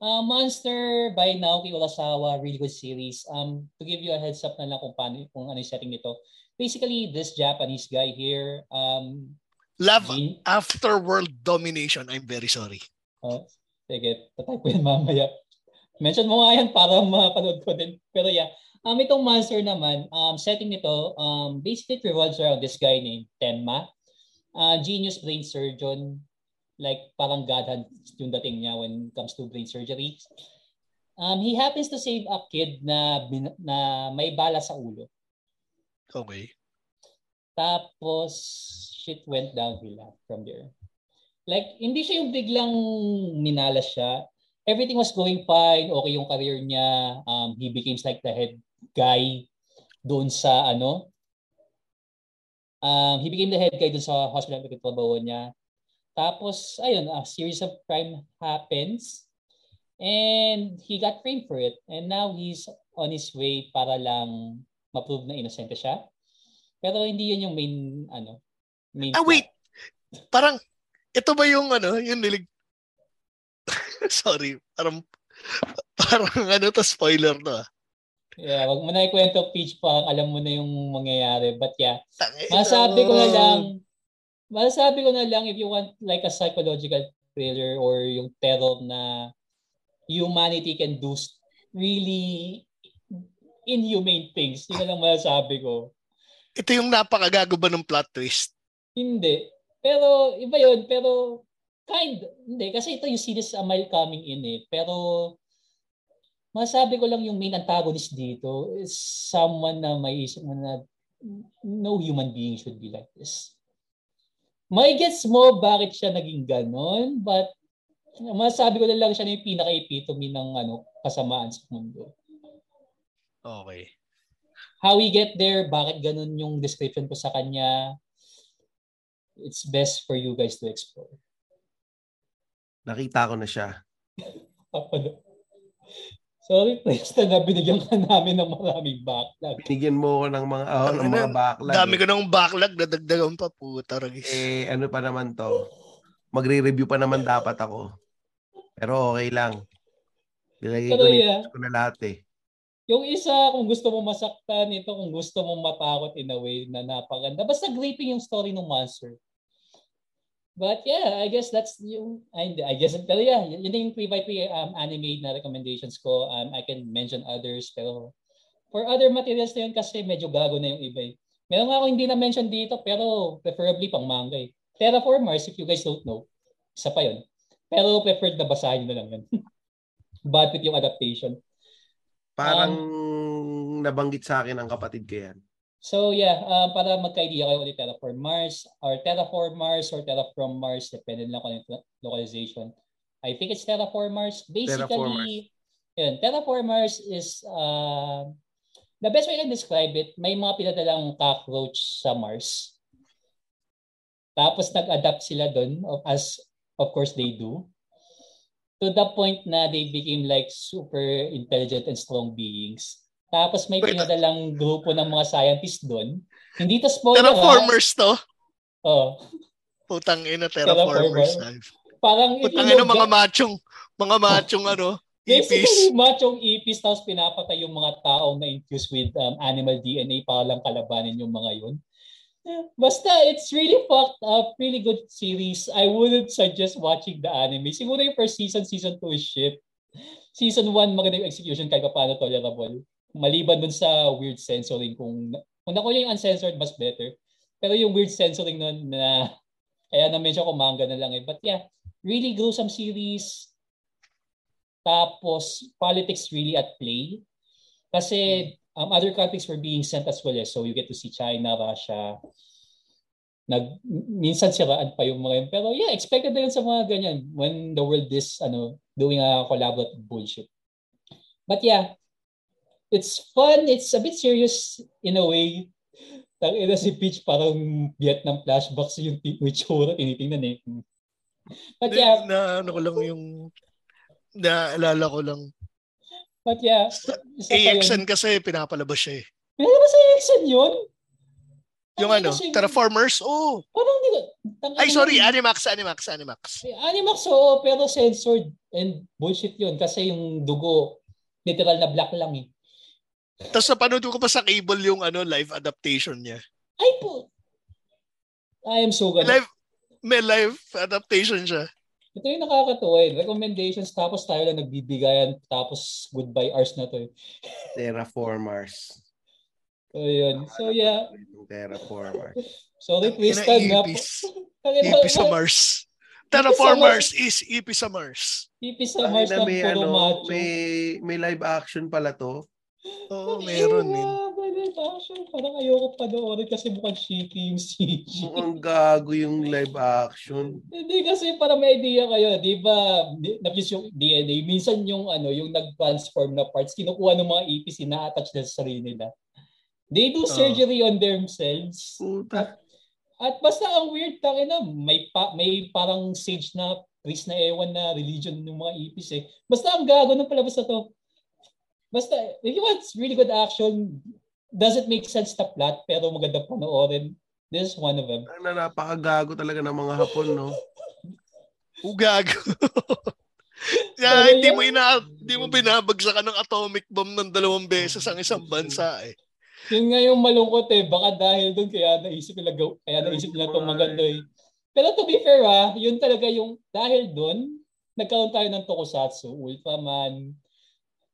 Uh, Monster by Naoki Urasawa, really good series. Um, to give you a heads up na lang kung paano, kung ano yung setting nito. Basically, this Japanese guy here, um, Love in, after world domination. I'm very sorry. Oh, sige, tatay ko yun mamaya. Mention mo nga yan para *laughs* mapanood ko din. Pero yeah, um, itong monster naman, um, setting nito, um, basically it revolves around this guy named Tenma. Uh, genius brain surgeon. Like parang God hand yung dating niya when it comes to brain surgery. Um, he happens to save a kid na, na may bala sa ulo. Okay. Tapos, shit went downhill from there. Like, hindi siya yung biglang minalas siya everything was going fine, okay yung career niya. Um, he became like the head guy doon sa ano. Um, he became the head guy doon sa hospital na trabaho niya. Tapos, ayun, a series of crime happens. And he got framed for it. And now he's on his way para lang ma-prove na innocent siya. Pero hindi yun yung main, ano, main Ah, wait! Parang, ito ba yung, ano, yung nilig... *laughs* Sorry, parang, parang ano to, spoiler to ah. Yeah, wag mo na ikwento Peach pa, alam mo na yung mangyayari. But yeah, masabi ko na lang, masabi ko na lang if you want like a psychological thriller or yung terror na humanity can do really inhumane things. Na lang masasabi ko. Ito yung napakagago ba ng plot twist? Hindi. Pero, iba yun. Pero, kind. Hindi. Kasi ito yung series Amile coming in eh. Pero, masabi ko lang yung main antagonist dito is someone na may isip mo na no human being should be like this. May gets mo bakit siya naging ganon, but masabi ko lang siya na yung pinaka-epitome ng ano, kasamaan sa mundo. Okay. How we get there, bakit ganun yung description ko sa kanya, it's best for you guys to explore. Nakita ko na siya. Sorry, Preston, na binigyan ka namin ng maraming backlog. Binigyan mo ko ng mga, oh, ng mga backlog. Dami ko ng backlog, dadagdagan pa po. Taragis. Eh, ano pa naman to? Magre-review pa naman dapat ako. Pero okay lang. Nilagay ko, yeah. ko na lahat eh. Yung isa, kung gusto mo masaktan, ito kung gusto mo matakot in a way na napaganda. Basta gripping yung story ng monster. But yeah, I guess that's yung, I, I guess, pero yeah, yun yung 3x3 um, anime na recommendations ko. Um, I can mention others, pero for other materials na yun kasi medyo gago na yung iba eh. Meron nga ako hindi na-mention dito, pero preferably pang manga eh. Terraformers, if you guys don't know, isa pa yun. Pero preferred na basahin na lang yun. *laughs* Bad with yung adaptation. Parang um, nabanggit sa akin ang kapatid ko yan. So yeah, uh, para magka-idea kayo ulit Terraform Mars or Terraform Mars or Terraform Mars, depende lang kung yung localization. I think it's Terraform Mars. Basically, Terraform Mars. Yun, Terraform Mars is uh, the best way can describe it, may mga pinadalang cockroach sa Mars. Tapos nag-adapt sila doon as of course they do to the point na they became like super intelligent and strong beings. Tapos may pinadalang grupo ng mga scientists doon. Hindi to spoiler. Terraformers to? Oo. Oh. Putang ina, terraformers. terraformers. Parang Putang ina, mga machong, mga machong ano, ipis. Basically, machong ipis, tapos pinapatay yung mga taong na-infuse with um, animal DNA para lang kalabanin yung mga yun. Basta, it's really fucked up. Really good series. I wouldn't suggest watching the anime. Siguro yung first season, season 2 is shit. Season 1, maganda yung execution kahit paano tolerable maliban dun sa weird censoring kung kung nakuha yung uncensored mas better. Pero yung weird censoring nun na kaya na-mention ko manga na lang eh. But yeah really gruesome series. Tapos politics really at play. Kasi um, other countries were being sent as well eh. so you get to see China, Russia. Nag minsan siraan pa yung mga yun. Pero yeah expected na yun sa mga ganyan when the world is ano doing a collaborative bullshit. But yeah it's fun. It's a bit serious in a way. Tang ina si Peach parang Vietnam flashbacks yung itsura tinitingnan eh. But yeah. Na, ano ko lang yung naalala ko lang. But yeah. AXN kasi pinapalabas siya eh. Pinapalabas sa AXN yun? Yung ano, kasi, Terraformers? Oo. Oh. Parang hindi ko. Ay, sorry, Animax, Animax, Animax. Animax, oo, pero censored and bullshit yun kasi yung dugo, literal na black lang eh. Tapos napanood ko pa sa cable yung ano live adaptation niya. Ay po. I am so good. Live, may live adaptation siya. Ito yung nakakatuwa eh. Recommendations tapos tayo lang nagbibigayan tapos goodbye hours na to eh. *laughs* Terraformers. So yun. So yeah. Terraformers. *laughs* Sorry, twisted na po. Ipis sa Mars. Terraformers is Ipis sa Mars. Ipis sa Mars na may, ano, may, may live action pala to. Oo, oh, meron din. Parang ayoko pa doon kasi mukhang shitty yung CG. Mukhang gago yung live action. Hindi kasi para may idea kayo, di ba, nabis yung DNA, minsan yung ano, yung nag-transform na parts, kinukuha ng mga ipis, ina-attach na sa sarili nila. They do surgery oh. on themselves. Puta. At, at basta ang weird tayo na, may, pa, may parang sage na priest na ewan na religion ng mga ipis eh. Basta ang gago ng palabas na to, Basta, if you want really good action, doesn't make sense na plot pero maganda panoorin. This is one of them. Na napakagago talaga ng mga Hapon, no? *laughs* Ugago. *laughs* yeah, hindi mo ina hindi mo binabagsakan ng atomic bomb ng dalawang beses ang isang bansa eh. Yun nga yung malungkot eh. Baka dahil doon kaya naisip nila kaya naisip nila itong maganda eh. Pero to be fair ah, yun talaga yung dahil doon nagkaroon tayo ng tokusatsu, Ultraman,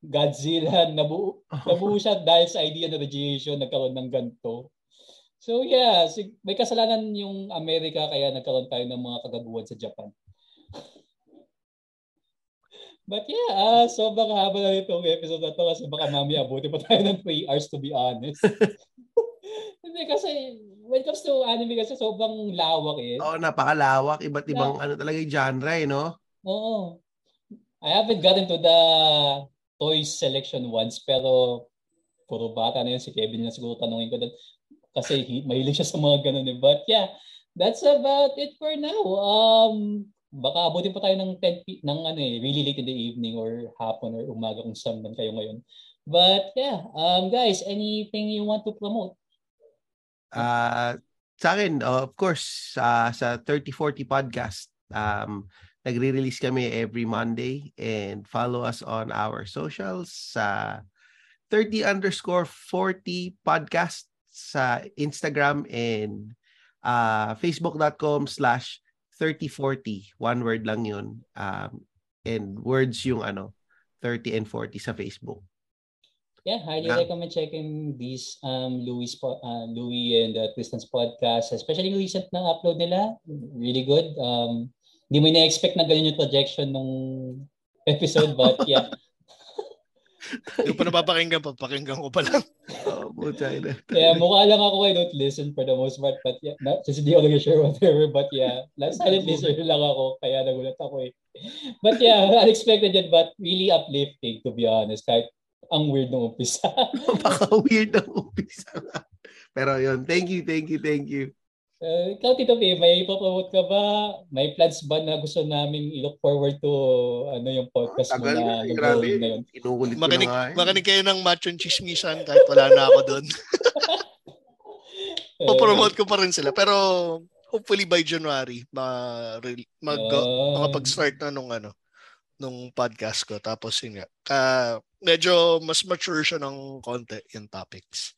Godzilla, nabuo, nabuo siya dahil sa idea ng radiation, nagkaroon ng ganto. So yeah, may kasalanan yung Amerika kaya nagkaroon tayo ng mga kagaguhan sa Japan. *laughs* But yeah, uh, sobrang haba na itong episode na to kasi baka mamaya abuti pa tayo ng 3 hours to be honest. *laughs* Hindi kasi when it comes to anime kasi sobrang lawak eh. Oo, oh, napakalawak. Iba't ibang yeah. ano talaga yung genre eh, no? Oo. I haven't gotten to the toys selection once pero puro bata na yun si Kevin na siguro tanungin ko doon kasi mahilig siya sa mga ganun eh. But yeah, that's about it for now. Um, baka abutin pa tayo ng 10 ng ano eh, really late in the evening or hapon or umaga kung saan man kayo ngayon. But yeah, um guys, anything you want to promote? Uh sa akin, of course, uh, sa 3040 podcast, um, nagre-release kami every Monday and follow us on our socials sa 30 underscore 40 podcast sa Instagram and uh, facebook.com slash 30-40. One word lang yun. Um, and words yung ano, 30 and 40 sa Facebook. Yeah, highly yeah. recommend checking these um, Louis uh, Louis and uh, Tristan's podcast, especially yung recent na upload nila. Really good. Um, hindi mo ina-expect na ganyan yung projection nung episode, but yeah. Hindi pa napapakinggan, papakinggan ko pa lang. oh, ina. Kaya mukha lang ako kayo don't listen for the most part. But yeah, not, since hindi ako nag-share whatever. But yeah, silent listener lang ako. Kaya nagulat ako eh. But yeah, unexpected yun. But really uplifting to be honest. Kahit ang weird ng umpisa. *laughs* Baka weird ng umpisa. Pero yun, thank you, thank you, thank you. Uh, ikaw, Tito P, may ipapromote ka ba? May plans ba na gusto namin i-look forward to ano yung podcast mo na gagawin ngayon? Inuulit makinig, na nga. Eh. Makinig kayo ng Macho Chismisan kahit wala na ako doon. *laughs* Papromote ko pa rin sila. Pero hopefully by January, ma mag uh, makapag-start na nung ano nung podcast ko tapos yun nga uh, medyo mas mature siya ng konti yung topics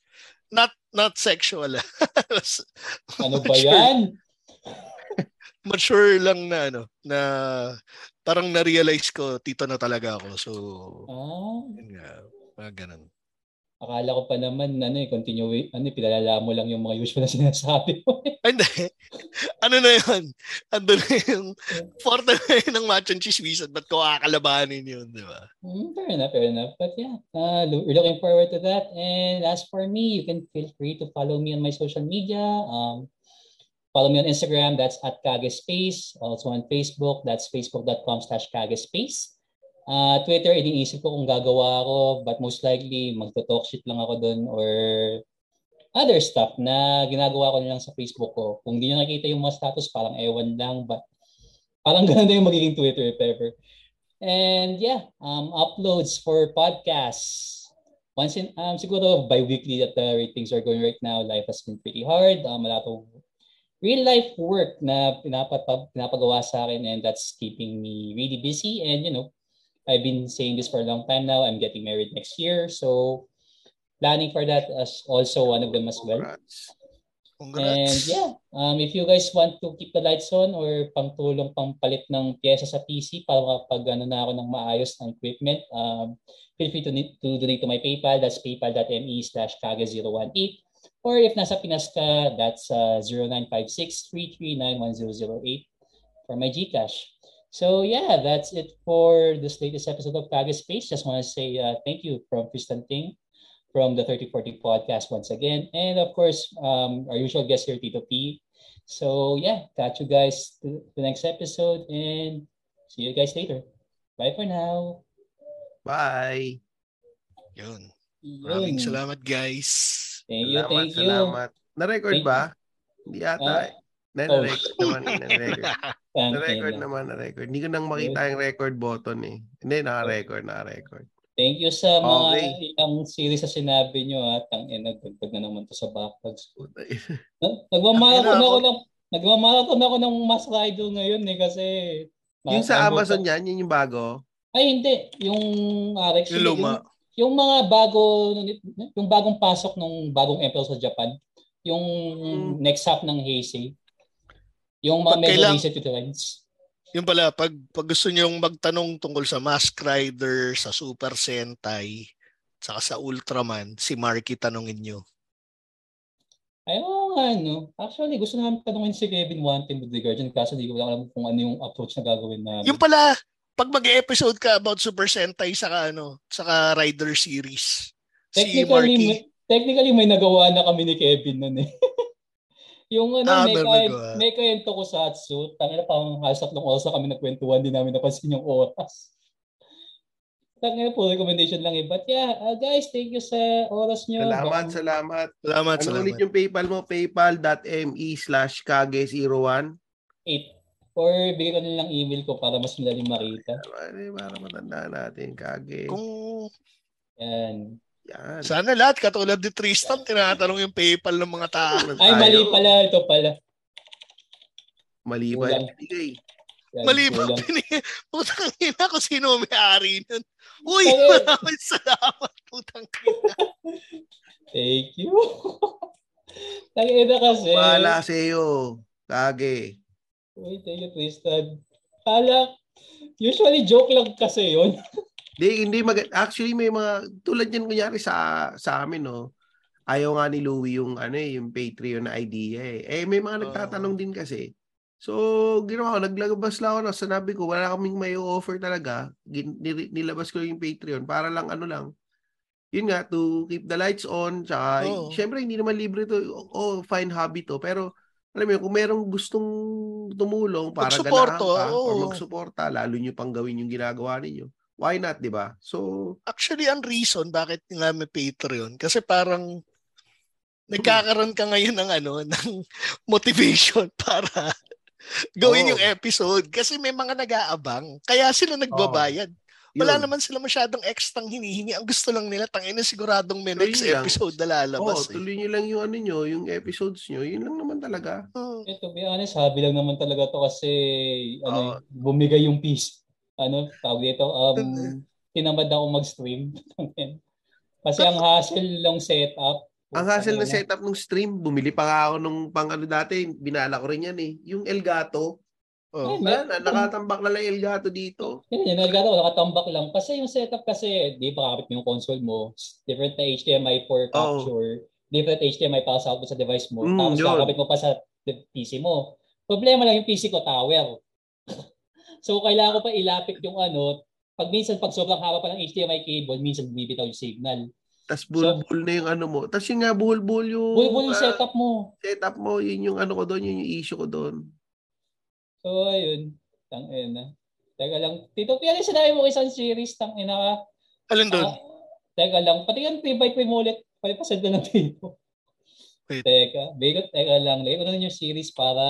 not not sexual. *laughs* ano ba yan? Mature lang na ano, na parang na-realize ko tito na talaga ako. So, ah. yun nga, mga ganun. Akala ko pa naman, ano eh, continue, ano, pinalala mo lang yung mga usual na sinasabi mo. *laughs* Hindi. ano na yun? Ando na yung *laughs* forte na yun ng macho and cheese wizard. Ba't ko kakalabanin yun, di ba? Mm, fair enough, fair enough. But yeah, uh, we're looking forward to that. And as for me, you can feel free to follow me on my social media. Um, follow me on Instagram, that's at Kagespace. Also on Facebook, that's facebook.com slash Kagespace. Uh, Twitter, iniisip ko kung gagawa ako, but most likely magto-talk shit lang ako doon or other stuff na ginagawa ko lang sa Facebook ko. Kung di nyo nakita yung mga status, parang ewan lang, but parang *laughs* ganun na yung magiging Twitter if ever. And yeah, um, uploads for podcasts. Once in, um, siguro bi-weekly that the ratings are going right now. Life has been pretty hard. Um, a lot of real life work na pinapag- pinapagawa sa akin and that's keeping me really busy and you know, I've been saying this for a long time now. I'm getting married next year. So planning for that as also one of them as well. Congrats. Congrats. And yeah, um, if you guys want to keep the lights on or pangtulong pangpalit ng pyesa sa PC para makapag ano na ako ng maayos ng equipment, um, feel free to, to donate to my PayPal. That's paypal.me slash kaga018. Or if nasa Pinas ka, that's uh, 0956 for my GCash. So yeah, that's it for this latest episode of Kaga Space. Just want to say uh, thank you from Tristan Ting from the 3040 podcast once again. And of course, um, our usual guest here, Tito P. So yeah, catch you guys to the next episode and see you guys later. Bye for now. Bye. Yun. Maraming salamat guys. Thank you, salamat, thank you. Salamat. Na-record thank ba? Hindi ata. Uh, na-record oh. naman. Na-record. *laughs* Na-record naman, na-record. Hindi ko nang makita yung record button eh. Hindi, naka-record, naka-record. Thank you sa mga okay. ilang series na sinabi nyo at ang inagdagdag na naman to sa backlogs. Nagmamarathon ako ng nagmamarathon ako ng Mass Rider ngayon eh kasi yung sa Amazon yan, yun yung bago? Ay hindi, yung RX yung luma. Yung, yung mga bago yung bagong pasok ng bagong Emperor sa Japan, yung hmm. next half ng Heisei. Yung mga medyo recent trends. Yung pala, pag, pag gusto nyo magtanong tungkol sa Mask Rider, sa Super Sentai, saka sa Ultraman, si Marky tanongin nyo. Ay, oo nga, no. Actually, gusto namin tanongin si Kevin Wantin with regard dyan kasi hindi ko alam kung ano yung approach na gagawin namin. Yung pala, pag mag-episode ka about Super Sentai saka ano, saka Rider series, si Marky. May, technically, may nagawa na kami ni Kevin nun eh. *laughs* Yung ano, ah, may, kay, may kwento ko sa Atsu. Tangina pang hasak ng oras na kami nagkwentuhan, di namin napansin yung oras. Tangina po, recommendation lang eh. But yeah, uh, guys, thank you sa oras nyo. Salamat, Bang. salamat. Salamat, ano salamat. ulit yung PayPal mo? paypal.me slash kage01 8 or bigyan ko nilang email ko para mas madaling makita. Para matanda natin, kage. Kung... Yan. Yan. Sana lahat, katulad ni Tristan, tinatanong yung PayPal ng mga tao. Ay, mali pala. Ito pala. Mali ba binigay? Mali ba binigay? Putang ina ko sino may-ari nun. Uy, maraming salamat. Putang ina. *laughs* Thank you. *laughs* Tangina kasi. Wala sa iyo. Kage. Uy, thank you, Tristan. Kala, usually joke lang kasi yon *laughs* Di, hindi mag actually may mga tulad yan kunyari sa sa amin no. Ayaw nga ni Louie yung ano eh, yung Patreon na idea eh. Eh may mga nagtatanong din kasi. So, ginawa ko, naglagabas lang ako na sanabi ko, wala kaming may offer talaga. Nilabas ko yung Patreon para lang ano lang. Yun nga, to keep the lights on. Tsaka, oh. syempre, hindi naman libre to. Oh, fine hobby to. Pero, alam mo yun, kung merong gustong tumulong para ganahan ka oh. o magsuporta, lalo nyo pang gawin yung ginagawa ninyo why not, 'di ba? So actually ang reason bakit nga may Patreon kasi parang nagkakaroon ka ngayon ng ano *laughs* ng motivation *laughs* para gawin oh. yung episode kasi may mga nag-aabang kaya sila nagbabayad. Oh. Wala Yun. naman sila masyadong extrang hinihingi. Ang gusto lang nila, tangina siguradong may next lang. episode na lalabas. Oh, eh. tuloy nyo lang yung ano nyo, yung episodes nyo. Yun lang naman talaga. Oh. Eh, to be honest, habi lang naman talaga to kasi ano, oh. bumigay yung piece ano, tawag dito, um, tinamad ako mag-stream. *laughs* Kasi ang hassle lang setup. Ang hassle na setup ng stream, bumili pa nga ako nung pang ano dati, binala ko rin yan eh. Yung Elgato. Oh, na, na, nakatambak na lang Elgato dito. Yan, yung Elgato, nakatambak lang. Kasi yung setup kasi, di ba kapit yung console mo, different na HDMI for capture, oh. different HDMI para sa output sa device mo, mm, tapos yun. kakabit mo pa sa PC mo. Problema lang yung PC ko tower. *laughs* So, kailangan ko pa ilapit yung ano, pag minsan, pag sobrang haba pa ng HDMI cable, minsan bumibitaw yung signal. Tapos bulbul so, na yung ano mo. Tapos yung nga, bulbul yung... Bulbul yung uh, setup mo. Setup mo, yun yung ano ko doon, yun yung issue ko doon. So, ayun. Tang ina. Teka lang. Tito, Pierre, sinabi mo isang series, tang ina ka. Alin doon? Uh, teka lang. Pati yung 3x3 mo ulit. Palipasad na lang dito. Wait. Teka. Bigot, teka lang. Lagay ko na yung series para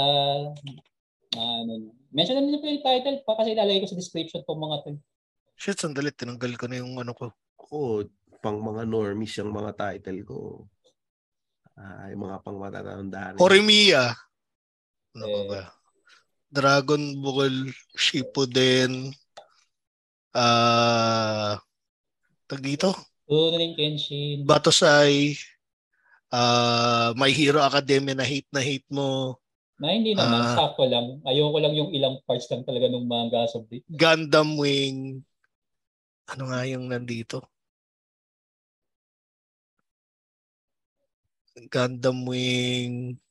uh, ano, Mention naman niyo yung title pa kasi ilalagay ko sa description po mga to. Shit, sandali. Tinanggal ko na yung ano ko. Oo, pang mga normies yung mga title ko. Ah, yung mga pang matatandaan. Horimiya. Ano eh, ba? Dragon Ball Shippuden. Ah, uh, tag dito? Rurouni Kenshin. Batosai. Uh, My Hero Academia na hate na hate mo. Na hindi naman, uh, sakto lang. Ayoko lang yung ilang parts lang talaga ng manga date. Gundam Wing. Ano nga yung nandito? Gundam Wing.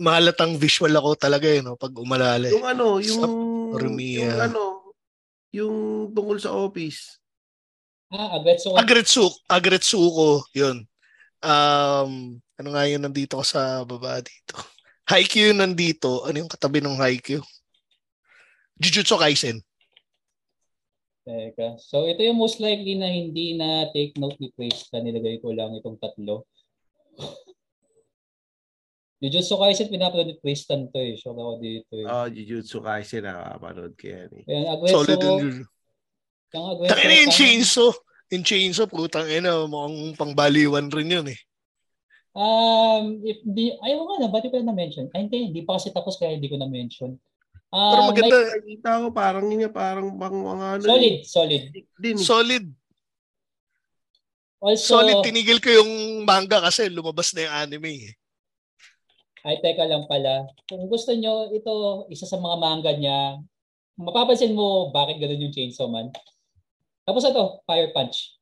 Mahalatang visual ako talaga eh, no? pag umalala. Yung ano, yung, yung ano, yung tungkol sa office. Ah, Agretsuko. Agretsuko. Agretsuko, yun. Um, ano nga yun nandito ko sa baba dito? *laughs* Haikyuu nandito. Ano yung katabi ng Haikyuu? Jujutsu Kaisen. Teka. So ito yung most likely na hindi na take note ni Krista. Nilagay ko lang itong tatlo. *laughs* Jujutsu Kaisen pinapanood ni Tristan to eh. Shock ako dito eh. Oh, Jujutsu Kaisen nakapanood ko yan eh. Ayan, Agreso, Solid in Tangina yung chainsaw. Yung chainsaw, putang ina, mukhang pangbaliwan rin yun eh. Um, if di, ayaw nga na, ba't ko na-mention? Ay, hindi, hindi pa kasi tapos kaya hindi ko na-mention. Um, Pero maganda. Like, nakita ko parang yun parang pang mga ano. Solid, solid. Din. Solid. Also, solid, tinigil ko yung manga kasi lumabas na yung anime eh. Ay, teka lang pala. Kung gusto nyo, ito, isa sa mga manga niya, mapapansin mo bakit ganun yung Chainsaw Man. Tapos ito, Fire Punch.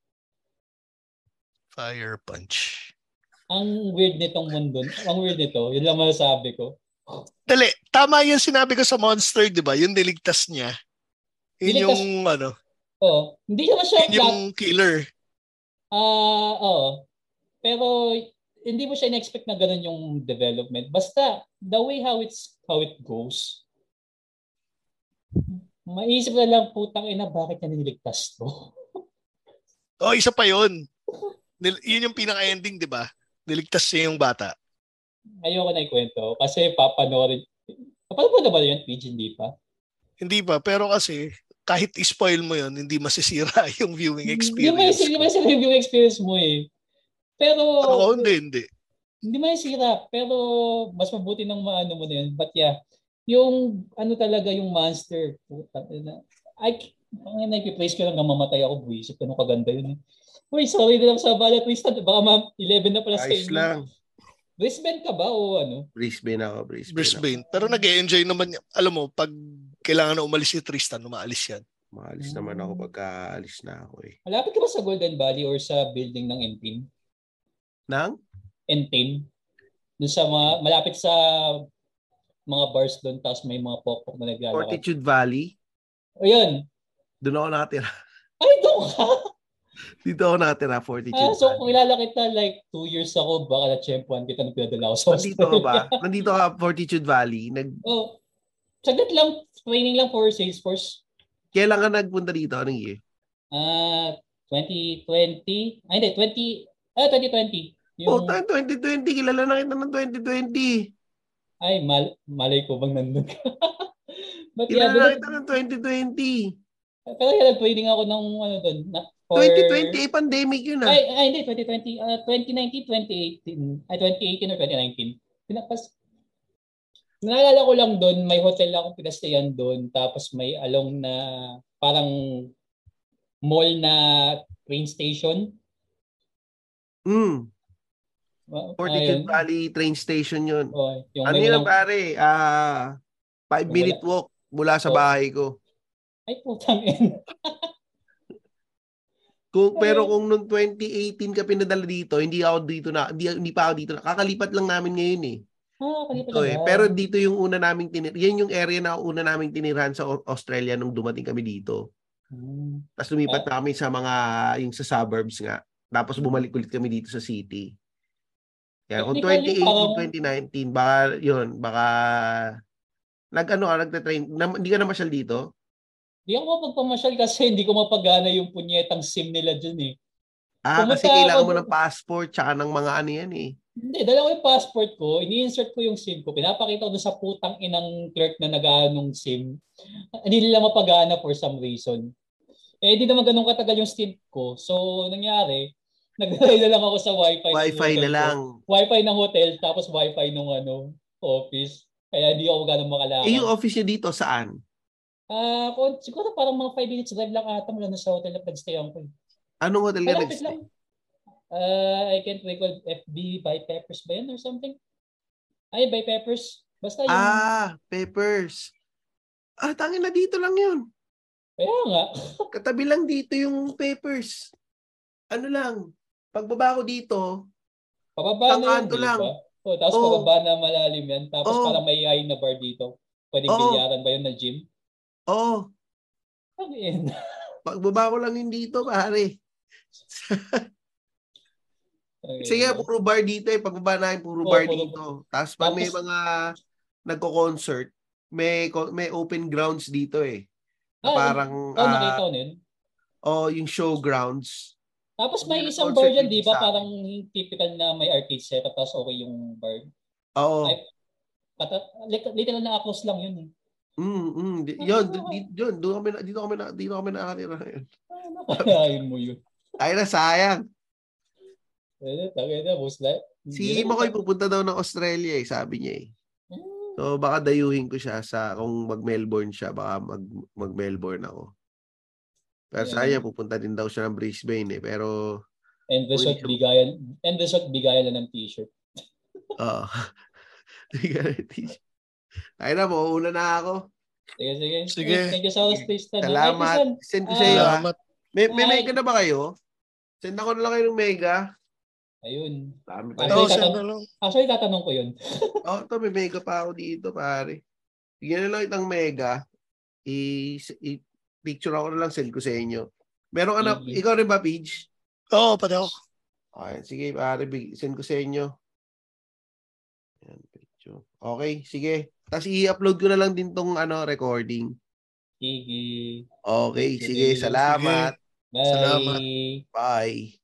Fire Punch. Ang weird nitong mundo. Ang weird nito. Yun lang masasabi ko. Dali, tama yung sinabi ko sa Monster, di ba? Yung niligtas niya. Yun niligtas, yung ano. Oo. Hindi naman siya... Yun yung killer. Ah, uh, oo. Pero hindi mo siya in-expect na ganun yung development. Basta, the way how it's how it goes, maisip na lang putang ina bakit niya niligtas to. *laughs* oh, isa pa yun. Yun yung pinaka-ending, di ba? Niligtas niya yung bata. Ayoko na ikwento kasi papanoorin. Papanood na ba yun, PG? Hindi pa? Hindi pa, pero kasi kahit i-spoil mo yun, hindi masisira *laughs* yung viewing experience. Hindi masisira, masisira yung viewing experience mo eh. Pero... Ako, hindi, hindi. Hindi masisira, pero mas mabuti ng maano mo na yun. But yeah, yung ano talaga yung monster. Puta, na, I, ang nagpipraise ko lang na mamatay ako, buwisip ko nung kaganda yun. Uy, sorry na lang sa bala twisted. Baka ma 11 na pala sa inyo. lang. Brisbane ka ba o ano? Brisbane ako, Brisbane. Brisbane. Ako. Pero nag enjoy naman, alam mo, pag kailangan na umalis si Tristan, umaalis yan. Maalis hmm. naman ako pagka alis na ako eh. Malapit ka ba sa Golden Valley or sa building ng Entin? Nang? Entin. Doon sa mga, malapit sa mga bars doon, tapos may mga pokpok na naglalakad. Fortitude Valley? O yun. Doon ako nakatira. Ay, doon ka? Dito ako nakatira, Fortitude ah, so kung ilala kita like two years ako, baka na-champuan kita nang pinadala ako sa Nandito ka ba? Nandito ka, Fortitude Valley? Nag... Oh, saglit lang, training lang for Salesforce. Kailan ka nagpunta dito? Anong year? Ah, uh, 2020. Ay, hindi, 20, ah, 2020. Yung... Oh, 2020. Kilala na kita ng 2020. Ay, mal malay ko bang nandun ka. *laughs* Kilala yeah, na kita ng 2020. Pero yan, nag-training ako ng ano doon. Na, for... 2020, eh, pandemic yun ah. Ay, ay hindi, 2020. Uh, 2019, 2018. Ay, 2018 or 2019. Pinapas, Naalala ko lang doon, may hotel akong pinastayan doon, tapos may along na parang mall na train station. Mm. Fortitude uh, Valley train station yun. Oh, yung ano yun, pare? Ah, uh, 5 minute walk mula sa oh. bahay ko. Ay, putang ina. *laughs* Kung, pero kung noong 2018 ka pinadala dito, hindi ako dito na, hindi, hindi pa ako dito na. Kakalipat lang namin ngayon eh. Ah, kalipat lang. Eh. Pero dito yung una naming tinir, yan yung area na una naming tinirahan sa Australia nung dumating kami dito. Hmm. Tapos lumipat na kami sa mga, yung sa suburbs nga. Tapos bumalik ulit kami dito sa city. Yan, kung 2018, 2019, baka, yun, baka, nag-ano ka, nagte-train, na, hindi ka na masyal dito? Hindi ako mapagpamasyal kasi hindi ko mapagana yung punyetang SIM nila dyan eh. Ah, Pumunta kasi kailangan ako, mo ng passport tsaka ng mga ano yan eh. Hindi, dala ko yung passport ko, ini-insert ko yung SIM ko, pinapakita ko sa putang inang clerk na nag-aanong SIM. Hindi nila mapagana for some reason. Eh, hindi naman ganun katagal yung stint ko. So, nangyari, *laughs* naglalay na lang ako sa wifi. Wifi na lang. Ko. Wifi ng hotel, tapos wifi ng ano, office. Kaya hindi ako ganun makalakad. Eh, yung office niya dito, saan? Ah, uh, siguro parang mga 5 minutes drive lang ata mula na sa hotel na nagstay ako. Eh. Anong hotel ka nagstay? Lang. Uh, I can't recall FB by Peppers ba yun or something? Ay, by Peppers. Basta yun. Ah, Peppers. Ah, tangin na dito lang yun. Kaya nga. *laughs* Katabi lang dito yung Peppers. Ano lang, pagbaba ko dito, pababa na yun, lang. Oh, tapos oh. pababa na malalim yan. Tapos oh. parang may high na bar dito. Pwedeng oh. bilyaran ba yun na gym? Oo. Oh. Ano yun? *laughs* Pagbaba ko lang yun dito, pare. Kasi nga, puro bar dito eh. Pagbaba na puro oh, bar puro, dito. Tapos pag may mga nagko-concert, may may open grounds dito eh. Ah, parang oh, uh, nakita nun. Oh, yung showgrounds. Tapos may isang bar dyan, di ba? Parang typical na may arcade setup tapos okay yung bar. Oo. Pata, literal na close lang yun eh. Mm, mm. Yun, yun, doon kami na, dito kami na, dito kami nakatira ngayon. *laughs* Kakain mo yun? Ay na, sayang. Eh, tagay na, boss na. Si Makoy pupunta daw ng Australia eh, sabi niya eh. So baka dayuhin ko siya sa kung mag-Melbourne siya, baka mag mag-Melbourne ako. Pero yeah. sayang pupunta din daw siya ng Brisbane eh, pero And the shot bigayan, and the shot bigayan na ng t-shirt. Oo. *laughs* bigayan ng t-shirt. Ay na, mauuna na ako. Sige, sige. Sige. Thank you so much, Tristan. Salamat. Send ko sa iyo. Salamat. May, may mega na ba kayo? Send ako na lang kayo ng mega. Ayun. Dami pa. Actually, tatanong, actually, tatanong ko yun. *laughs* oh, ito, may mega pa ako dito, pare. Bigyan na lang itang mega. I, i picture ako na lang, send ko sa inyo. Meron ka na, mm-hmm. ikaw rin ba, Page? Oo, oh, pati ako. Okay, sige, pare, send ko sa inyo. Yan, picture. Okay, sige. Tapos i-upload ko na lang din tong ano, recording. Sige. Okay, sige, salamat. Bye. Salamat. Bye.